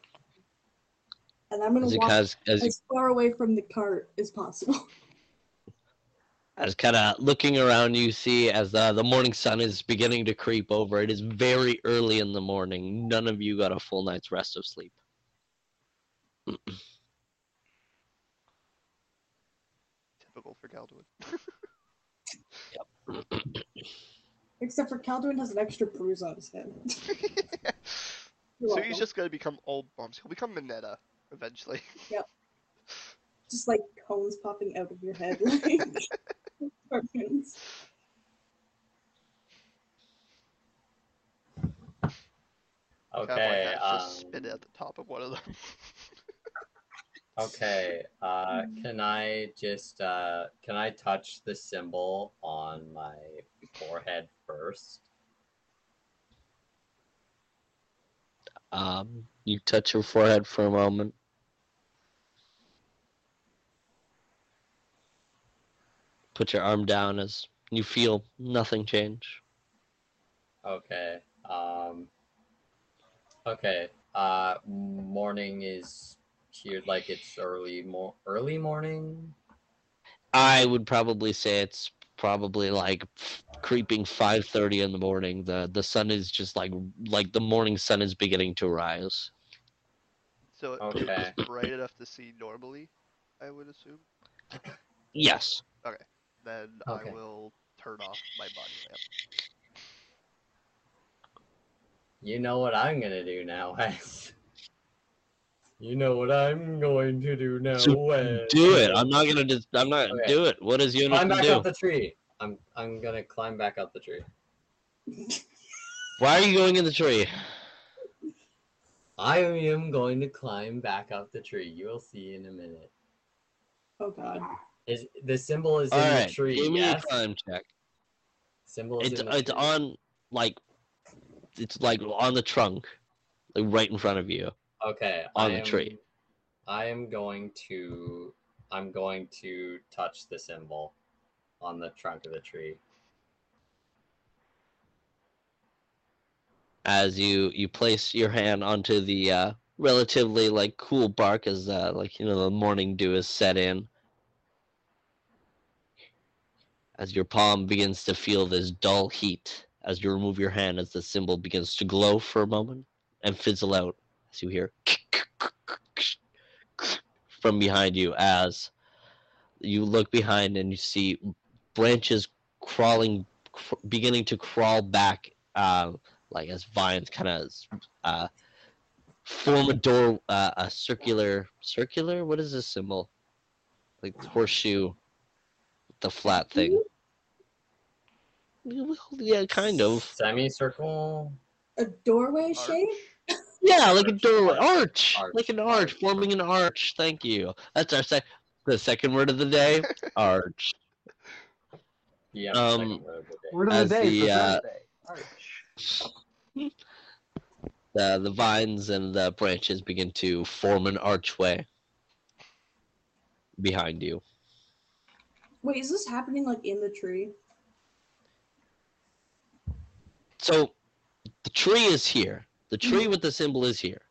Speaker 5: And I'm gonna walk
Speaker 1: guys as you
Speaker 5: as far away from the cart as possible.
Speaker 1: As kind of looking around you see as uh, the morning sun is beginning to creep over it is very early in the morning none of you got a full night's rest of sleep
Speaker 2: Typical for Calduin.
Speaker 5: Except for Calduin has an extra bruise on his head. You're
Speaker 2: so
Speaker 5: welcome.
Speaker 2: he's just gonna become old bumps. He'll become Mineta eventually. Yep.
Speaker 5: Just like cones popping out of your head like cartoons.
Speaker 3: Okay.
Speaker 2: Cowboy
Speaker 3: Um,
Speaker 2: just spin at the top of one of them.
Speaker 3: okay. Uh, can I just uh, can I touch the symbol on my forehead first?
Speaker 1: um, you touch your forehead for a moment put your arm down as you feel nothing change
Speaker 3: Okay. Um. Okay. Uh, morning is here. Like it's early more early morning.
Speaker 1: I would probably say it's probably like creeping 5:30 in the morning. The the sun is just like like the morning sun is beginning to rise.
Speaker 2: So
Speaker 3: Okay.
Speaker 2: it's bright enough to see normally, I would assume.
Speaker 1: Yes.
Speaker 2: Then
Speaker 3: Okay.
Speaker 2: I will turn off my body lamp.
Speaker 3: You know what I'm gonna do now, Wes. You know what I'm going to do now,
Speaker 1: So
Speaker 3: Wes.
Speaker 1: Do it. I'm not gonna just. I'm not
Speaker 3: Okay.
Speaker 1: do it. What is you
Speaker 3: climb
Speaker 1: to
Speaker 3: back
Speaker 1: do?
Speaker 3: up the tree. I'm I'm gonna climb back up the tree.
Speaker 1: Why are you going in the tree?
Speaker 3: I am going to climb back up the tree. You'll see in a minute.
Speaker 5: Oh god.
Speaker 3: Is the symbol is in
Speaker 1: All
Speaker 3: the tree?
Speaker 1: give me
Speaker 3: yes.
Speaker 1: a climb check.
Speaker 3: Symbol is
Speaker 1: It's
Speaker 3: in the
Speaker 1: it's
Speaker 3: tree.
Speaker 1: on like it's like on the trunk, like right in front of you.
Speaker 3: Okay.
Speaker 1: on
Speaker 3: I
Speaker 1: the
Speaker 3: am,
Speaker 1: tree.
Speaker 3: I am going to I'm going to touch the symbol on the trunk of the tree.
Speaker 1: as you you place your hand onto the uh, relatively like cool bark as uh, like you know the morning dew is set in as your palm begins to feel this dull heat as you remove your hand as the symbol begins to glow for a moment and fizzle out as you hear from behind you as you look behind and you see branches crawling cr- beginning to crawl back uh, like as vines kind of uh, form a door, uh, a circular, circular. What is this symbol? Like horseshoe, the flat thing. Yeah, kind of.
Speaker 3: Semicircle.
Speaker 5: A doorway
Speaker 2: Arch.
Speaker 5: shape?
Speaker 1: Yeah, like a
Speaker 3: Arch.
Speaker 1: doorway, arch,
Speaker 3: Arch.
Speaker 1: like an arch, forming an arch. Thank you. That's our sec. The second word of the day, arch.
Speaker 3: Yeah.
Speaker 1: Um,
Speaker 3: second word of the day.
Speaker 4: Word of the day
Speaker 1: the, uh,
Speaker 4: Arch.
Speaker 1: The the vines and the branches begin to form an archway behind you.
Speaker 5: Wait, is this happening like in the tree?
Speaker 1: So the tree is here. The tree mm-hmm. with the symbol is here.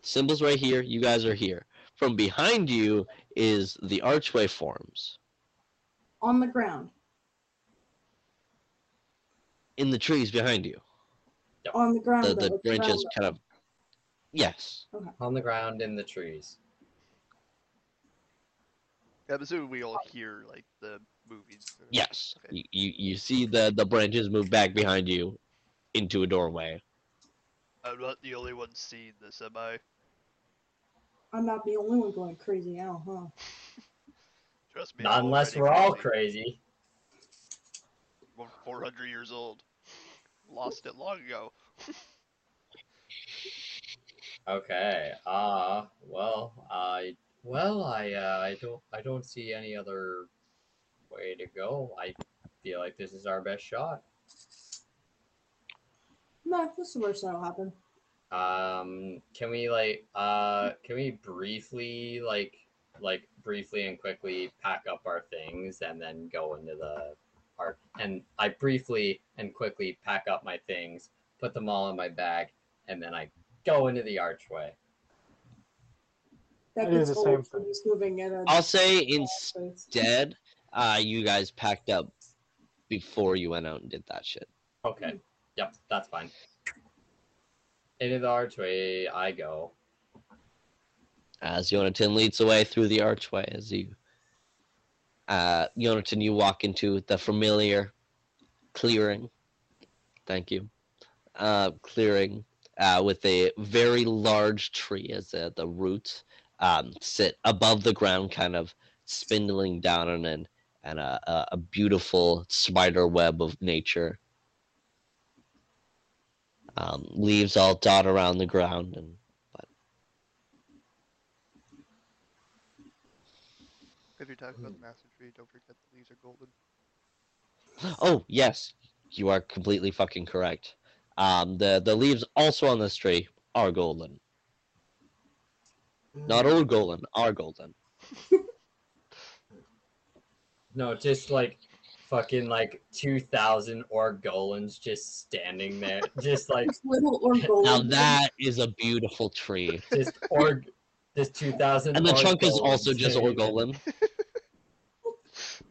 Speaker 1: Symbol's right here. You guys are here. From behind you is the archway forms.
Speaker 5: On the ground.
Speaker 1: In the trees behind you.
Speaker 5: On the ground.
Speaker 1: The
Speaker 5: though,
Speaker 1: the branches kind of Yes. Okay.
Speaker 3: On the ground in the trees.
Speaker 2: I'm assuming we all hear like the movies.
Speaker 1: Yes.
Speaker 2: Okay.
Speaker 1: You, you you see the the branches move back behind you into a doorway.
Speaker 2: I'm not the only one seeing this, am I?
Speaker 5: I'm not the only one going crazy now, huh?
Speaker 2: Trust me.
Speaker 3: Not unless we're all
Speaker 2: crazy.
Speaker 3: crazy.
Speaker 2: We're 400 years old. Lost it long ago.
Speaker 3: Okay. Uh well, I well, I uh, I don't I don't see any other way to go. I feel like this is our best shot.
Speaker 5: No, this is the worst that'll happen.
Speaker 3: Um, can we like uh can we briefly like like briefly and quickly pack up our things and then go into the park? And I briefly and quickly pack up my things, put them all in my bag, and then I go into the archway.
Speaker 5: That
Speaker 4: I do
Speaker 5: gets
Speaker 4: the
Speaker 5: old
Speaker 4: same
Speaker 5: for
Speaker 4: thing.
Speaker 5: just moving at a
Speaker 1: I'll say instead, uh, you guys packed up before you went out and did that shit.
Speaker 3: Okay. Yep, that's fine. Into the archway I go.
Speaker 1: As Yonatan leads the way through the archway, as you, uh, Yonatan, you walk into the familiar clearing. Thank you. Uh, clearing uh, with a very large tree as uh, the roots um, sit above the ground, kind of spindling down on it, and a, a, beautiful spider web of nature. Um, leaves all dot around the ground, and but
Speaker 2: If you're talking about the massive tree, don't forget the leaves are golden.
Speaker 1: Oh yes, you are completely fucking correct. Um, the the leaves also on this tree are golden. Not old golden, are golden.
Speaker 3: No, just like fucking like two thousand Orgolans just standing there. Just like
Speaker 5: It's little or.
Speaker 1: Now that is a beautiful tree,
Speaker 3: just org just two thousand
Speaker 1: and the trunk is also just orgolan.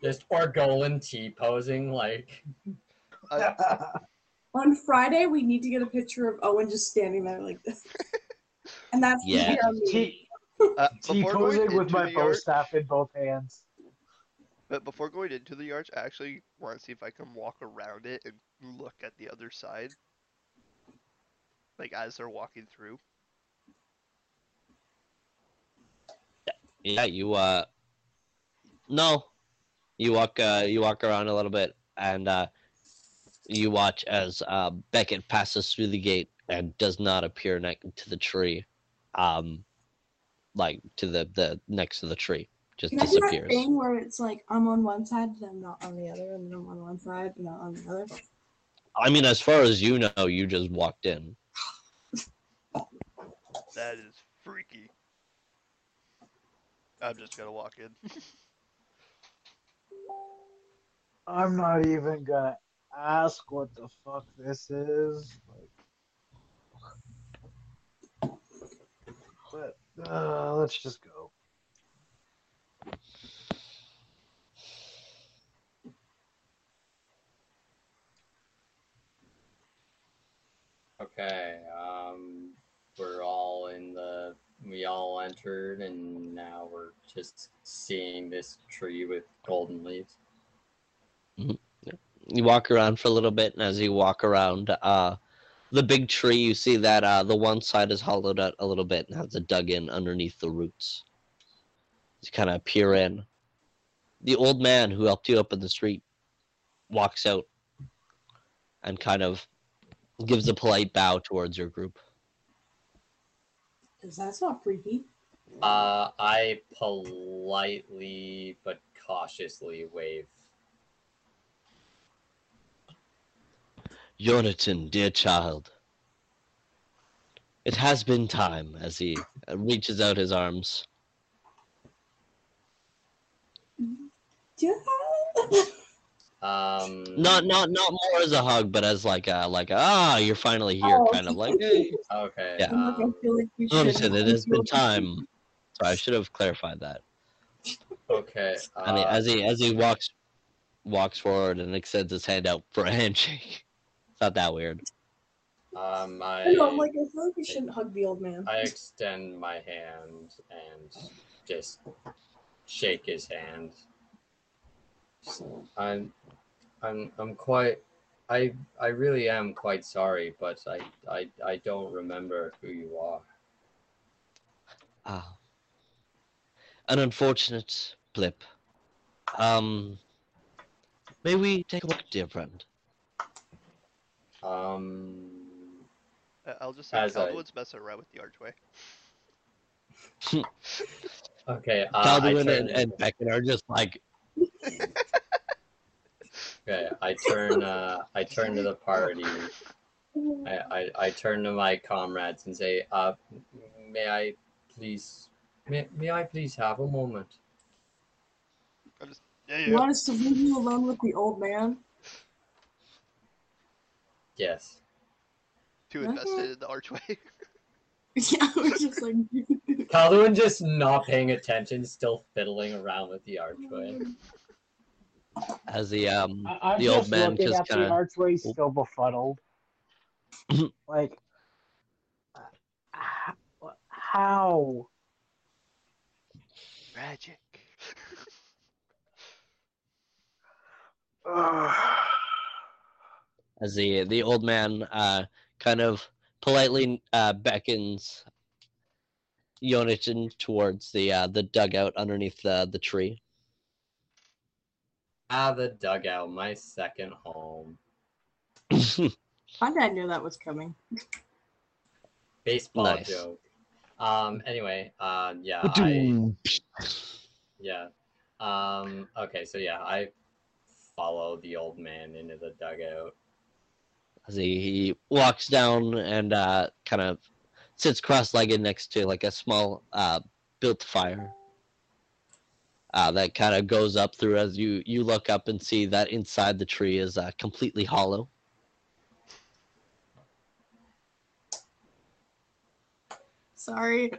Speaker 3: Just Orgolan T posing like
Speaker 2: I,
Speaker 5: On Friday, we need to get a picture of Owen just standing there like this. And that's the
Speaker 1: Yeah.
Speaker 5: year I'm.
Speaker 4: T
Speaker 2: uh,
Speaker 4: T
Speaker 2: before going
Speaker 4: posing with my bow staff in both hands.
Speaker 2: but before going into the arch, I actually want to see if I can walk around it and look at the other side. Like as they're walking through.
Speaker 1: Yeah, you uh, no, you walk uh, you walk around a little bit, and uh, you watch as uh, Beckett passes through the gate and does not appear next to the tree. Um, like to the the next to the tree, just
Speaker 7: Can I do that
Speaker 1: disappears.
Speaker 7: thing where it's like I'm on one side and I'm not on the other, and then I'm on one side and not on the other?
Speaker 1: I mean, as far as you know, you just walked in.
Speaker 2: That is freaky. I'm just gonna walk in.
Speaker 4: I'm not even gonna ask what the fuck this is. Like, but uh, let's just go.
Speaker 3: Okay, um, we're all in the. We all entered, and now we're just seeing this tree with golden leaves.
Speaker 1: You walk around for a little bit, and as you walk around, uh, the big tree, you see that uh, the one side is hollowed out a little bit and has a dug in underneath the roots. You kind of peer in. The old man who helped you up in the street walks out and kind of gives a polite bow towards your group.
Speaker 7: Because that's not freaky.
Speaker 3: Uh, I politely but cautiously wave.
Speaker 1: Jonathan, dear child, it has been time as he uh, reaches out his arms.
Speaker 7: Do?
Speaker 3: Um,
Speaker 1: Not not not more as a hug, but as like a like a, ah, you're finally here,
Speaker 7: Oh,
Speaker 1: kind of like. Hey.
Speaker 3: Okay.
Speaker 1: Yeah.
Speaker 7: I'm like, I
Speaker 3: Um,
Speaker 7: like we.
Speaker 1: Jonathan, it has been time. So I should have clarified that.
Speaker 3: okay.
Speaker 1: And he,
Speaker 3: uh,
Speaker 1: as he as he walks walks forward and extends his hand out for a handshake. It's not that weird.
Speaker 3: um, I,
Speaker 7: I know, I'm like, I feel like we shouldn't hug the old man.
Speaker 3: I extend my hand and just shake his hand. I'm, I'm, I'm quite. I, I really am quite sorry, but I, I, I don't remember who you are.
Speaker 1: Ah, an unfortunate blip. Um, may we take a look, dear friend?
Speaker 3: Um,
Speaker 2: Uh, I'll just say
Speaker 3: As I-
Speaker 2: Calduin's messing around with the archway.
Speaker 3: okay. Uh, I
Speaker 1: Calduin
Speaker 3: turn,
Speaker 1: and, and Beckett are just like,
Speaker 3: okay, I turn. Uh, I turn to the party. I, I, I turn to my comrades and say, uh, may I please, may, may I please have a moment?
Speaker 2: Just, Yeah,
Speaker 7: You want us to leave you alone with the old man?
Speaker 3: Yes.
Speaker 2: Too invested in the archway.
Speaker 7: yeah, we're just like.
Speaker 3: Calduin just not paying attention, still fiddling around with the archway.
Speaker 1: as the um
Speaker 4: I- I'm
Speaker 1: the
Speaker 4: just
Speaker 1: old man
Speaker 4: looking
Speaker 1: just
Speaker 4: at
Speaker 1: kind
Speaker 4: the
Speaker 1: of
Speaker 4: archway, still befuddled. like, h- how?
Speaker 2: Magic.
Speaker 1: as the the old man uh kind of politely uh beckons Jonathan towards the uh the dugout underneath the the tree.
Speaker 3: Ah, the dugout, my second home.
Speaker 7: My dad knew that was coming.
Speaker 3: Baseball
Speaker 1: Nice.
Speaker 3: joke. Um. Anyway. Uh. Yeah. I. Yeah. Um. Okay. So yeah, I follow the old man into the dugout.
Speaker 1: As he, he walks down and uh, kind of sits cross-legged next to like a small uh, built fire uh, that kind of goes up through as you you look up and see that inside the tree is uh, completely hollow
Speaker 7: Sorry.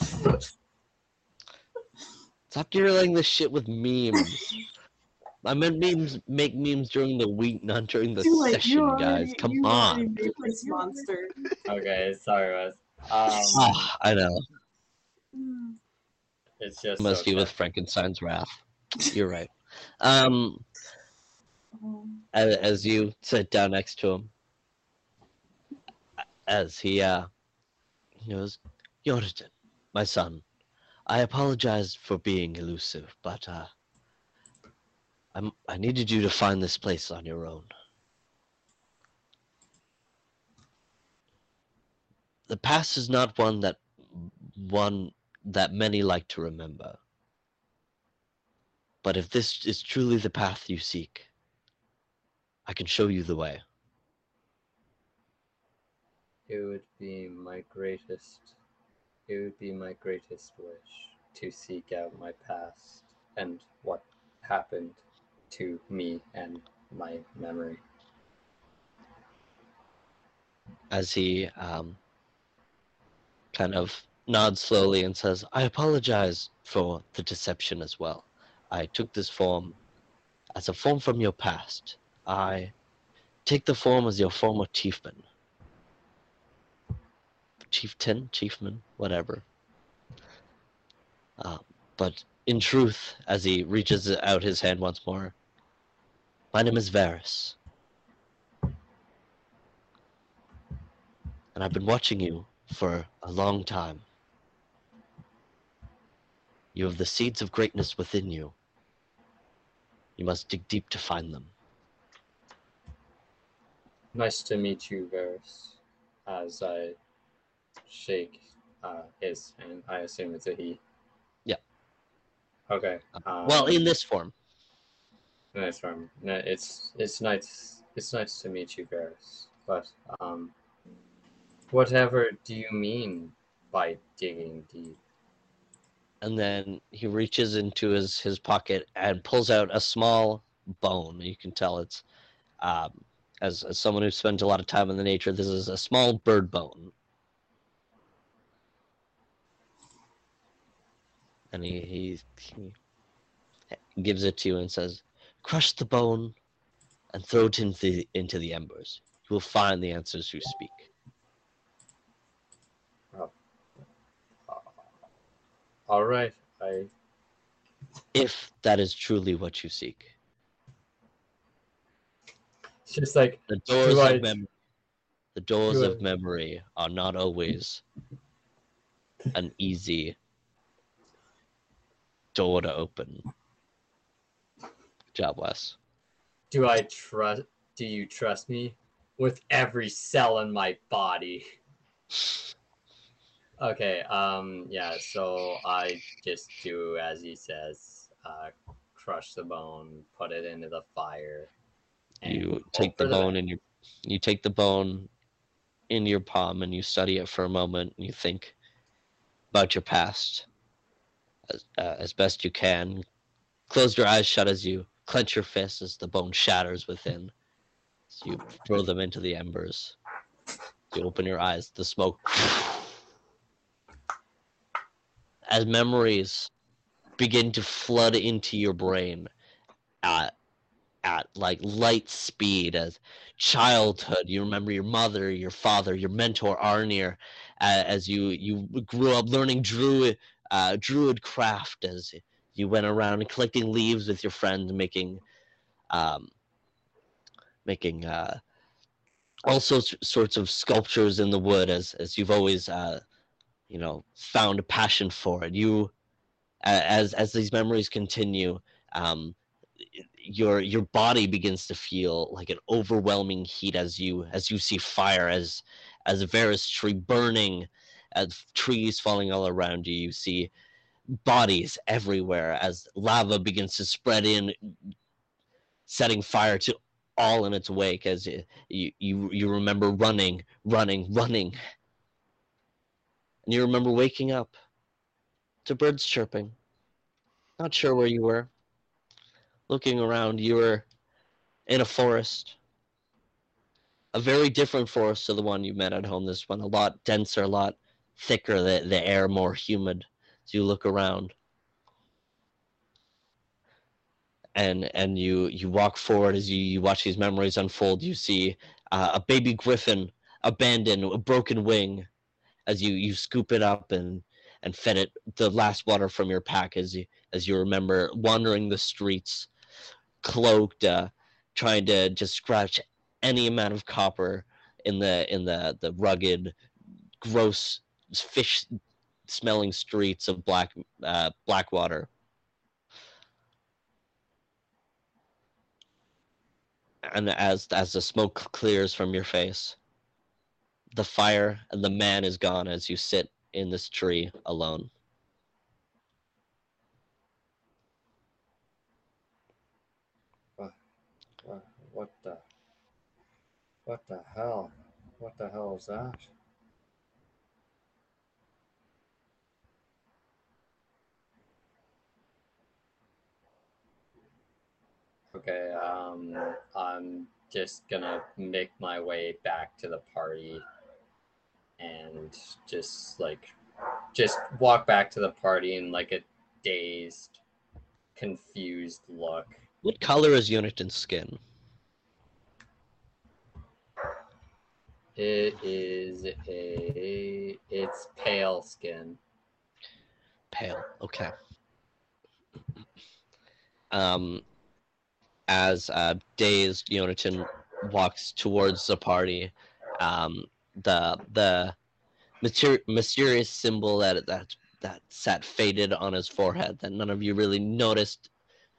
Speaker 1: stop derailing this shit with memes i meant memes make memes during the week not during the
Speaker 7: Too late,
Speaker 1: session
Speaker 7: you already-
Speaker 1: guys come on
Speaker 7: already made this monster.
Speaker 3: Okay. Sorry, Wes. Um.
Speaker 1: Ah, i know
Speaker 3: It's just.
Speaker 1: must be
Speaker 3: okay.
Speaker 1: with frankenstein's wrath you're right um as, as you sit down next to him as he uh he goes Jonathan, my son I apologize for being elusive but uh I'm I needed you to find this place on your own the past is not one that one that many like to remember. But if this is truly the path you seek, I can show you the way.
Speaker 3: It would be my greatest it would be my greatest wish to seek out my past and what happened to me and my memory.
Speaker 1: As he um, kind of nods slowly and says, I apologize for the deception as well. I took this form as a form from your past. I take the form as your former chiefman. Chieftain, chiefman, whatever. Uh, but in truth, as he reaches out his hand once more, my name is Varys. And I've been watching you for a long time. You have the seeds of greatness within you. You must dig deep to find them.
Speaker 3: Nice to meet you, Varys. As I shake uh, his, and I assume it's a he. Okay. Um,
Speaker 1: well, in this form.
Speaker 3: nice form. It's it's nice. It's nice to meet you, Varys. But um, whatever do you mean by digging deep?
Speaker 1: and then he reaches into his his pocket and pulls out a small bone. You can tell it's um, as as someone who spends a lot of time in the nature. This is a small bird bone, and he he, he gives it to you and says, "Crush the bone and throw it into the, into the embers. You will find the answers you speak."
Speaker 3: All right. I
Speaker 1: If that is truly what you seek,
Speaker 3: it's just like
Speaker 1: the doors
Speaker 3: I-
Speaker 1: of memory, the doors
Speaker 3: Do
Speaker 1: of memory are not always an easy door to open. Good job, Wes.
Speaker 3: do I trust? Do you trust me with every cell in my body? Okay. Um. Yeah. So I just do as he says. Uh, crush the bone, put it into the fire. and
Speaker 1: You take the bone in your you take the bone in your palm and you study it for a moment and you think about your past as, uh, as best you can. Close your eyes shut as you clench your fists as the bone shatters within. So you throw them into the embers. You open your eyes, the smoke. As memories begin to flood into your brain at at like light speed as childhood you remember your mother your father your mentor arnir uh, as you you grew up learning druid uh, druid craft as you went around collecting leaves with your friends making um making uh all sorts sorts of sculptures in the wood as as you've always uh you know found a passion for it. You as as these memories continue um your your body begins to feel like an overwhelming heat as you as you see fire as as a Varus tree burning as trees falling all around you you see bodies everywhere as lava begins to spread in setting fire to all in its wake as you you you, remember running running running and you remember waking up to birds chirping not sure where you were looking around, you were in a forest. A very different forest to the one you met at home. This one a lot denser, a lot thicker, the, the air more humid as you look around. And and you you walk forward as you, you watch these memories unfold. You see uh, a baby griffin abandoned, a broken wing, as you, you scoop it up and and fed it the last water from your pack as you as you remember wandering the streets cloaked uh, trying to just scratch any amount of copper in the in the the rugged gross fish smelling streets of black uh, blackwater and as as the smoke clears from your face the fire and the man is gone as you sit in this tree alone.
Speaker 3: What, what the? What the hell? What the hell is that? Okay, um, I'm just gonna make my way back to the party and just like just walk back to the party in like a dazed, confused look.
Speaker 1: What color is Yonatan's skin?
Speaker 3: It is a it's pale skin.
Speaker 1: Pale. Okay. Um, as uh, dazed Yonatan walks towards the party, um, the the mater- mysterious symbol that that that sat faded on his forehead that none of you really noticed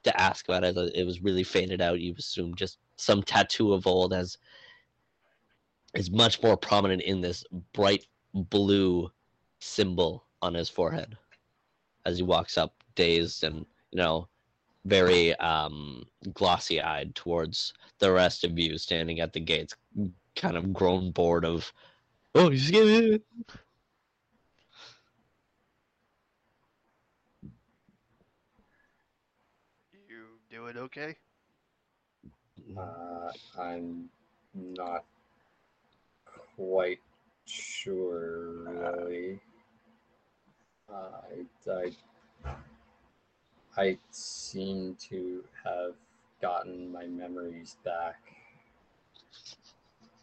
Speaker 1: to ask about it. It was really faded out. You assume just some tattoo of old as is much more prominent in this bright blue symbol on his forehead as he walks up dazed and you know very um glossy eyed towards the rest of you standing at the gates kind of grown bored of oh he's getting
Speaker 2: You doing okay?
Speaker 3: Uh, I'm not quite sure, really. Uh, I, I, I seem to have gotten my memories back.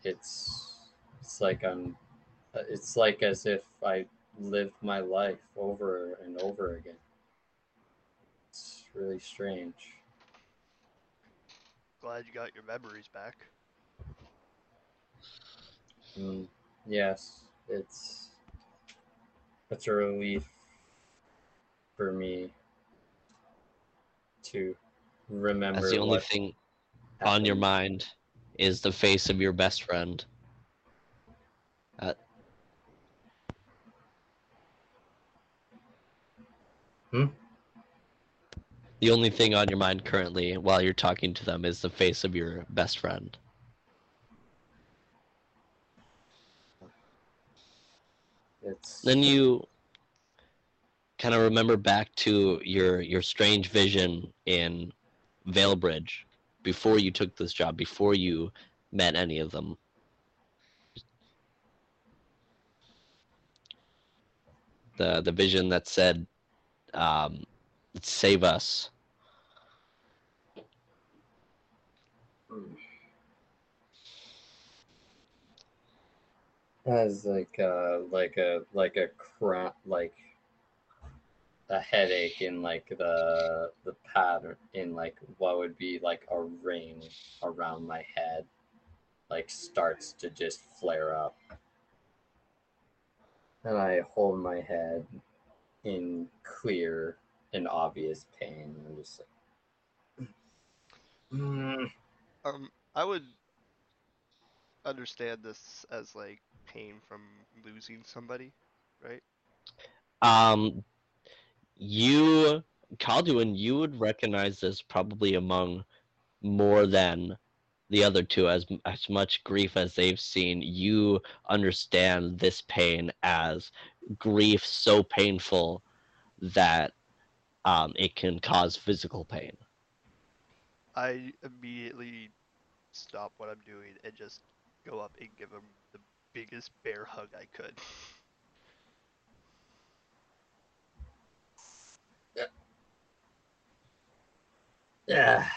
Speaker 3: It's, it's like I'm, it's like as if I lived my life over and over again. It's really strange.
Speaker 2: Glad you got your memories back.
Speaker 3: Mm, yes, it's it's a relief for me to remember.
Speaker 1: That's the only thing on your mind is the face of your best friend. Uh,
Speaker 3: Hmm?
Speaker 1: The only thing on your mind currently while you're talking to them is the face of your best friend.
Speaker 3: It's
Speaker 1: Then you kind of remember back to your your strange vision in Valebridge before you took this job, before you met any of them. The the vision that said, um, "Save us."
Speaker 3: As like a like a like a crap like a headache in like the the pattern in like what would be like a ring around my head like starts to just flare up. And i hold my head in clear and obvious pain. I'm just like mm,
Speaker 2: Um, I would understand this as like pain from losing somebody, right?
Speaker 1: Um, you, Calduin, you would recognize this probably among more than the other two. As as much grief as they've seen, you understand this pain as grief so painful that um, it can cause physical pain.
Speaker 2: I immediately stop what I'm doing and just go up and give him the biggest bear hug I could.
Speaker 3: Yeah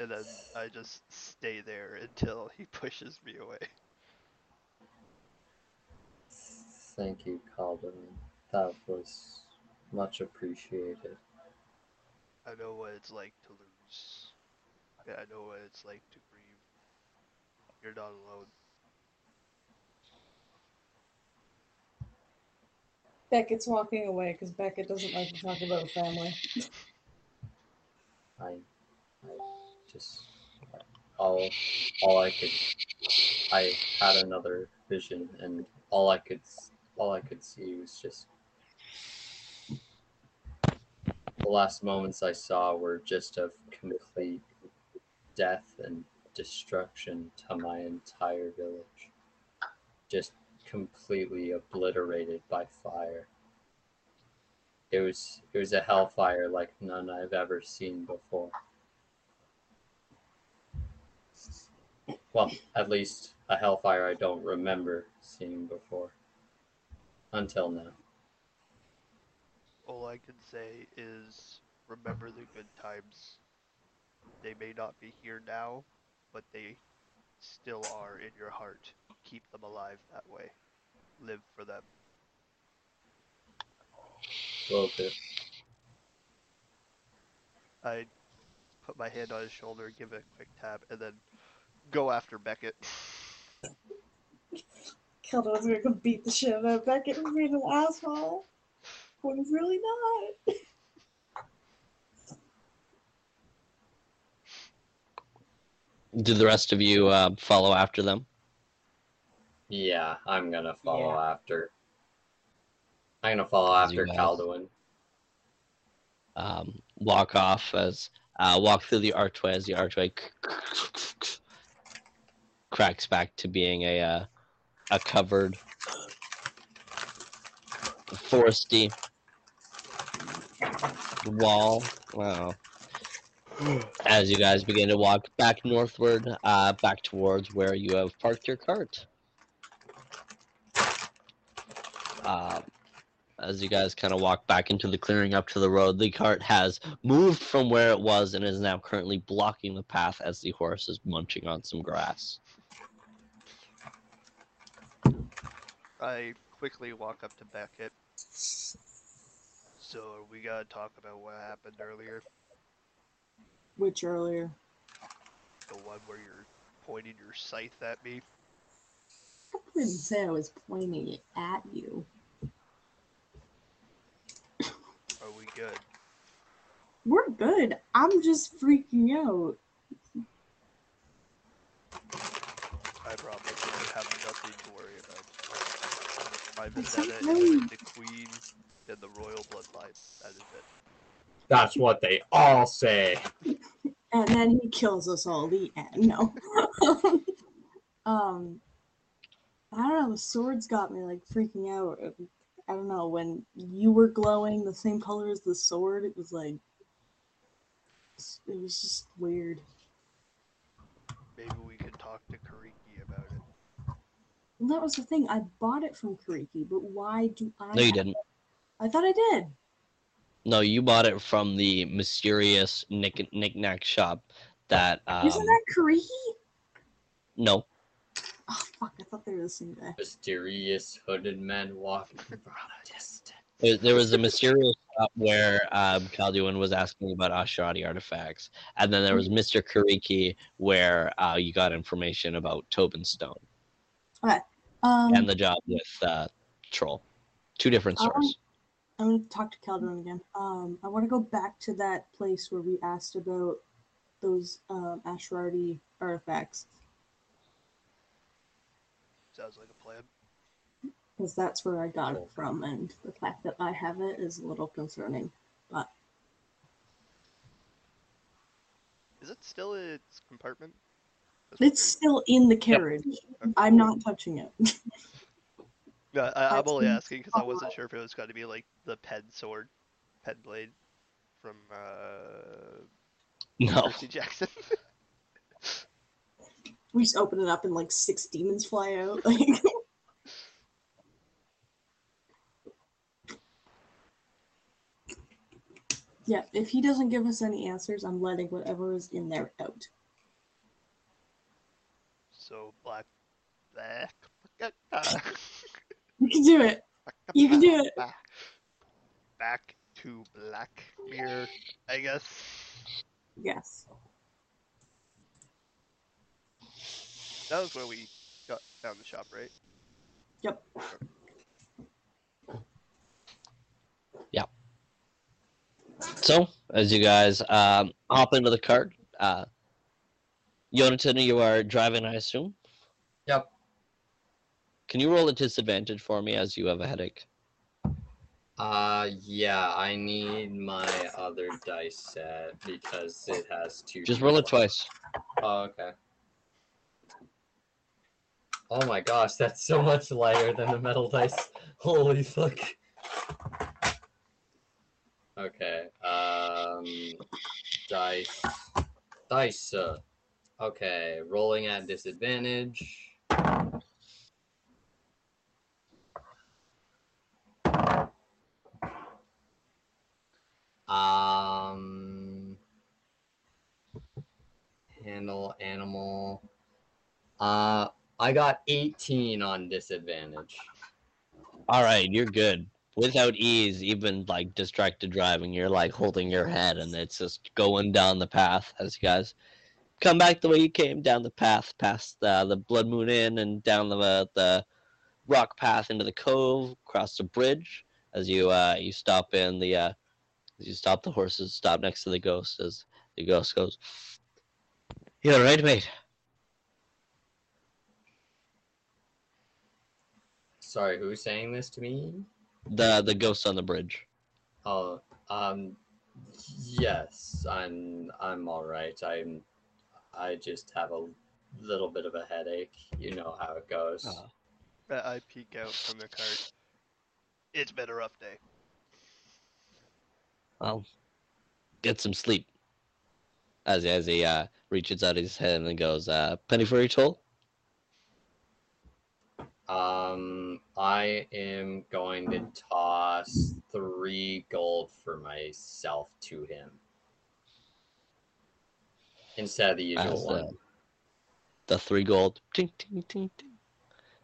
Speaker 2: And then I just stay there until he pushes me away.
Speaker 3: thank you calvin that was much appreciated
Speaker 2: I know what it's like to lose. I know what it's like to grieve. You're not alone.
Speaker 5: Beckett's walking away because Beckett doesn't like to talk about family.
Speaker 3: I, I just, all all I could I had another vision and all I could all I could see was just the last moments I saw were just of complete death and destruction to my entire village. Just completely obliterated by fire. It was it was a hellfire like none I've ever seen before. Well, at least a hellfire I don't remember seeing before. Until now.
Speaker 2: All I can say is remember the good times. They may not be here now, but they still are in your heart. Keep them alive that way. Live for them.
Speaker 3: Will do.
Speaker 2: I put my hand on his shoulder, give it a quick tap, and then go after Beckett.
Speaker 5: Calduin's gonna come beat the shit out of Beckett for being an asshole. When he's really not.
Speaker 1: Do the rest of you uh, follow after them?
Speaker 3: Yeah, I'm gonna follow
Speaker 4: Yeah.
Speaker 3: after. I'm gonna follow
Speaker 1: As
Speaker 3: after Calduin.
Speaker 1: Um, walk off as uh, walk through the archway as the archway cracks back to being a uh, a covered foresty wall. Wow. As you guys begin to walk back northward, uh, back towards where you have parked your cart. Um, as you guys kind of walk back into the clearing up to the road, the cart has moved from where it was and is now currently blocking the path as the horse is munching on some grass.
Speaker 2: I quickly walk up to Beckett. So we gotta talk about what happened earlier.
Speaker 5: Which earlier?
Speaker 2: The one where you're pointing your scythe at me.
Speaker 5: I didn't say I was pointing it at you.
Speaker 2: Are we good?
Speaker 5: We're good. I'm just freaking out.
Speaker 2: I promise you have nothing to worry about. My
Speaker 5: It's not
Speaker 2: vendetta
Speaker 5: really-
Speaker 2: is the queen and the royal bloodline. That is it.
Speaker 3: That's what they all say.
Speaker 5: And then he kills us all. The end. No. um, I don't know. The swords got me like freaking out. I don't know when you were glowing the same color as the sword. It was like it was just weird.
Speaker 2: Maybe we can talk to Kariki about it.
Speaker 5: And that was the thing. I bought it from Kariki, but why do I?
Speaker 1: No, you didn't.
Speaker 5: I thought I did.
Speaker 1: No, you bought it from the mysterious knick knick-knack shop that. Um,
Speaker 5: Isn't that Kariki?
Speaker 1: No,
Speaker 5: Oh fuck! I thought they were the same guy.
Speaker 3: Mysterious hooded men walking from a distance.
Speaker 1: there, there was a mysterious shop where um, Calduin was asking about Asharati artifacts, and then there was Mister Kariki where uh, you got information about Tobin Stone
Speaker 5: Um,
Speaker 1: and the job with uh, Troll. Two different
Speaker 5: I want-
Speaker 1: stores.
Speaker 5: I'm gonna talk to Calderon again. Um, I want to go back to that place where we asked about those um, Ashrardi artifacts,
Speaker 2: Sounds like a plan.
Speaker 5: because that's where I got it from, and the fact that I have it is a little concerning.
Speaker 2: But is it still in its compartment? Just
Speaker 5: It's still in the carriage.
Speaker 2: Okay.
Speaker 5: I'm not touching it.
Speaker 2: No, I, I'm only asking because I wasn't sure if it was going to be like the pen sword, pen blade from uh,
Speaker 1: No,
Speaker 2: Percy Jackson.
Speaker 5: we just open it up and like six demons fly out. Like, yeah, if he doesn't give us any answers, I'm letting whatever is in there out.
Speaker 2: so black, black.
Speaker 5: You can do it. You can do it.
Speaker 2: Back to Black Mirror, I guess.
Speaker 5: Yes.
Speaker 2: That was where we got found the shop, right?
Speaker 5: Yep. Yep.
Speaker 1: So, as you guys um, hop into the cart, uh, Yonatan, you are driving, I assume.
Speaker 3: Yep.
Speaker 1: Can you roll a disadvantage for me as you have a headache?
Speaker 3: Uh, yeah, I need my other dice set because it has two.
Speaker 1: Just roll it twice.
Speaker 3: Oh, okay. Oh my gosh, that's so much lighter than the metal dice. Holy fuck. Okay, um, dice, dice. uh, Okay, rolling at disadvantage. Um, handle animal. Uh, I got 18 on disadvantage.
Speaker 1: All right, you're good. Without ease, even like distracted driving, you're like holding your head and it's just going down the path as you guys come back the way you came down the path past uh, the Blood Moon Inn and down the the rock path into the cove, across the bridge. As you uh, you stop in the uh, as you stop the horses, stop next to the ghost. As the ghost goes, "You all right, mate?"
Speaker 3: Sorry, who's saying this to me?
Speaker 1: The the ghost on the bridge.
Speaker 3: Oh, um, yes, I'm I'm all right. I'm I just have a little bit of a headache. You know how it goes.
Speaker 1: Uh,
Speaker 2: Uh, I peek out from the cart. It's been a rough day.
Speaker 1: Well, get some sleep. As as he uh, reaches out his head and goes, uh, "Penny for your toll."
Speaker 3: Um, I am going to toss three gold for myself to him instead of the usual
Speaker 1: As, uh,
Speaker 3: one.
Speaker 1: the three gold ting, ting, ting, ting,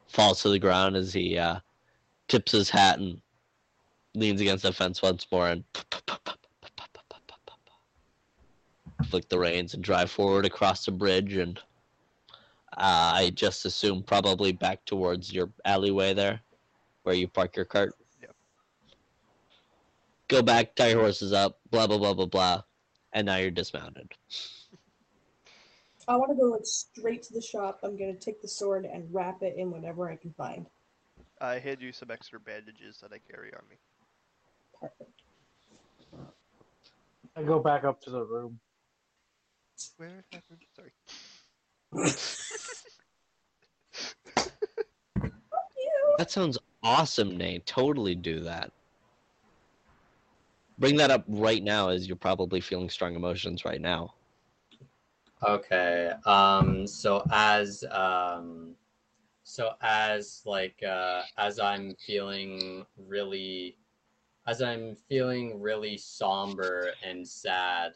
Speaker 1: falls to the ground as he uh, tips his hat and leans against the fence once more and flick the reins and drive forward across the bridge and uh, I just assume probably back towards your alleyway there where you park your cart.
Speaker 2: Yep.
Speaker 1: Go back, tie your horses up, blah blah blah blah blah, and now you're dismounted.
Speaker 7: I want to go like straight to the shop. I'm gonna take the sword and wrap it in whatever I can find.
Speaker 2: I hand you some extra bandages that I carry on me.
Speaker 7: Perfect.
Speaker 4: I go back up to the room.
Speaker 2: Where happened? Sorry.
Speaker 1: That sounds awesome, Nate. Totally do that. Bring that up right now as you're probably feeling strong emotions right now.
Speaker 3: Okay. Um. So as um, so as like uh, as I'm feeling really, as I'm feeling really somber and sad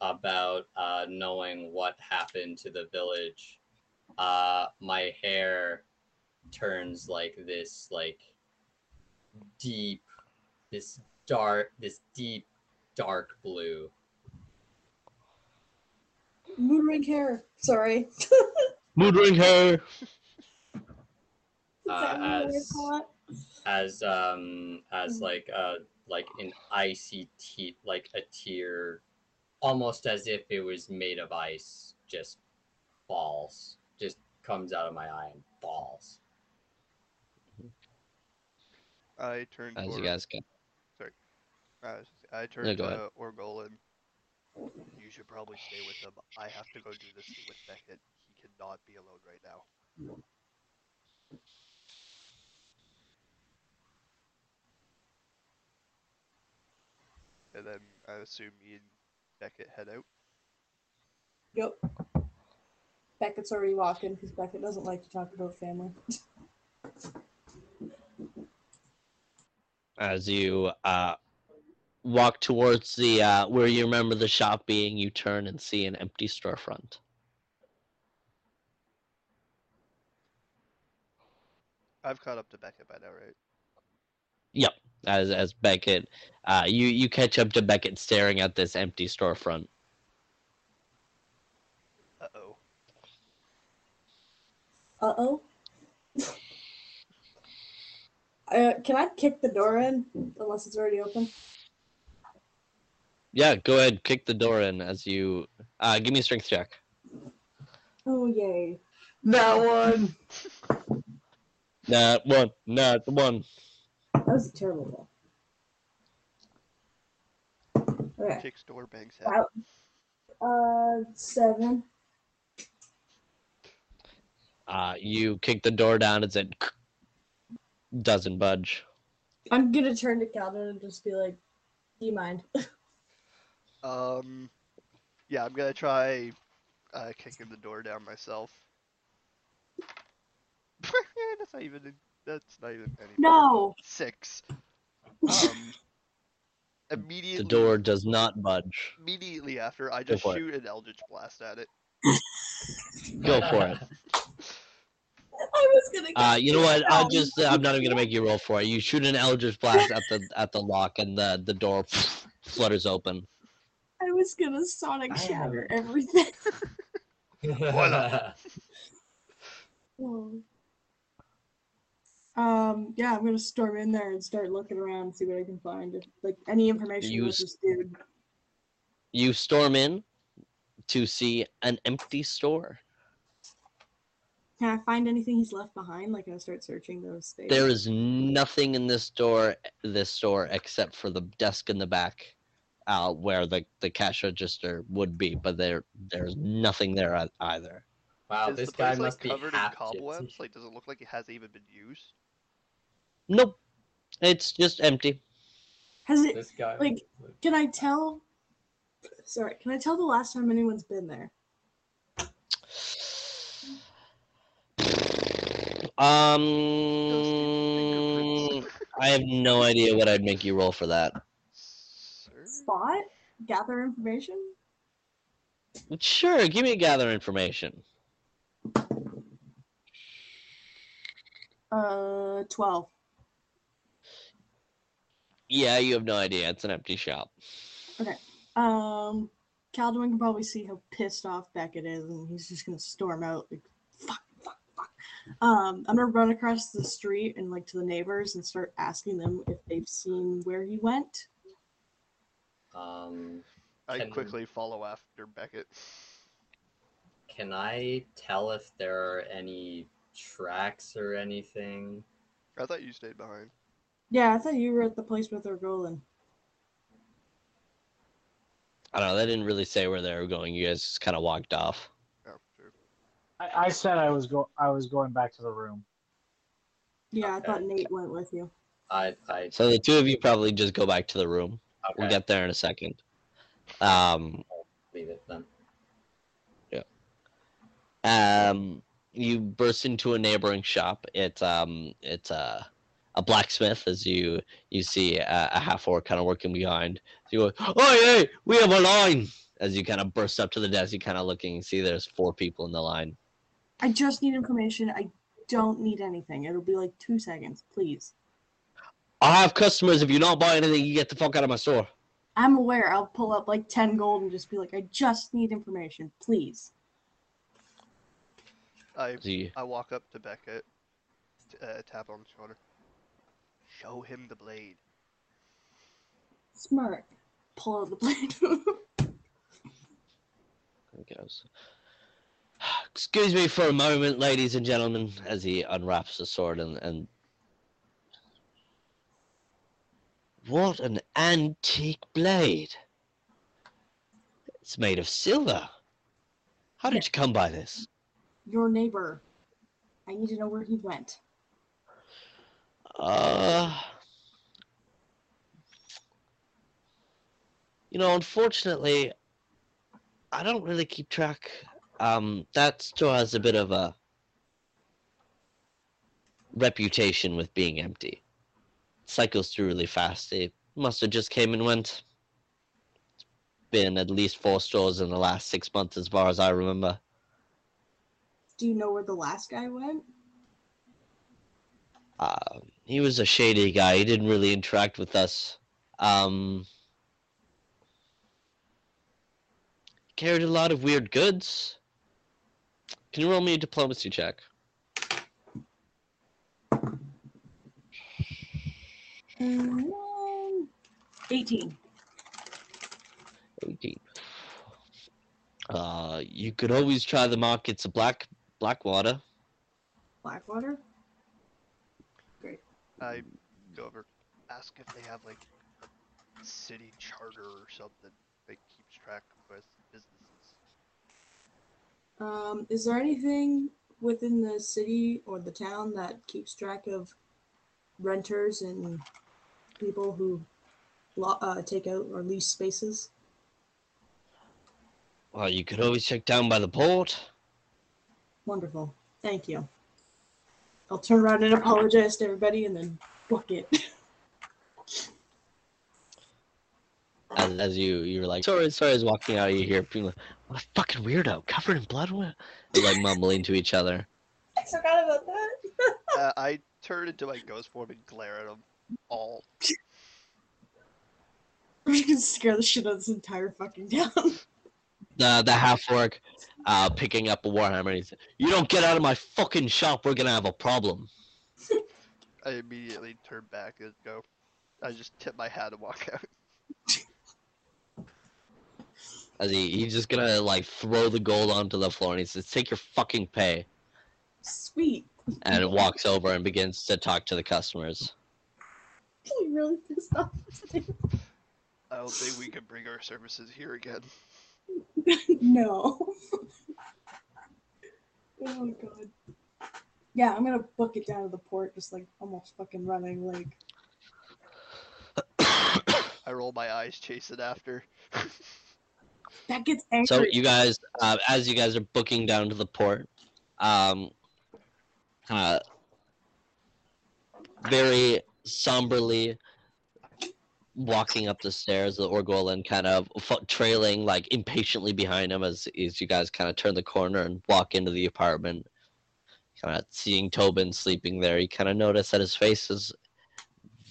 Speaker 3: about uh, knowing what happened to the village, uh, my hair turns like this, like deep, this dark, this deep dark blue.
Speaker 7: Mood ring hair. Sorry.
Speaker 1: Mood ring hair.
Speaker 3: Uh, as-
Speaker 7: I call it?
Speaker 3: as um as
Speaker 7: Mm.
Speaker 3: like uh like an icy te- like a tear almost as if it was made of ice just falls just comes out of my eye and falls
Speaker 2: I turn
Speaker 1: As
Speaker 2: toward,
Speaker 1: you guys can.
Speaker 2: uh, I turn
Speaker 1: No,
Speaker 2: to
Speaker 1: go ahead.
Speaker 2: Orgolan you should probably stay with them. I have to go do this with Beckett. He cannot be alone right now. And then I assume me and Beckett head out.
Speaker 7: Yep. Beckett's already walking because Beckett doesn't like to talk about family.
Speaker 1: As you uh, walk towards the uh, where you remember the shop being, you turn and see an empty storefront.
Speaker 2: I've caught up to Beckett by now, right? Yep.
Speaker 1: As as Beckett, uh, you you catch up to Beckett staring at this empty storefront.
Speaker 2: Uh oh.
Speaker 7: Uh oh. Uh, can I kick the door in unless it's already open?
Speaker 1: Yeah, go ahead, kick the door in as you uh, give me a strength check.
Speaker 5: Oh yay!
Speaker 4: That one.
Speaker 1: Not one, not the one.
Speaker 5: That was a terrible roll. Okay.
Speaker 2: Kicks door, bangs head.
Speaker 5: Wow. Uh, seven.
Speaker 1: Uh, you kick the door down. It's it doesn't budge.
Speaker 5: I'm gonna turn to Calvin and just be like, "Do you mind?"
Speaker 2: Um, yeah, I'm gonna try uh, kicking the door down myself. that's not even. That's not even any.
Speaker 5: No.
Speaker 2: Six. Um, immediately.
Speaker 1: The door does not budge.
Speaker 2: Immediately after, I just
Speaker 1: for it.
Speaker 2: shoot an Eldritch blast at it.
Speaker 1: Go for it.
Speaker 5: I was gonna.
Speaker 1: Uh, you know what? I'll just. I'm not even gonna make you roll for it. You shoot an Eldritch blast at the at the lock, and the the door flutters open.
Speaker 5: I was gonna sonic shatter everything.
Speaker 2: Voila.
Speaker 5: Oh. Um, yeah, I'm gonna storm in there and start looking around, and see what I can find. If, like any information about
Speaker 1: Use-
Speaker 5: this dude.
Speaker 1: You storm in to see an empty store.
Speaker 5: Can I find anything he's left behind? Like, can I start searching those spaces?
Speaker 1: There is nothing in this door, this store, except for the desk in the back, uh, where the, the cash register would be. But there, there's nothing there either.
Speaker 3: Wow,
Speaker 2: Is
Speaker 3: this
Speaker 2: the
Speaker 3: guy
Speaker 2: place, like,
Speaker 3: must be
Speaker 2: covered in cobwebs?
Speaker 3: gypsy.
Speaker 2: Like, does it look like it hasn't even been used?
Speaker 1: Nope, it's just empty.
Speaker 5: Has it?
Speaker 3: This guy.
Speaker 5: Like, Can I tell? Sorry, can I tell the last time anyone's been there?
Speaker 1: Um, I have no idea what I'd make you roll for that.
Speaker 5: Spot? Gather information?
Speaker 1: Sure, give me a gather information.
Speaker 5: Uh, twelve.
Speaker 1: Yeah, you have no idea. It's an empty shop. Okay.
Speaker 5: Um, Calduin can probably see how pissed off Beckett is, and he's just gonna storm out like. Um, I'm gonna run across the street and like to the neighbors and start asking them if they've seen where he went.
Speaker 3: Um,
Speaker 2: I
Speaker 3: Can-
Speaker 2: quickly follow after Beckett.
Speaker 3: can I tell if there are any tracks or anything?
Speaker 2: I thought you stayed behind.
Speaker 5: Yeah, I thought you were at the place with Orgolan.
Speaker 1: I don't know. They didn't really say where they were going. You guys just kind of walked off.
Speaker 2: True.
Speaker 4: I, I said I was go I was going back to the room.
Speaker 5: Yeah, I thought Nate went with you.
Speaker 3: I, I,
Speaker 1: So the two of you probably just go back to the room.
Speaker 3: okay,
Speaker 1: We'll get there in a second. Um,
Speaker 3: leave it then. Yeah.
Speaker 1: Um, you burst into a neighboring shop. It's um, it's a a blacksmith as you you see a, a half orc kind of working behind. So you go, oh hey, we have a line. As you kind of burst up to the desk, you kind of looking and see there's four people in the line.
Speaker 5: I just need information. I don't need anything. It'll be like two seconds, please.
Speaker 1: I have customers. If you don't buy anything, you get the fuck out of my store.
Speaker 5: I'm aware. I'll pull up like 10 gold and just be like, I just need information, please.
Speaker 2: I
Speaker 1: So you,
Speaker 2: I walk up to Beckett, uh, tap on the shoulder. Show him the blade.
Speaker 5: Smart. Pull out the blade.
Speaker 1: There he goes. Excuse me for a moment, ladies and gentlemen, as he unwraps the sword and, and what an antique blade! It's made of silver. How did you come by this?
Speaker 5: Your neighbor. I need to know where he went.
Speaker 1: Uh, you know, unfortunately, I don't really keep track. Um, that store has a bit of a reputation with being empty. It cycles through really fast. It must have just came and went. It's been at least four stores in the last six months, as far as I remember.
Speaker 5: Do you know where the last guy went?
Speaker 1: Uh, he was a shady guy. He didn't really interact with us. Um, carried a lot of weird goods. Can you roll me a diplomacy check?
Speaker 5: 18.
Speaker 1: 18. Uh, you could always try the markets of Black Blackwater.
Speaker 5: Blackwater? Great.
Speaker 2: I go over, ask if they have like a city charter or something that keeps track with businesses.
Speaker 5: Um, is there anything within the city or the town that keeps track of renters and people who lo- uh, take out or lease spaces?
Speaker 1: Well, you could always check down by the port.
Speaker 5: Wonderful. Thank you. I'll turn around and apologize to everybody and then book it.
Speaker 1: As, as you you're like sorry sorry as walking out you here people like, what a fucking weirdo covered in blood what like mumbling to each other
Speaker 5: I forgot about that.
Speaker 2: Uh, I turn into my ghost form and glare at them all.
Speaker 5: I'm just gonna scare the shit out of this entire fucking town.
Speaker 1: the the half orc uh picking up a warhammer and he said you don't get out of my fucking shop we're gonna have a problem
Speaker 2: I immediately turn back and go. I just tip my hat and walk out.
Speaker 1: As he he's just gonna like throw the gold onto the floor and he says take your fucking pay
Speaker 5: Sweet.
Speaker 1: and walks over and begins to talk to the customers
Speaker 5: I'm really pissed off.
Speaker 2: I don't think we can bring our services here again.
Speaker 5: no. oh my god. Yeah, I'm gonna book it down to the port, just like almost fucking running. Like,
Speaker 2: I roll my eyes, chase it after.
Speaker 5: That gets angry.
Speaker 1: So you guys, uh, as you guys are booking down to the port, um, uh, very somberly walking up the stairs, the Orgolan kind of trailing like impatiently behind him as, as you guys kind of turn the corner and walk into the apartment. Kind of seeing Tobin sleeping there, you kind of notice that his face is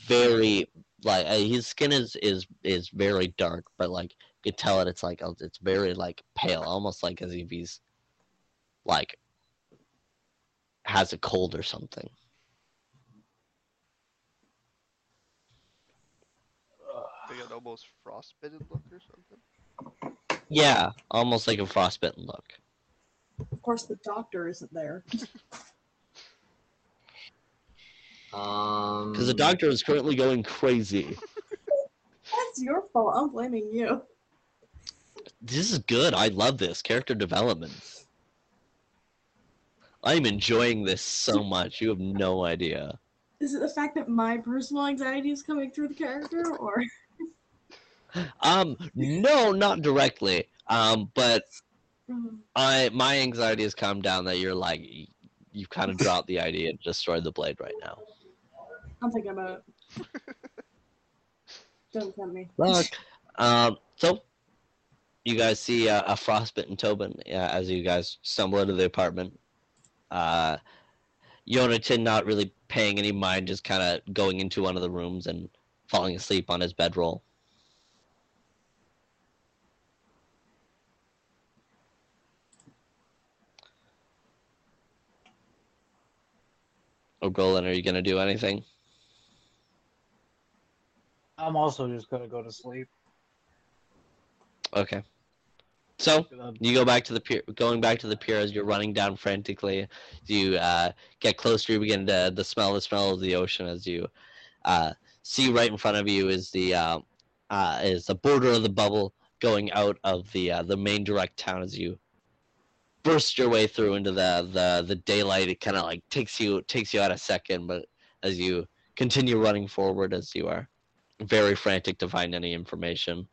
Speaker 1: very like uh, his skin is is is very dark, but like you could tell it it's like it's very like pale, almost like as if he's like has a cold or something.
Speaker 2: They got almost frostbitten look or something.
Speaker 1: Yeah, almost like a frostbitten look.
Speaker 5: of course, the doctor isn't there.
Speaker 3: Um,
Speaker 1: Because the doctor is currently going crazy.
Speaker 5: That's your fault. I'm blaming you.
Speaker 1: This is good. I love this character development. I'm enjoying this so much. You have no idea.
Speaker 5: Is it the fact that my personal anxiety is coming through the character, or
Speaker 1: Um, no, not directly. Um, but I my anxiety has calmed down that you're like you've kind of dropped the idea and destroyed the blade right now.
Speaker 5: I'm thinking about it. Don't tempt me.
Speaker 1: Look, um, so you guys see uh, a frostbitten Tobin uh, as you guys stumble into the apartment. Uh, Yonatan not really paying any mind, just kind of going into one of the rooms and falling asleep on his bedroll. Oh, Golan, are you gonna do anything?
Speaker 4: I'm also just gonna go to sleep.
Speaker 1: Okay. So
Speaker 4: Um,
Speaker 1: you go back to the pier going back to the pier as you're running down frantically you uh, get closer you begin to the smell the smell of the ocean as you uh, see right in front of you is the uh, uh, is the border of the bubble going out of the uh, the main direct town as you burst your way through into the the, the daylight. It kind of like takes you takes you out a second but as you continue running forward as you are very frantic to find any information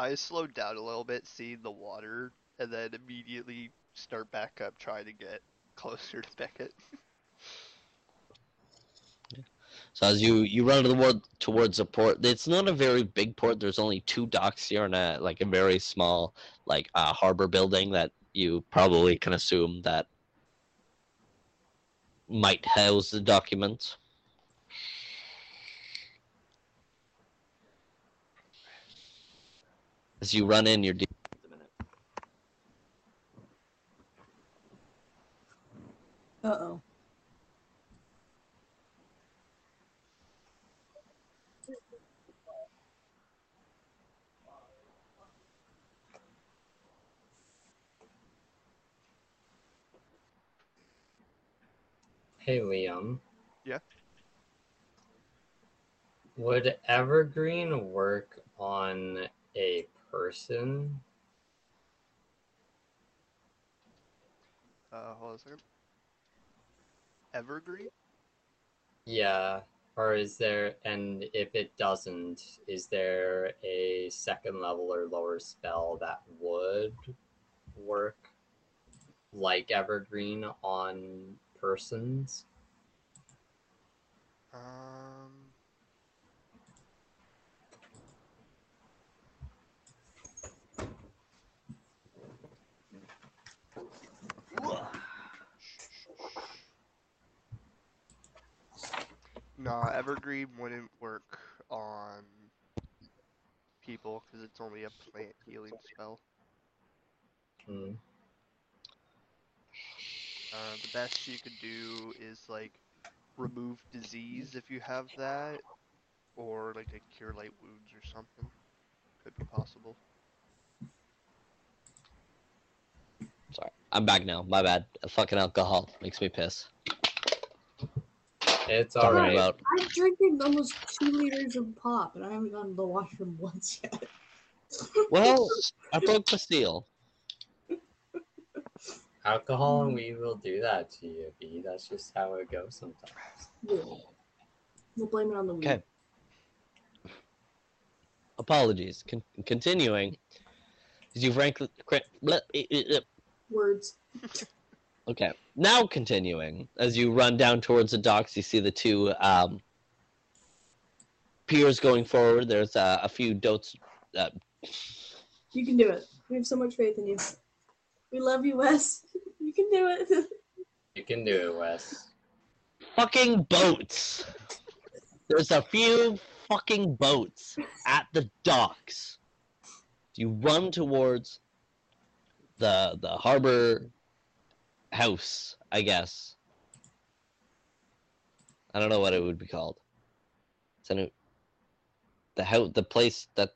Speaker 2: I slowed down a little bit, seeing the water, and then immediately start back up, trying to get closer to Beckett.
Speaker 1: So as you you run toward towards the port, it's not a very big port. There's only two docks here and a like a very small like uh, harbor building that you probably can assume that might house the documents. As you run in, you're.
Speaker 5: Uh oh.
Speaker 3: Hey, Liam.
Speaker 2: Yeah.
Speaker 3: Would Evergreen work on a person?
Speaker 2: Uh, hold on a second. Evergreen?
Speaker 3: Yeah. Or is there, and if it doesn't, is there a second level or lower spell that would work like Evergreen on persons?
Speaker 2: Um. Nah, Evergreen wouldn't work on people because it's only a plant healing spell.
Speaker 3: Hmm.
Speaker 2: Uh, the best you could do is like remove disease if you have that, or like a cure light wounds or something. Could be possible.
Speaker 1: Sorry, I'm back now. My bad. Fucking alcohol makes me piss.
Speaker 3: It's alright.
Speaker 1: about.
Speaker 5: I'm drinking almost two liters of pop, and I haven't gone to the washroom once yet.
Speaker 1: Well, I broke the seal.
Speaker 3: Alcohol and hmm. weed will do that to you, B. That's just how it goes sometimes.
Speaker 5: Yeah. We'll blame it on the weed.
Speaker 1: Okay. Apologies. Con- continuing, as you've ranked. Cra- bleh.
Speaker 5: Words.
Speaker 1: Okay. Now continuing, as you run down towards the docks, you see the two um, piers going forward. There's uh, a few dotes. Uh,
Speaker 5: You can do it. We have so much faith in you. We love you, Wes. You can do it.
Speaker 3: You can do it, Wes.
Speaker 1: fucking boats. There's a few fucking boats at the docks. You run towards the the harbor house, I guess. I don't know what it would be called. It's a new the house, the place that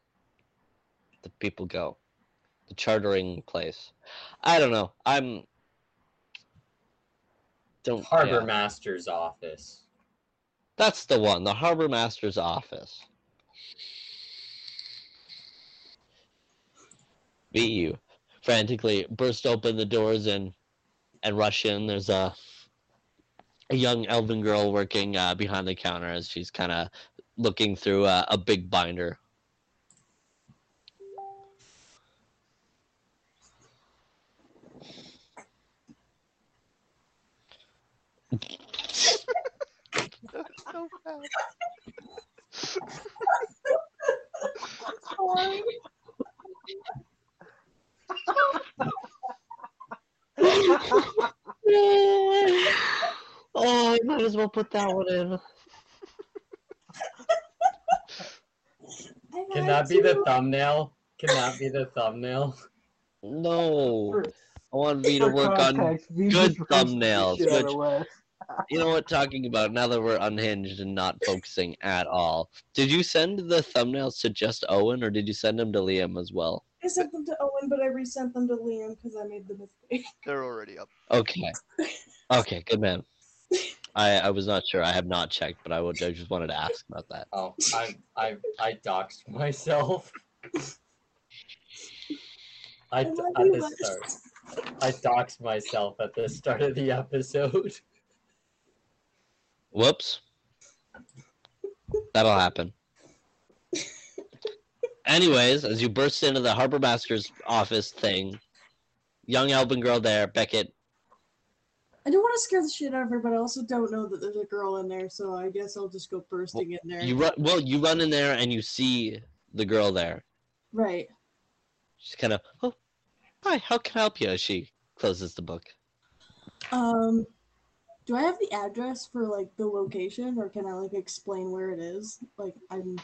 Speaker 1: the people go, the chartering place. I don't know. I'm don't
Speaker 3: Harbor
Speaker 1: yeah.
Speaker 3: Master's office.
Speaker 1: That's the one, the harbor master's office. Be you. Frantically burst open the doors and and rush in. There's a a young elven girl working uh, behind the counter as she's kind of looking through a, a big binder.
Speaker 2: So bad.
Speaker 1: oh, I might as well put that one in.
Speaker 3: Can that be the thumbnail? Can that be the thumbnail?
Speaker 1: No, I want me to work on
Speaker 4: context, we
Speaker 1: good
Speaker 4: just roasted the
Speaker 1: thumbnails,
Speaker 4: shit out of
Speaker 1: which- You know what talking about now that we're unhinged and not focusing at all. Did you send the thumbnails to just Owen or did you send them to Liam as well?
Speaker 5: I sent them to Owen, but I resent them to Liam because I made the mistake.
Speaker 2: They're already up.
Speaker 1: Okay. Okay, good man. I, I was not sure. I have not checked, but I would I just wanted to ask about that.
Speaker 3: Oh, I I I doxed myself. I
Speaker 5: I
Speaker 3: at the start. I doxed myself at the start of the episode.
Speaker 1: Whoops. That'll happen. Anyways, as you burst into the harbor master's office thing, young elven girl there, Beckett,
Speaker 5: I don't want to scare the shit out of her, but I also don't know that there's a girl in there, so I guess I'll just go bursting in there.
Speaker 1: you run well, you run in there and you see the girl there.
Speaker 5: Right.
Speaker 1: She's kind of, oh, hi, how can I help you? She closes the book.
Speaker 5: Um, do I have the address for like the location, or can I like explain where it is? Like I'm.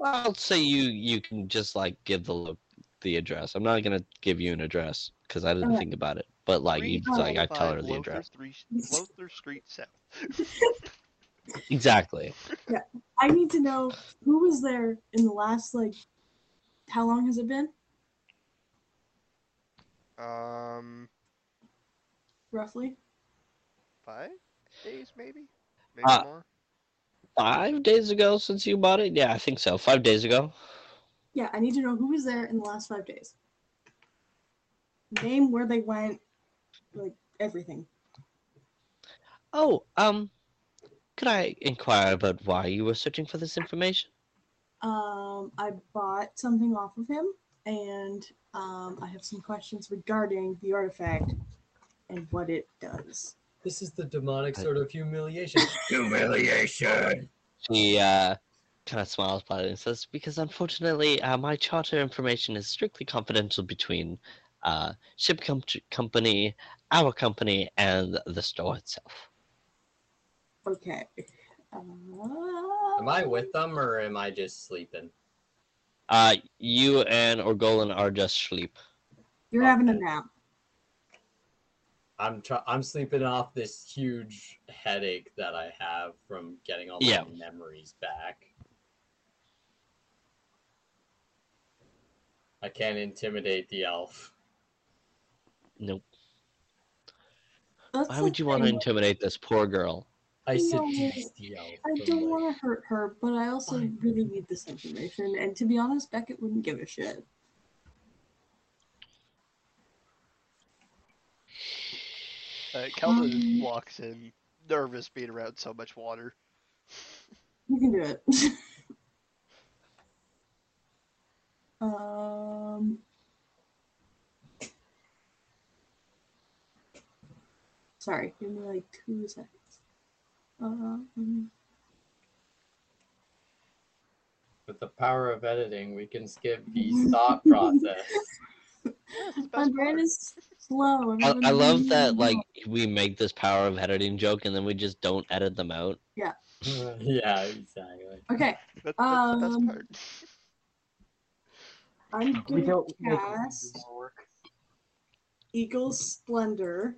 Speaker 1: Well, I'll say you you can just like give the lo- the address. I'm not gonna give you an address because I didn't
Speaker 5: Okay.
Speaker 1: think about it. But like you like I tell her the
Speaker 2: 325
Speaker 1: address.
Speaker 2: Three- Lothar Street South.
Speaker 1: Exactly.
Speaker 5: Yeah, I need to know who was there in the last like. How long has it been?
Speaker 2: Um,
Speaker 5: Roughly.
Speaker 2: five days, maybe, maybe
Speaker 1: Uh,
Speaker 2: more.
Speaker 1: Five days ago since you bought it? Yeah, I think so. Five days ago.
Speaker 5: Yeah, I need to know who was there in the last five days. Name where they went, like everything.
Speaker 1: Oh, um, could I inquire about why you were searching for this information?
Speaker 5: Um, I bought something off of him, and um, I have some questions regarding the artifact and what it does.
Speaker 3: This is the demonic sort of humiliation.
Speaker 6: Humiliation.
Speaker 1: She uh, kind of smiles politely and says, "Because unfortunately, uh, my charter information is strictly confidential between uh, ship com- company, our company, and the store itself."
Speaker 5: Okay. Uh,
Speaker 3: am I with them or am I just sleeping?
Speaker 1: Uh, you and Orgolan are just sleep.
Speaker 5: You're having a nap.
Speaker 3: I'm try- I'm sleeping off this huge headache that I have from getting all
Speaker 1: Yeah.
Speaker 3: memories back. I can't intimidate the elf.
Speaker 1: Nope.
Speaker 5: That's
Speaker 1: Why would you want to intimidate this poor girl?
Speaker 3: I
Speaker 5: No,
Speaker 3: seduced the elf.
Speaker 5: I don't want to hurt her, but I also
Speaker 3: Fine.
Speaker 5: really need this information. And to be honest, Beckett wouldn't give a shit.
Speaker 2: Uh, Calvin
Speaker 5: Um,
Speaker 2: walks in, nervous being around so much water.
Speaker 5: You can do it. um. Sorry, give me like two seconds. Um,
Speaker 3: With the power of editing, we can skip the thought process.
Speaker 2: That's
Speaker 5: my brain is slow.
Speaker 1: I, I love that like
Speaker 5: know.
Speaker 1: We make this power of editing joke and then we just don't edit them out.
Speaker 3: yeah, yeah, exactly.
Speaker 5: Okay,
Speaker 2: That- that's the best
Speaker 5: Um,
Speaker 2: part.
Speaker 5: I'm going to cast
Speaker 4: it work.
Speaker 5: Eagle's Splendor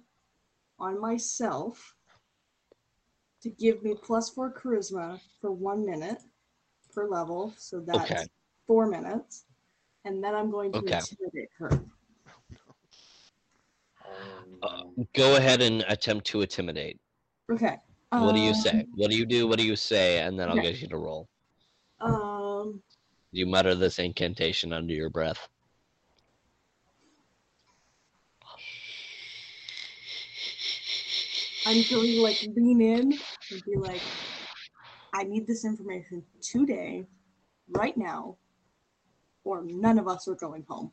Speaker 5: on myself to give me plus four charisma for one minute per level. So that's
Speaker 1: Okay.
Speaker 5: four minutes. And then I'm going to
Speaker 1: Okay.
Speaker 5: intimidate her.
Speaker 3: Um,
Speaker 1: Uh, go ahead and attempt to intimidate.
Speaker 5: Okay.
Speaker 1: What do you
Speaker 5: um,
Speaker 1: say? What do you do? What do you say? And then I'll
Speaker 5: okay.
Speaker 1: get you to roll.
Speaker 5: Um,
Speaker 1: You mutter this incantation under your breath.
Speaker 5: I'm going to like lean in and be like, I need this information today, right now, or none of us are going home.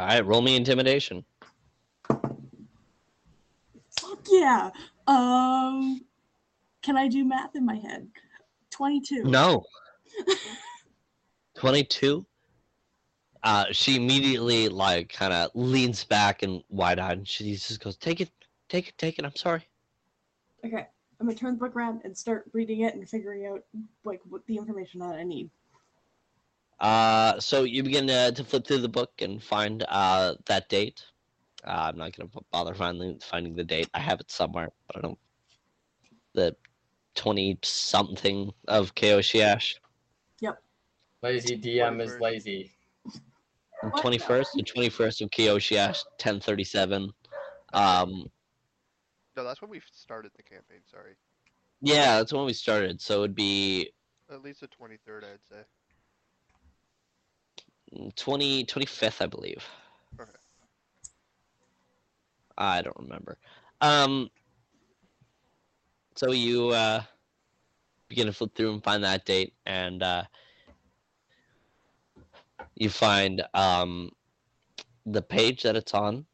Speaker 1: All right, roll me intimidation.
Speaker 5: Fuck yeah. Um, can I do math in my head? 22.
Speaker 1: No. 22? Uh, she immediately, like, kind of leans back and wide eyed, and she just goes, Take it, take it, take it. I'm sorry.
Speaker 5: Okay. I'm gonna turn the book around and start reading it and figuring out like what the information that I need.
Speaker 1: Uh, so you begin to, to flip through the book and find uh, that date. Uh, I'm not going to bother finding finding the date. I have it somewhere, but I don't. The 20 something of Keoshiash.
Speaker 3: lazy DM is lazy.
Speaker 1: 21st, the 21st of Keoshiash, 1037. Um,
Speaker 2: No, that's when we started the campaign. Sorry,
Speaker 1: yeah, that's when we started. So it'd be
Speaker 2: at least the 23rd, I'd say.
Speaker 1: 20, 25th, I believe.
Speaker 2: Okay.
Speaker 1: I don't remember. Um, so you uh, begin to flip through and find that date, and uh, you find um, the page that it's on,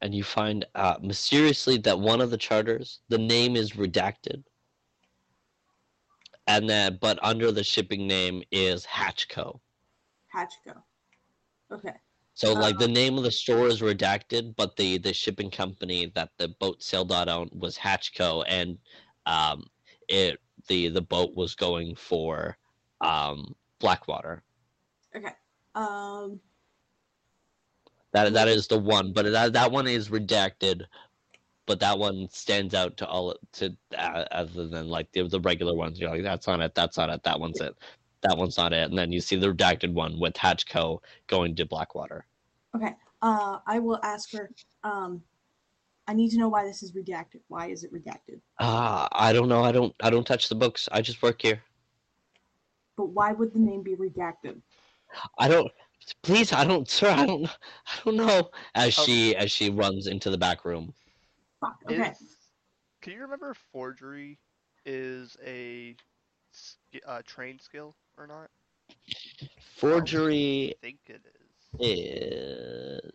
Speaker 1: and you find uh, mysteriously that one of the charters, the name is redacted, and then but under the shipping name is Hatchco.
Speaker 5: Hatchco. Okay.
Speaker 1: So like the name of the store is redacted, but the the shipping company that the boat sailed out on was Hatchco, and um, it the the boat was going for um Blackwater.
Speaker 5: Okay. Um.
Speaker 1: That that is the one, but that that one is redacted, but that one stands out to all to uh, other than like the the regular ones. You're like that's on it, that's on it, that one's it, that one's not it, and then you see the redacted one with Hatchco going to Blackwater. Okay.
Speaker 5: Uh, I will ask her. Um, I need to know why this is redacted. Why is it redacted?
Speaker 1: Ah, I don't know. I don't. I don't touch the books. I just work here.
Speaker 5: But why would the name be redacted?
Speaker 1: I don't. Please, I don't, sir. I don't. I don't know. As
Speaker 2: Um,
Speaker 1: she as she runs into the back room.
Speaker 5: Fuck. Okay.
Speaker 2: Is, can you remember forgery is a sk- uh, trained skill or not?
Speaker 1: Forgery
Speaker 2: I think it is.
Speaker 1: is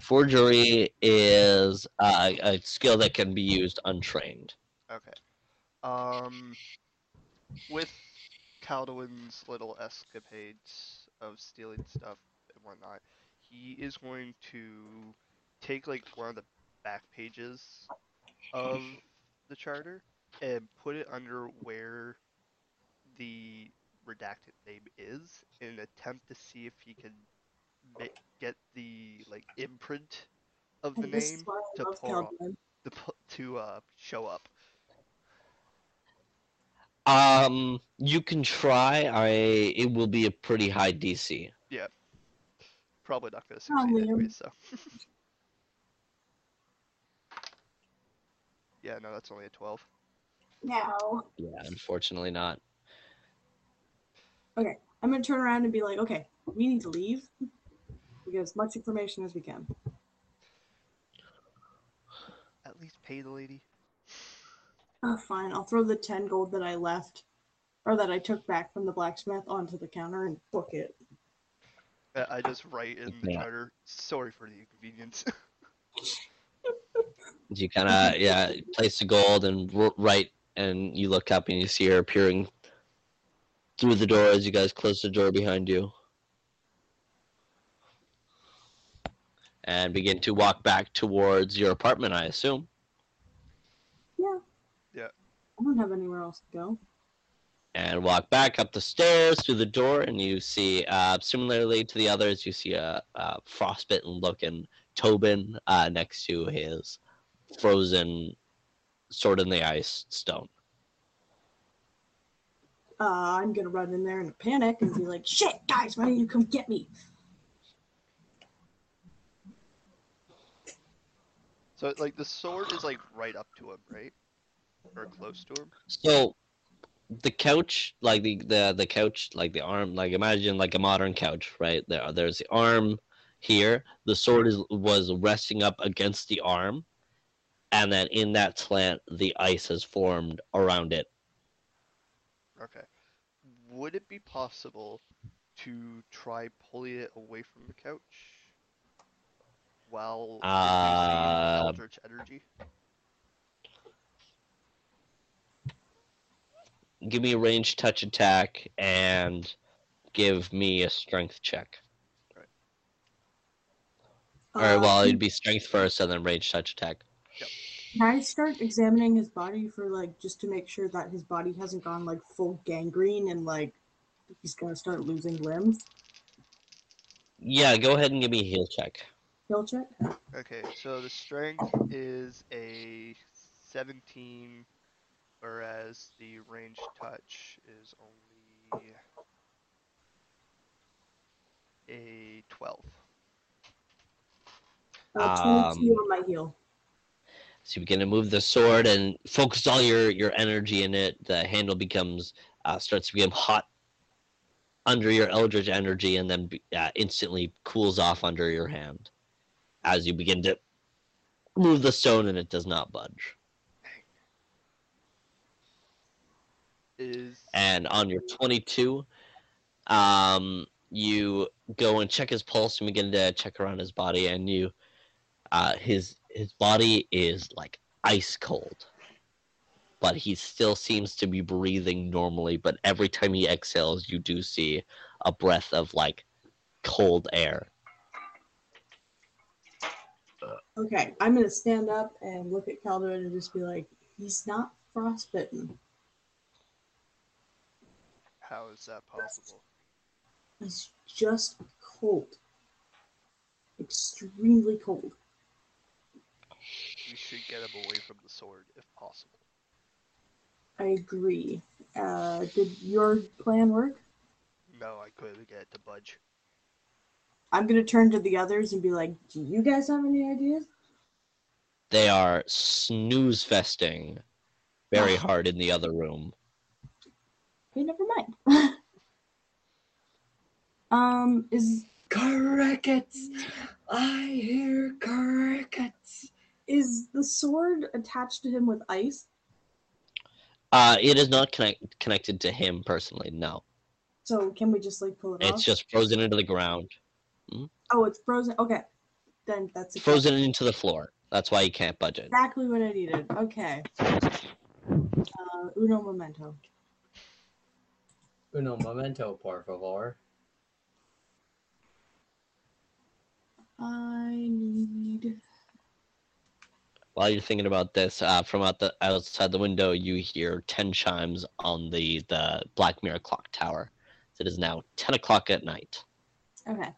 Speaker 1: forgery is uh, a skill that can be used untrained.
Speaker 2: Okay. Um, with Calduin's little escapades of stealing stuff and whatnot, he is going to take like one of the back pages of the charter and put it under where the redacted name is in an attempt to see if he can ma- get the like imprint of the
Speaker 5: And this
Speaker 2: name
Speaker 5: why I
Speaker 2: to
Speaker 5: love
Speaker 2: pull off- to, pu- to uh, show up.
Speaker 1: Um, you can try. I it will be a pretty high DC. Yeah.
Speaker 2: Probably not going to
Speaker 5: Oh,
Speaker 2: succeed
Speaker 5: Liam.
Speaker 2: anyway, so. yeah, no, that's only a 12.
Speaker 5: No.
Speaker 1: Yeah, unfortunately not.
Speaker 5: I'm gonna turn around and be like, okay, we need to leave. We get as much information as we can.
Speaker 2: At least pay the lady.
Speaker 5: Oh, fine. I'll throw the 10 gold that I left or that I took back from the blacksmith onto the counter and book it.
Speaker 2: I just write in the
Speaker 1: Yeah.
Speaker 2: charter, sorry for the inconvenience.
Speaker 1: You kind of yeah place the gold and r- right, and you look up and you see her appearing through the door as you guys close the door behind you, and begin to walk back towards your apartment. I assume.
Speaker 5: Yeah.
Speaker 2: Yeah.
Speaker 5: I don't have anywhere else to go.
Speaker 1: and walk back up the stairs through the door, and you see, uh, similarly to the others, you see a, a frostbitten looking Tobin uh, next to his frozen sword in the ice stone.
Speaker 5: Uh, I'm gonna run in there in a panic and be like, shit, guys, why don't you come get me?
Speaker 2: so, like, the sword is, like, right up to him, right? Or close to him?
Speaker 1: So, the couch, like the, the the couch, like the arm, like imagine like a modern couch, right? There, there's the arm here. The sword is was resting up against the arm, and then in that slant, the ice has formed around it.
Speaker 2: Okay. Would it be possible to try pulling it away from the couch while
Speaker 1: Uh,
Speaker 2: using Eldritch energy?
Speaker 1: give me a range touch attack and give me a strength check. Or
Speaker 5: Uh,
Speaker 1: well, it'd be strength first and then range touch attack.
Speaker 5: Can I start examining his body for like just to make sure that his body hasn't gone like full gangrene and like he's gonna start losing limbs?
Speaker 1: Yeah, go ahead and give me a heal check.
Speaker 5: Heal check.
Speaker 2: Okay, so the strength is a 17, whereas the range touch is only a 12.
Speaker 5: Uh, 22
Speaker 1: Um,
Speaker 5: on my heal.
Speaker 1: So you begin to move the sword and focus all your your energy in it. The handle becomes uh, starts to become hot under your eldritch energy, and then uh, instantly cools off under your hand as you begin to move the stone, and it does not budge.
Speaker 2: Is
Speaker 1: and on your 22 um you go and check his pulse and begin to check around his body and you uh his his body is like ice cold but he still seems to be breathing normally but every time he exhales you do see a breath of like cold air
Speaker 5: Okay, I'm gonna stand up and look at Calderon and just be like, he's not frostbitten.
Speaker 2: how is that possible?
Speaker 5: It's just cold. Extremely cold.
Speaker 2: We should get him away from the sword if possible.
Speaker 5: I agree. Uh, did your plan work?
Speaker 2: No, I couldn't get it to budge.
Speaker 5: I'm gonna turn to the others and be like, "Do you guys have any ideas?"
Speaker 1: They are snooze festing very hard in the other room.
Speaker 5: Okay, never mind. um, is
Speaker 3: Crickets! I hear crickets!
Speaker 5: Is the sword attached to him with ice?
Speaker 1: Uh, it is not connect- connected to him personally. No,
Speaker 5: So can we just like pull it off?
Speaker 1: it's just frozen into the ground,
Speaker 5: Oh, it's frozen. Okay, then that's exactly,
Speaker 1: frozen into the floor. That's why you can't budge it.
Speaker 5: exactly what I needed. Okay. Uh, uno momento.
Speaker 3: Uno momento, por favor.
Speaker 5: I need.
Speaker 1: While you're thinking about this, uh, from out the outside the window, you hear ten chimes on the the Black Mirror clock tower. It is now ten o'clock at night,
Speaker 5: Okay.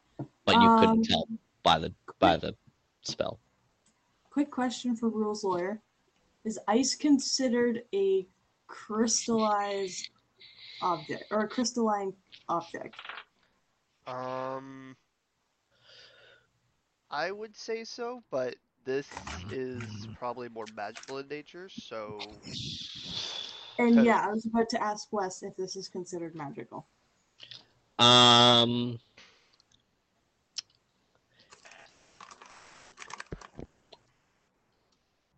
Speaker 1: but you
Speaker 5: Um,
Speaker 1: couldn't tell by the by the spell.
Speaker 5: Quick question for rules lawyer: Is ice considered a crystallized object or a crystalline object?
Speaker 2: Um, I would say so, but this is probably more magical in nature, so
Speaker 5: And
Speaker 2: Okay.
Speaker 5: yeah, I was about to ask Wes if this is considered magical.
Speaker 1: Um,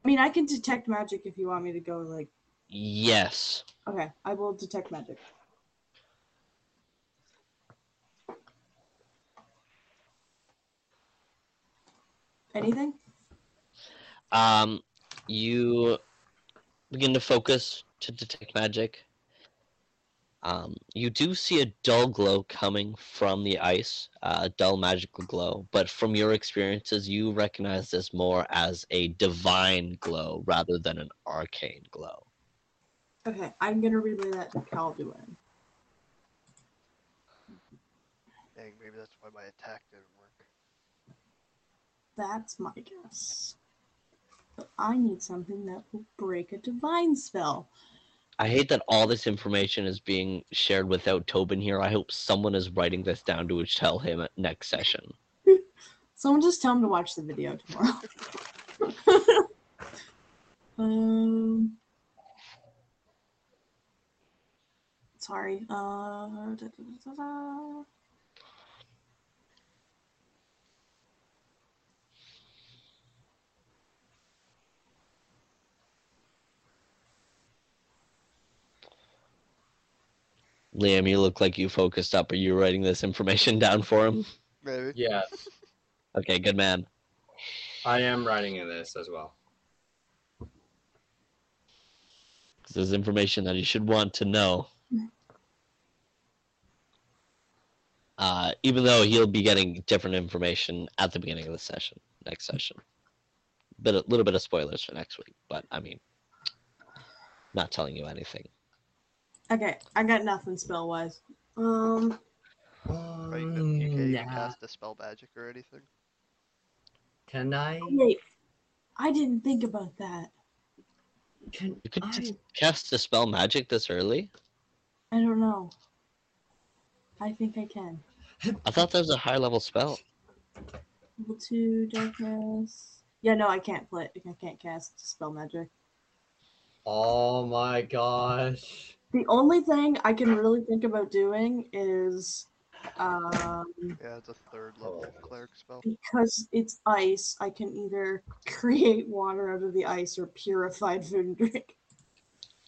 Speaker 5: I mean, I can detect magic if you want me to go like.
Speaker 1: yes.
Speaker 5: Okay, I will detect magic. Anything?
Speaker 1: Um, you begin to focus to detect magic. Um, you do see a dull glow coming from the ice, uh, a dull magical glow. But from your experiences, you recognize this more as a divine glow rather than an arcane glow.
Speaker 5: Okay, I'm gonna relay that to Calduin.
Speaker 2: dang, maybe that's why my attack didn't work.
Speaker 5: That's my guess. I need something that will break a divine spell.
Speaker 1: I hate that all this information is being shared without Tobin here. I hope someone is writing this down to tell him at next session.
Speaker 5: Someone just tell him to watch the video tomorrow. um. Sorry. Uh. da, da, da,
Speaker 1: Liam, you look like you focused up. Are you writing this information down for him?
Speaker 2: Maybe.
Speaker 3: Yes,
Speaker 1: Okay, good man.
Speaker 3: I am writing in this as well.
Speaker 1: This is information that you should want to know. Uh, even though he'll be getting different information at the beginning of the session, next session. But a little bit of spoilers for next week, but I mean, not telling you anything.
Speaker 5: Okay, I got nothing spell wise. Um.
Speaker 2: Right, you can, you can't even
Speaker 3: Nah.
Speaker 2: cast a spell magic or anything.
Speaker 3: Can I?
Speaker 5: Wait. I didn't think about that.
Speaker 3: Can
Speaker 1: You could
Speaker 3: I?
Speaker 1: just cast spell magic this early.
Speaker 5: I don't know. I think I can.
Speaker 1: I thought that was a high level spell.
Speaker 5: Level two darkness. Yeah, no, I can't play. I can't cast spell magic.
Speaker 3: Oh my gosh.
Speaker 5: The only thing I can really think about doing is, um,
Speaker 2: Yeah, it's a third level cleric spell.
Speaker 5: because it's ice, I can either create water out of the ice or purified food and drink.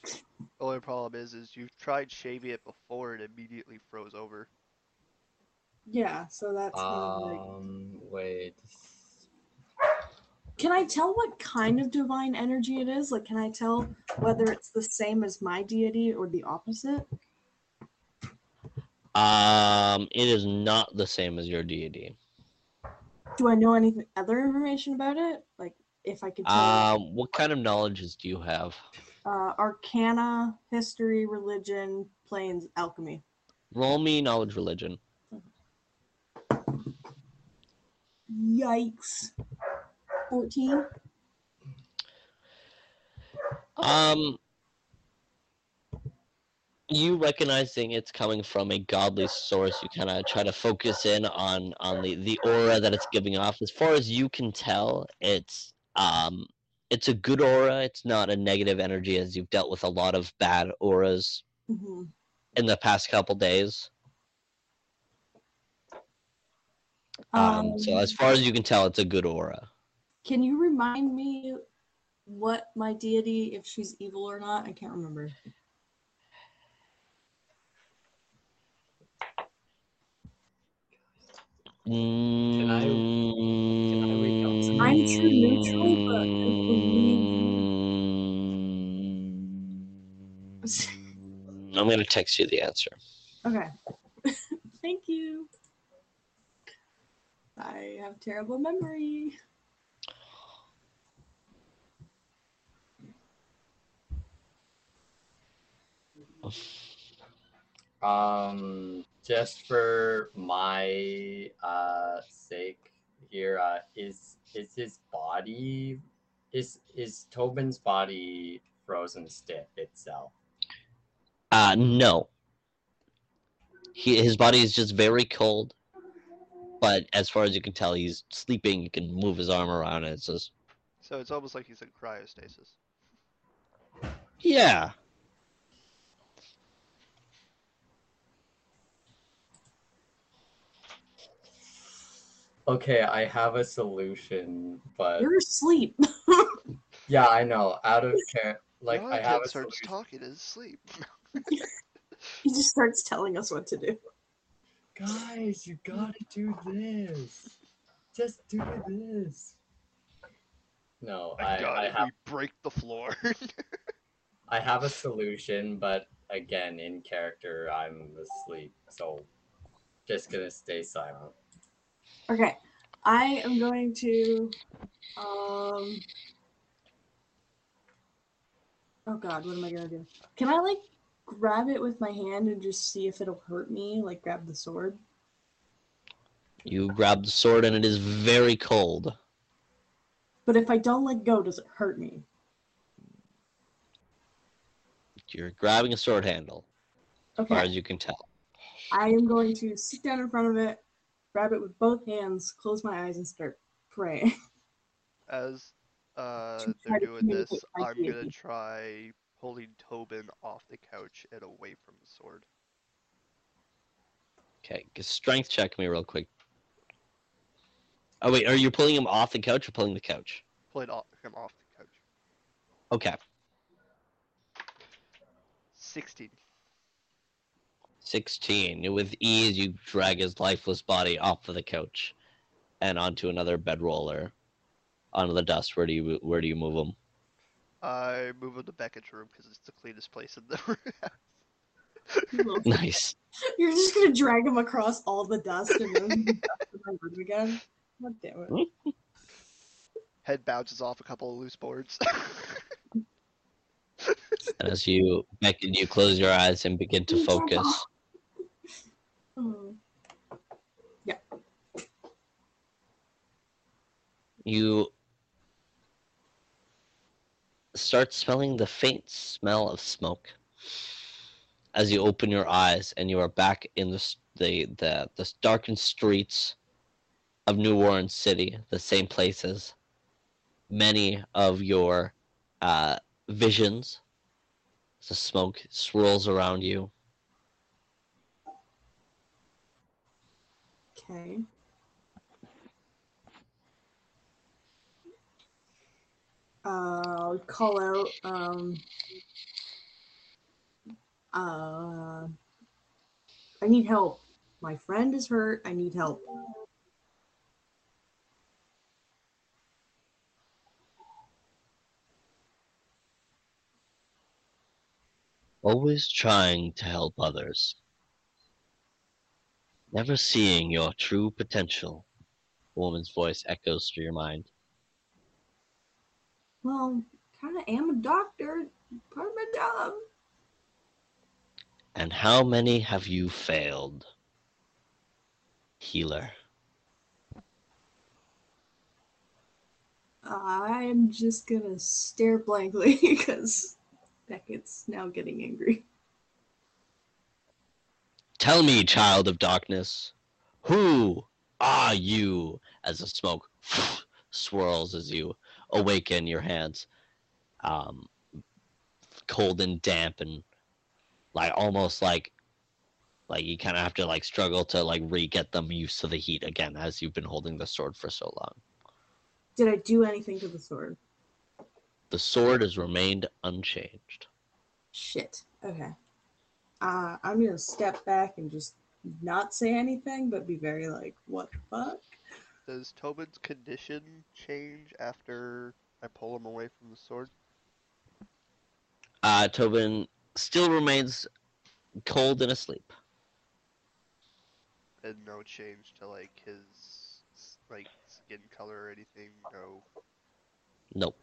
Speaker 2: The only problem is, is you tried shaving it before and immediately froze over.
Speaker 5: Yeah, so that's kind of like.
Speaker 3: Um, wait.
Speaker 5: Can I tell what kind of divine energy it is? Like, can I tell whether it's the same as my deity or the opposite?
Speaker 1: Um, it is not the same as your deity.
Speaker 5: Do I know any other information about it? Like, if I could tell.
Speaker 1: Um, what kind of knowledges do you have?
Speaker 5: uh, arcana, history, religion, planes, alchemy.
Speaker 1: Roll me knowledge religion.
Speaker 5: Yikes. 14?
Speaker 1: Um, you recognizing it's coming from a godly source, you kind of try to focus in on on the the aura that it's giving off. As far as you can tell, it's um it's a good aura. It's not a negative energy, as you've dealt with a lot of bad auras
Speaker 5: hmm
Speaker 1: in the past couple days. Um, so as far as you can tell, it's a good aura.
Speaker 5: Can you remind me what my deity, if she's evil or not? I can't remember.
Speaker 3: I- can I out some-
Speaker 5: I'm true neutral, but I
Speaker 1: I'm gonna text you the answer.
Speaker 5: Okay. Thank you. I have terrible memory.
Speaker 3: Um, just for my uh sake here, uh, is is his body is is Tobin's body frozen stiff itself?
Speaker 1: Uh, no. He, his body is just very cold, but as far as you can tell, he's sleeping. You can move his arm around, and it's just
Speaker 2: So it's almost like he's in cryostasis.
Speaker 1: yeah.
Speaker 3: Okay, I have a solution, but
Speaker 5: You're asleep.
Speaker 3: yeah, I know. Out of care, like I
Speaker 2: Ryan
Speaker 3: have a
Speaker 2: starts
Speaker 3: solution.
Speaker 2: talking in his sleep.
Speaker 5: he just starts telling us what to do.
Speaker 3: Guys, you gotta do this. Just do this. No,
Speaker 2: My
Speaker 3: I,
Speaker 2: God,
Speaker 3: I have
Speaker 2: we break the floor.
Speaker 3: I have a solution, but again, in character, I'm asleep, so just gonna stay silent.
Speaker 5: Okay. I am going to um Oh god, what am I gonna do? Can I like grab it with my hand and just see if it'll hurt me? Like grab the sword?
Speaker 1: You grab the sword, and it is very cold.
Speaker 5: But if I don't let go, does it hurt me?
Speaker 1: You're grabbing a sword handle, as far as you can tell.
Speaker 5: I am going to sit down in front of it, grab it with both hands, close my eyes, and start praying.
Speaker 2: As uh, they're doing this, I'm gonna try pulling Tobin off the couch and away from the sword.
Speaker 1: Okay, strength check me real quick. Oh wait, are you pulling him off the couch or pulling the couch?
Speaker 2: Pulling off, him off the couch.
Speaker 1: Okay,
Speaker 2: 16.
Speaker 1: 16. With ease, you drag his lifeless body off of the couch and onto another bedroller, onto the dust. Where do you where do you move him?
Speaker 2: I move him to Beckett's room because it's the cleanest place in the room.
Speaker 1: Nice.
Speaker 5: You're just gonna drag him across all the dust and then dust in my room again. God damn it.
Speaker 2: Head bounces off a couple of loose boards.
Speaker 1: And as you beckon, you close your eyes and begin to focus.
Speaker 5: Oh.
Speaker 1: You start smelling the faint smell of smoke as you open your eyes and you are back in the the the, the darkened streets of New Orleans City, the same places. Many of your uh, visions, the smoke swirls around you.
Speaker 5: Okay. Uh, I'll call out. Um, uh, I need help. My friend is hurt. I need help.
Speaker 1: always trying to help others, never seeing your true potential. A woman's voice echoes through your mind.
Speaker 5: Well, kind of am a doctor. Part of my job.
Speaker 1: And how many have you failed? Healer.
Speaker 5: I'm just gonna stare blankly because Beckett's now getting angry.
Speaker 1: Tell me, child of darkness, who are you? As the smoke swirls as you awaken your hands, um, cold and damp, and like almost like like you kind of have to like struggle to like re-get them used to the heat again as you've been holding the sword for so long.
Speaker 5: Did I do anything to the sword?
Speaker 1: The sword has remained unchanged.
Speaker 5: Shit. Okay. Uh, I'm gonna step back and just not say anything, but be very like, what the fuck?
Speaker 2: Does Tobin's condition change after I pull him away from the sword?
Speaker 1: Uh, Tobin still remains cold and asleep.
Speaker 2: And no change to like his like skin color or anything. No.
Speaker 1: Nope.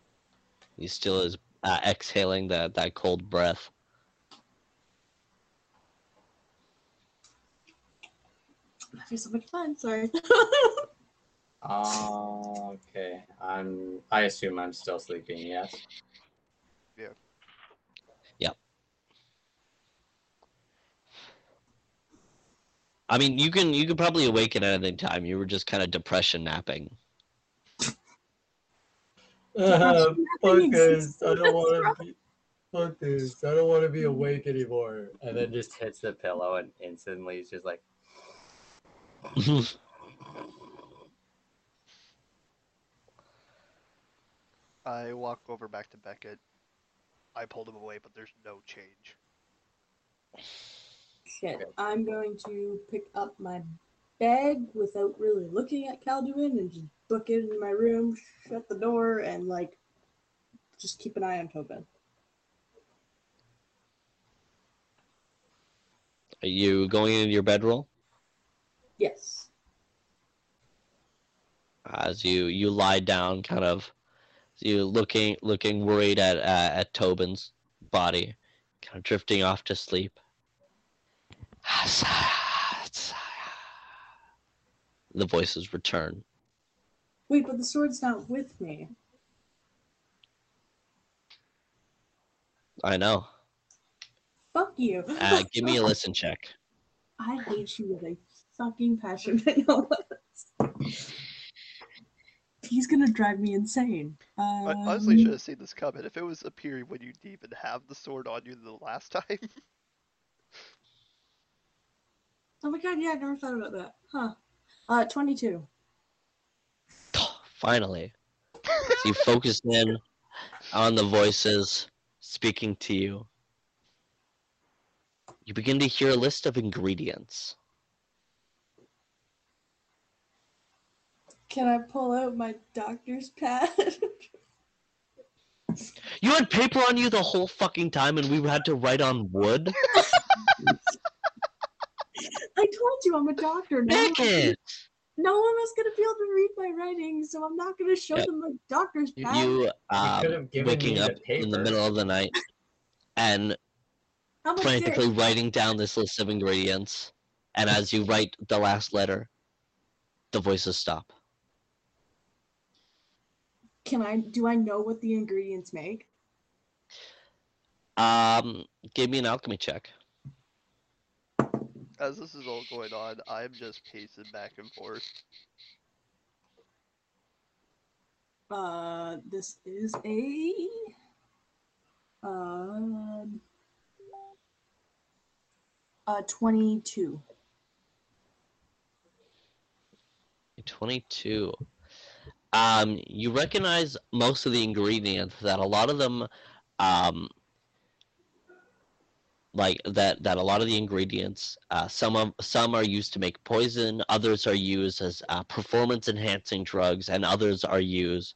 Speaker 1: He still is uh, exhaling that, that cold breath.
Speaker 5: That feels so much fun. Sorry.
Speaker 3: Oh, okay. I'm. I assume I'm still sleeping. Yes. Yeah. Yep.
Speaker 1: I mean, you can you can probably awaken at any time. You were just kind of depression napping.
Speaker 3: Uh,
Speaker 5: fuck
Speaker 3: fuck
Speaker 5: this,
Speaker 3: this!
Speaker 5: I
Speaker 3: I
Speaker 5: don't
Speaker 3: don't
Speaker 5: wanna
Speaker 3: want to be. Fuck this! I don't want to be awake anymore. And then just hits the pillow, and instantly he's just like,
Speaker 2: I walk over back to Beckett. I pulled him away, but there's no change.
Speaker 5: Shit. I'm going to pick up my bag without really looking at Calduin and just book it in my room, shut the door, and like just keep an eye on Tobin.
Speaker 1: Are you going into your bedroll?
Speaker 5: Yes.
Speaker 1: As you you lie down, kind of, you looking looking worried at uh, at Tobin's body, kind of drifting off to sleep. The voices return.
Speaker 5: Wait, but the sword's not with me.
Speaker 1: I know.
Speaker 5: Fuck you.
Speaker 1: Uh, give me a listen check.
Speaker 5: I hate you with a fucking passion. I know. He's gonna drive me insane. Um,
Speaker 2: I honestly should have seen this coming. If it was a period when you didn't even have the sword on you the last time.
Speaker 5: Oh my god, yeah, I never thought about that. Huh. Uh, 22.
Speaker 1: Finally, so you focus in on the voices speaking to you. You begin to hear a list of ingredients.
Speaker 5: Can I pull out my doctor's pad?
Speaker 1: You had paper on you the whole fucking time, and we had to write on wood.
Speaker 5: I told you I'm a doctor. No, one-
Speaker 1: Beckett,
Speaker 5: no one was gonna be able to read my writing, so I'm not gonna show
Speaker 1: Yeah.
Speaker 5: them my doctor's pad.
Speaker 1: you um,
Speaker 3: could've given
Speaker 1: waking
Speaker 3: me the
Speaker 1: up in the
Speaker 3: paper.
Speaker 1: middle of the night and
Speaker 5: How much
Speaker 1: frantically
Speaker 5: dare-
Speaker 1: writing down this list of ingredients. And as you write the last letter, the voices stop.
Speaker 5: Can I? Do I know what the ingredients make?
Speaker 1: Um, give me an alchemy check.
Speaker 2: As this is all going on, I'm just pacing back and forth.
Speaker 5: Uh, this is a um uh 22.
Speaker 1: 22. Um, you recognize most of the ingredients that a lot of them, um, like that, that a lot of the ingredients, uh, some of some are used to make poison, others are used as uh, performance enhancing drugs, and others are used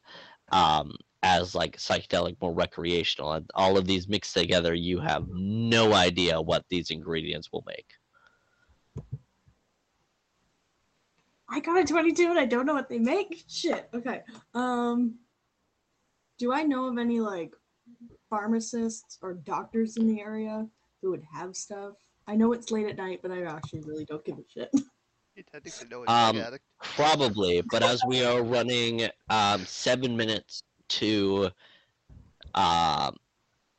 Speaker 1: um, as like psychedelic, more recreational. And all of these mixed together, you have no idea what these ingredients will make.
Speaker 5: I got a 22 and I don't know what they make. Shit. Okay. Um do I know of any like pharmacists or doctors in the area who would have stuff? I know it's late at night, but I actually really don't give a shit.
Speaker 2: You technically know
Speaker 1: Um,
Speaker 2: addict.
Speaker 1: Probably, but as we are running um, seven minutes to um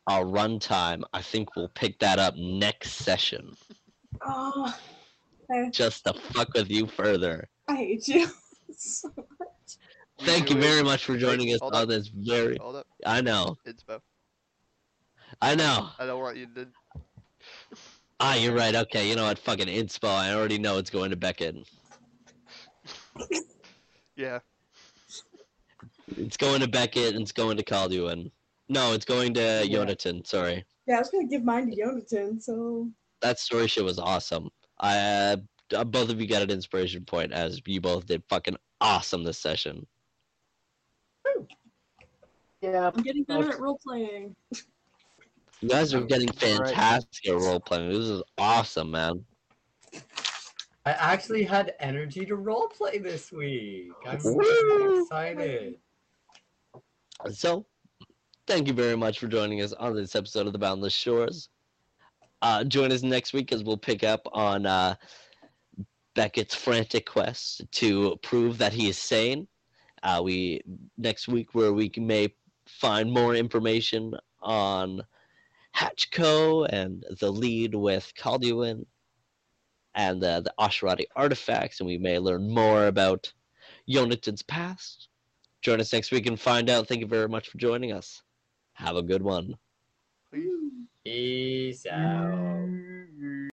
Speaker 1: our runtime, I think we'll pick that up next session.
Speaker 5: Oh,
Speaker 1: just to fuck with you further.
Speaker 5: I hate you. so much.
Speaker 1: Thank you very much for joining us
Speaker 2: Hold
Speaker 1: on
Speaker 2: up.
Speaker 1: this very.
Speaker 2: Hold up,
Speaker 1: I know,
Speaker 2: inspo.
Speaker 1: I know.
Speaker 2: I don't want you to.
Speaker 1: Ah, you're right. Okay, you know what? Fucking inspo. I already know it's going to Beckett.
Speaker 2: Yeah.
Speaker 1: It's going to Beckett and it's going to Calduin. No, it's going to
Speaker 4: Yeah.
Speaker 1: Yonatan. Sorry.
Speaker 5: Yeah, I was gonna give mine to Yonatan, so
Speaker 1: That story shit was awesome. I uh, uh, both of you got an inspiration point as you both did fucking awesome this session.
Speaker 4: Yeah.
Speaker 5: I'm getting better at role playing.
Speaker 1: You guys are getting
Speaker 4: Alright.
Speaker 1: fantastic at role playing. This is awesome, man.
Speaker 3: I actually had energy to role play this week. I'm
Speaker 1: Woo!
Speaker 3: excited.
Speaker 1: So, thank you very much for joining us on this episode of the Boundless Shores. Uh, join us next week as we'll pick up on uh, Beckett's frantic quest to prove that he is sane. Uh, we next week where we may find more information on Hatchco and the lead with Calduin and uh, the Osharati artifacts, and we may learn more about Yonatan's past. Join us next week and find out. Thank you very much for joining us. Have a good one.
Speaker 3: Peace out.
Speaker 4: Mm-hmm.